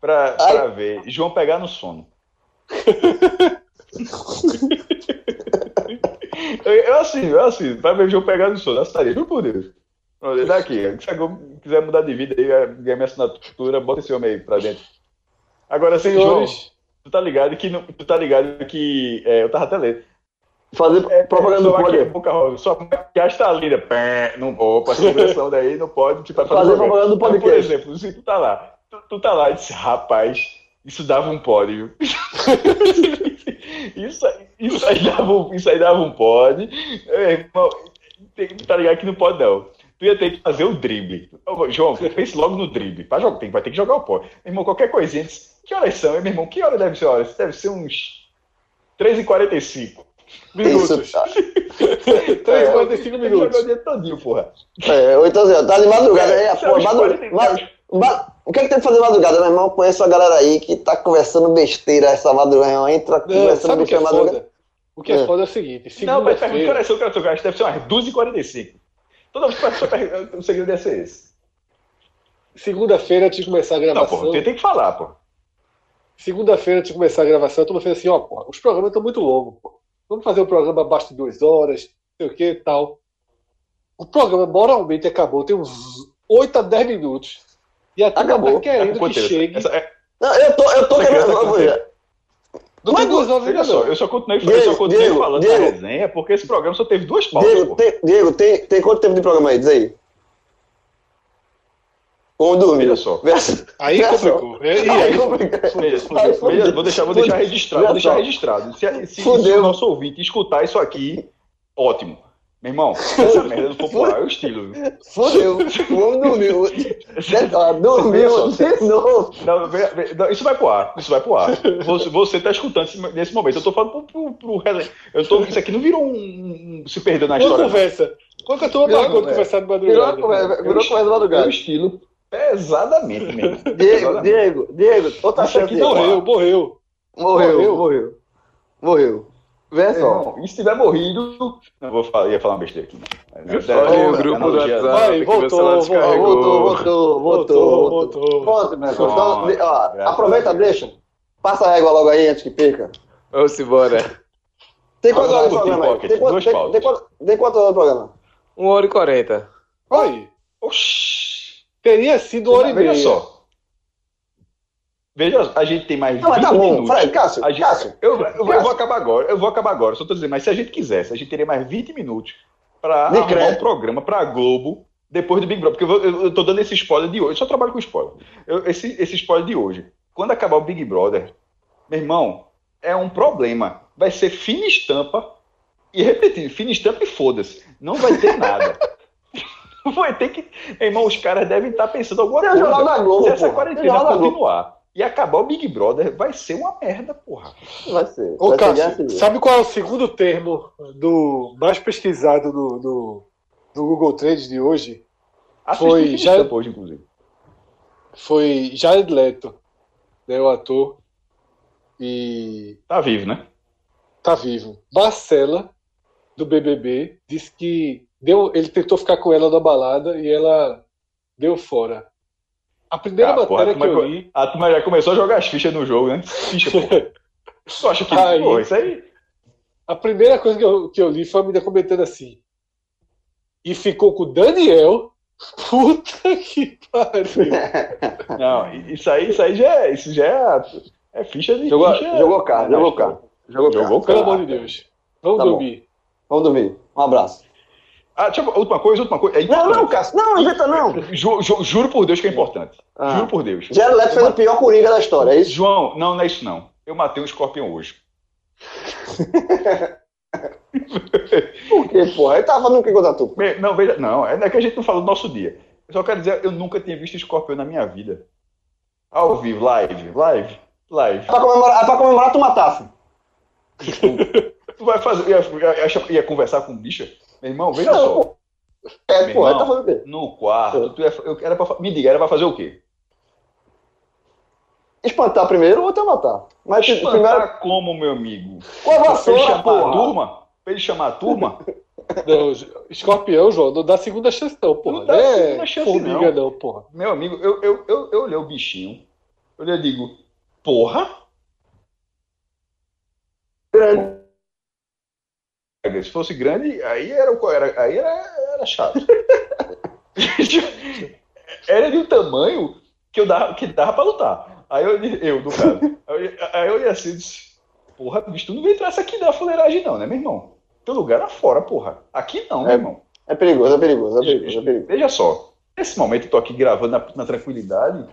pra, pra ver João pegar no sono. <laughs> eu, eu assino, eu assino. Pra ver João pegar no sono. Eu assinaria, juro por Deus. Pronto, Daqui, se a Globo quiser mudar de vida aí, ganhar minha assinatura, bota esse homem aí pra dentro. Agora, assim, João, Senhores, tu tá ligado que, não- tu tá ligado que é, eu tava até lendo. Fazer É, propaganda só do aqui, poder. boca rosa. Sua maquiagem tá linda. Pé, não, opa, seguração daí não pode. Tipo, Fazer programa. propaganda do Então, Por podcast. exemplo, se tu tá lá, tu, tu tá lá e disse, rapaz, isso dava um pódio. <laughs> isso, aí- isso, aí dava um, isso aí dava um pódio. Meu irmão, tem que tá ligado que não pode não. Tu ia ter que fazer o drible. Ô, João, pense logo no drible. Pra jogar, tem, vai ter que jogar o pódio. Meu irmão, qualquer coisinha. disse, Que horas são? Meu irmão, que hora deve ser? Horas? Deve ser uns 3h45. minutos. Isso, tá. 3, 45 Tem que jogar o minutos. dia todinho, porra. É, ou então, assim, tá de madrugada aí, É, uns madrugada. 40 ma- ma- O que é que tem que fazer madrugada, meu irmão? Conheço a galera aí que tá conversando besteira essa madrugada. Entra conversando que é besteira madrugada. O que é É. foda é o seguinte: Não, mas pergunta, que segunda-feira. horas são que? Acho que deve ser umas 2h45. Toda vez que a pergunta, o segredo deve ser esse. Segunda-feira, antes de começar a Não, gravação. pô, tem, tem que falar, pô. Segunda-feira, antes de começar a gravação, a turma fez assim: ó, pô, os programas estão muito longos, pô. Vamos fazer um programa abaixo de duas horas, não sei o que e tal. O programa moralmente acabou, tem uns 8 a 10 minutos. E a turma Acabou. tá querendo que Quanto tempo? chegue. Essa- é- Não, eu tô, eu tô querendo. Vamos tem Mas, duas horas ainda só, eu só continuei, eu Diego, só continuei Diego, falando Diego. da resenha porque esse programa só teve duas pausas, Diego, tem, Diego tem, tem quanto tempo de programa aí? Diz aí. Como dormir? Veja só. Veja- Aí veja complicou. E Aí complicou. Vou deixar, vou deixar registrado, vou deixar registrado. Se, se, se o nosso ouvinte escutar isso aqui, ótimo. Meu irmão, essa merda não for pro ar, é o estilo. Fodeu. O homem dormiu. Dormiu de novo. Não, isso vai pro ar, isso vai pro ar. Você, você tá escutando esse- nesse momento. Eu tô falando pro, pro, pro eu tô, Isso aqui não virou um. um- se perdeu na história. não. conversa. Quando a turma Virou, marcou de é. conversar de Virou, madrugada. conversa- virou conversa É o madrugada. estilo pesadamente mesmo. <laughs> Diego, Pesadamente. Diego, Diego, outra chance. de- Morreu, morreu. Morreu, Morreu. morreu. Vê só. E se tiver morrido. Não vou falar, ia falar uma besteira aqui. Não. Olha o grupo do WhatsApp voltou, voltou. Voltou, voltou, voltou, voltou. voltou. Pronto, meu irmão. Então, aproveita, deixa. Passa a régua logo aí antes que perca. Vamos embora. Tem quantas horas de programa Tem quantas- duas tem- tem Tem quantas horas de programa? Uma hora e quarenta. Aí, Oxi. teria sido uma hora e meia. só. Veja, a gente tem mais Não, mas 20 tá bom. minutos. Fred, Cássio, gente- Cássio. eu, eu- eu vou acabar agora, eu vou acabar agora, só tô dizendo, mas se a gente quisesse, a gente teria mais 20 minutos para arrumar um programa pra Globo depois do Big Brother, porque eu, eu, eu tô dando esse spoiler de hoje, eu só trabalho com spoiler. Eu- esse, esse spoiler de hoje, quando acabar o Big Brother, meu irmão, é um problema. Vai ser fina estampa e repetindo, fina estampa e foda-se. Não vai ter nada. <laughs> vai ter que. Meu irmão, os caras devem estar pensando alguma Tem coisa. Jornal da Globo, Se essa quarentena continuar e acabar o Big Brother, vai ser uma merda, porra. Vai ser. Ô, vai ser Cássio, civil. sabe qual é o segundo termo do mais pesquisado no, no, no Google Trends de hoje? Assisti Foi, Estampa hoje, inclusive. Foi Jared Leto, né, o ator, e Tá vivo, né? tá vivo. Marcela, do BBB, disse que deu, ele tentou ficar com ela na balada e ela deu fora. A primeira Ah, porra, matéria que eu li. A turma já começou a jogar as fichas no jogo, né? Ficha, porra. <laughs> Tu acha que, Aí. porra, isso aí... A primeira coisa que eu, que eu li foi a menina comentando assim. E ficou com o Daniel. <laughs> Puta que pariu. <laughs> Não, isso aí, isso aí já é, isso já é, é ficha de Jogou, ficha. jogou É, jogou cá. Jogou. Jogou Pelo cá. amor de Deus. Vamos Tá bom. dormir. Vamos dormir. Um abraço. Ah, deixa eu, última coisa, última coisa. É Não, não, Cássio. Não, inventa não. Ju- ju- juro por Deus que é importante. Ah. Juro por Deus. Jared Leto fez o pior Coringa da história, é isso? João, não, não é isso não. Eu matei um escorpião hoje. <laughs> Por quê, porra? Ele tava falando o que contra tu? Não, veja, não, é que a gente não falou do nosso dia. Eu só quero dizer, eu nunca tinha visto escorpião na minha vida. Ao vivo, live, live, live. É pra comemorar, é pra comemorar tu matasse. <laughs> Tu vai fazer, ia, ia- ia conversar com o bicho? Meu irmão, veja Não, só. pô. É, Meu ele irmão, tá falando o quê? No quarto, tu ia, eu, era pra, me diga, era pra fazer o quê? Espantar primeiro ou até matar? Mas Espantar primeiro. como, meu amigo? Com a Pra ele vassoura, chamar a turma? Pra ele chamar a turma? <laughs> Não, escorpião, João, não dá segunda chance, não, porra. Não dá é segunda chance, formiga, não. não, porra. Meu amigo, eu, eu, eu, eu olhei o bichinho, eu olhei e digo, porra? Se fosse grande, aí era, o- era, aí era, era chato. <laughs> era de um tamanho que eu dava, que dava pra lutar. Aí eu, eu no caso, aí eu, olhei assim e disse, porra, bicho, tu não vai entrar essa aqui da fuleiragem não, né, meu irmão? Teu lugar é fora, porra. Aqui não, meu É. irmão. É perigoso, é perigoso, é perigoso, é perigoso. Veja só, nesse momento eu tô aqui gravando na, na tranquilidade.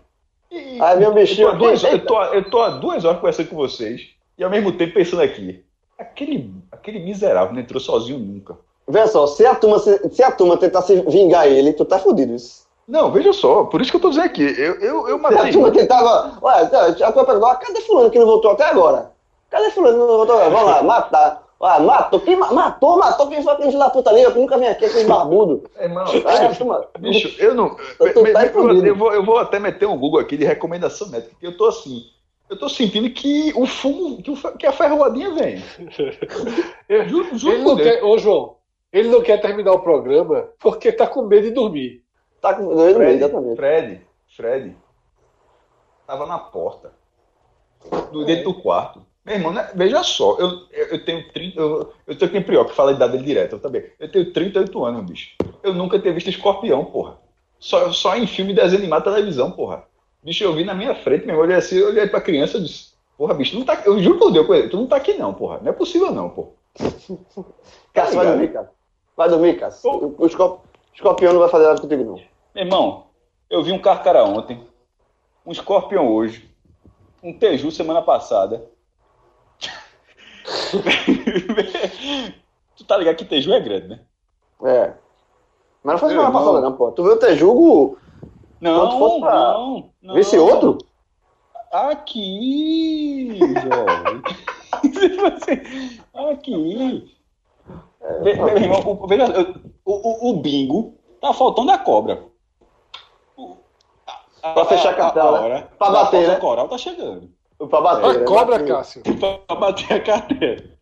E, meu bichinho eu tô, duas, eu, tô, eu tô há duas horas conversando com vocês e ao mesmo tempo pensando aqui. Aquele, aquele miserável não entrou sozinho nunca. Vê só, se a turma, se, se a turma tentar se vingar ele, tu tá fudido. Isso. Não, veja só, por isso que eu tô dizendo aqui. Eu, eu, eu Se a matei. turma tentava. Ué, a turma perguntou, ah, cadê fulano que não voltou até agora? Cadê fulano que não voltou agora? Vamos lá, <laughs> matar. Ah, matou, quem ma- matou, matou, quem foi aquele da puta ali, eu nunca vem aqui, aquele barbudo. Irmão, Aí a turma. bicho, eu não. Eu me- tá me- eu vou, eu vou até meter um Google aqui de recomendação médica, porque eu tô assim. Eu tô sentindo que o fumo, que, o fe- que a ferroadinha vem. <laughs> Juro, juro Ele não Deus. quer, ô João, ele não quer terminar o programa porque tá com medo de dormir. Tá com meio, Fred, exatamente. Fred, Fred, tava na porta, do, dentro do quarto. Meu irmão, né, veja só, eu, eu, eu tenho 30, eu, eu tenho quem pior que fala a idade dele direto, eu também. Eu tenho 38 anos, bicho. Eu nunca tinha visto escorpião, porra. Só, só em filme desenho animado televisão, porra. Bicho, eu vi na minha frente, meu olhei assim, eu olhei pra criança e disse, porra, bicho, tu não tá, eu juro por Deus, tu não tá aqui não, porra. Não é possível não, porra. <laughs> Cássio, vai dormir, cara. Vai dormir, Cássio. Ô. O, o escorp- escorpião não vai fazer nada contigo, não. Meu irmão, eu vi um carcara ontem, um escorpião hoje, um teju semana passada. <laughs> tu tá ligado que teju é grande, né? É. Mas não foi semana passada, não, pô. Tu viu o Tejugo? Não, pra- não, não. Esse outro? Aqui, jovem. <laughs> Aqui. Ve- Meu irmão, o, veja, o, o, o bingo tá faltando a cobra. O- a- Pra fechar a- cartão, a né? hora Pra da bater, né? coral tá chegando. Pra bater. A né? cobra, Bater. Cássio. <laughs> Pra bater a carteira.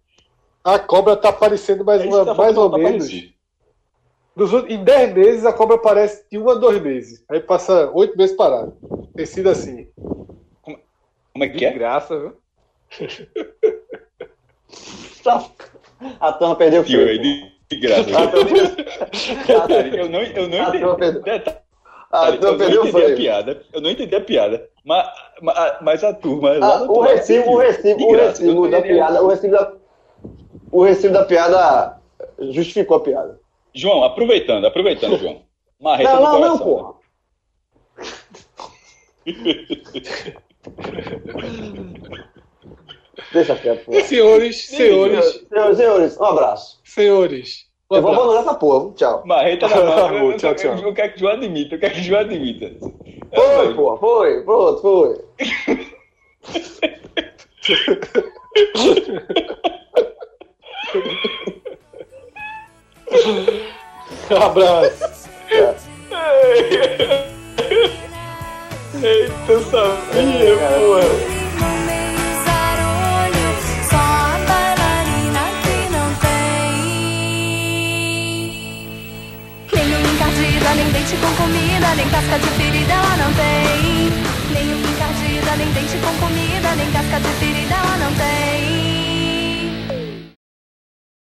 A cobra tá aparecendo mais, uma, tá mais ou menos. aparecer. Nos ú- em 10 meses a cobra aparece de 1 a 2 meses. Aí passa 8 meses parado. Tem sido assim. Como é que Que é? graça, viu? <laughs> A turma perdeu o fio. de, de graça. A turma Detalhe, <laughs> eu não, eu não entendi. eu turma não perdeu o entendi a piada. Eu não entendi a piada. Mas, mas, a turma. Ah, o recibo, o recibo, De o recibo da piada, o recibo da, o recibo da piada justificou a piada. João, aproveitando, aproveitando, <laughs> João. Marreta Não, não, não, porra. Deixa quieto, porra. Senhores, senhores, Senhores, senhores, um abraço. senhores. Um Eu vou abandonar essa porra, tchau. Marreta na mão. <laughs> Tchau, tchau. eu quero que o João admita, eu quero que o João admita. Foi, porra, foi, pronto, foi. <laughs> <laughs> Um abraço. Eita, eu sabia, porra. No meio zarolho, só a bailarina que não tem. Nenhuma encardida, nem dente com comida, nem casca de ferida ela não tem. Nenhuma encardida, nem dente com comida, nem casca de ferida ela não tem.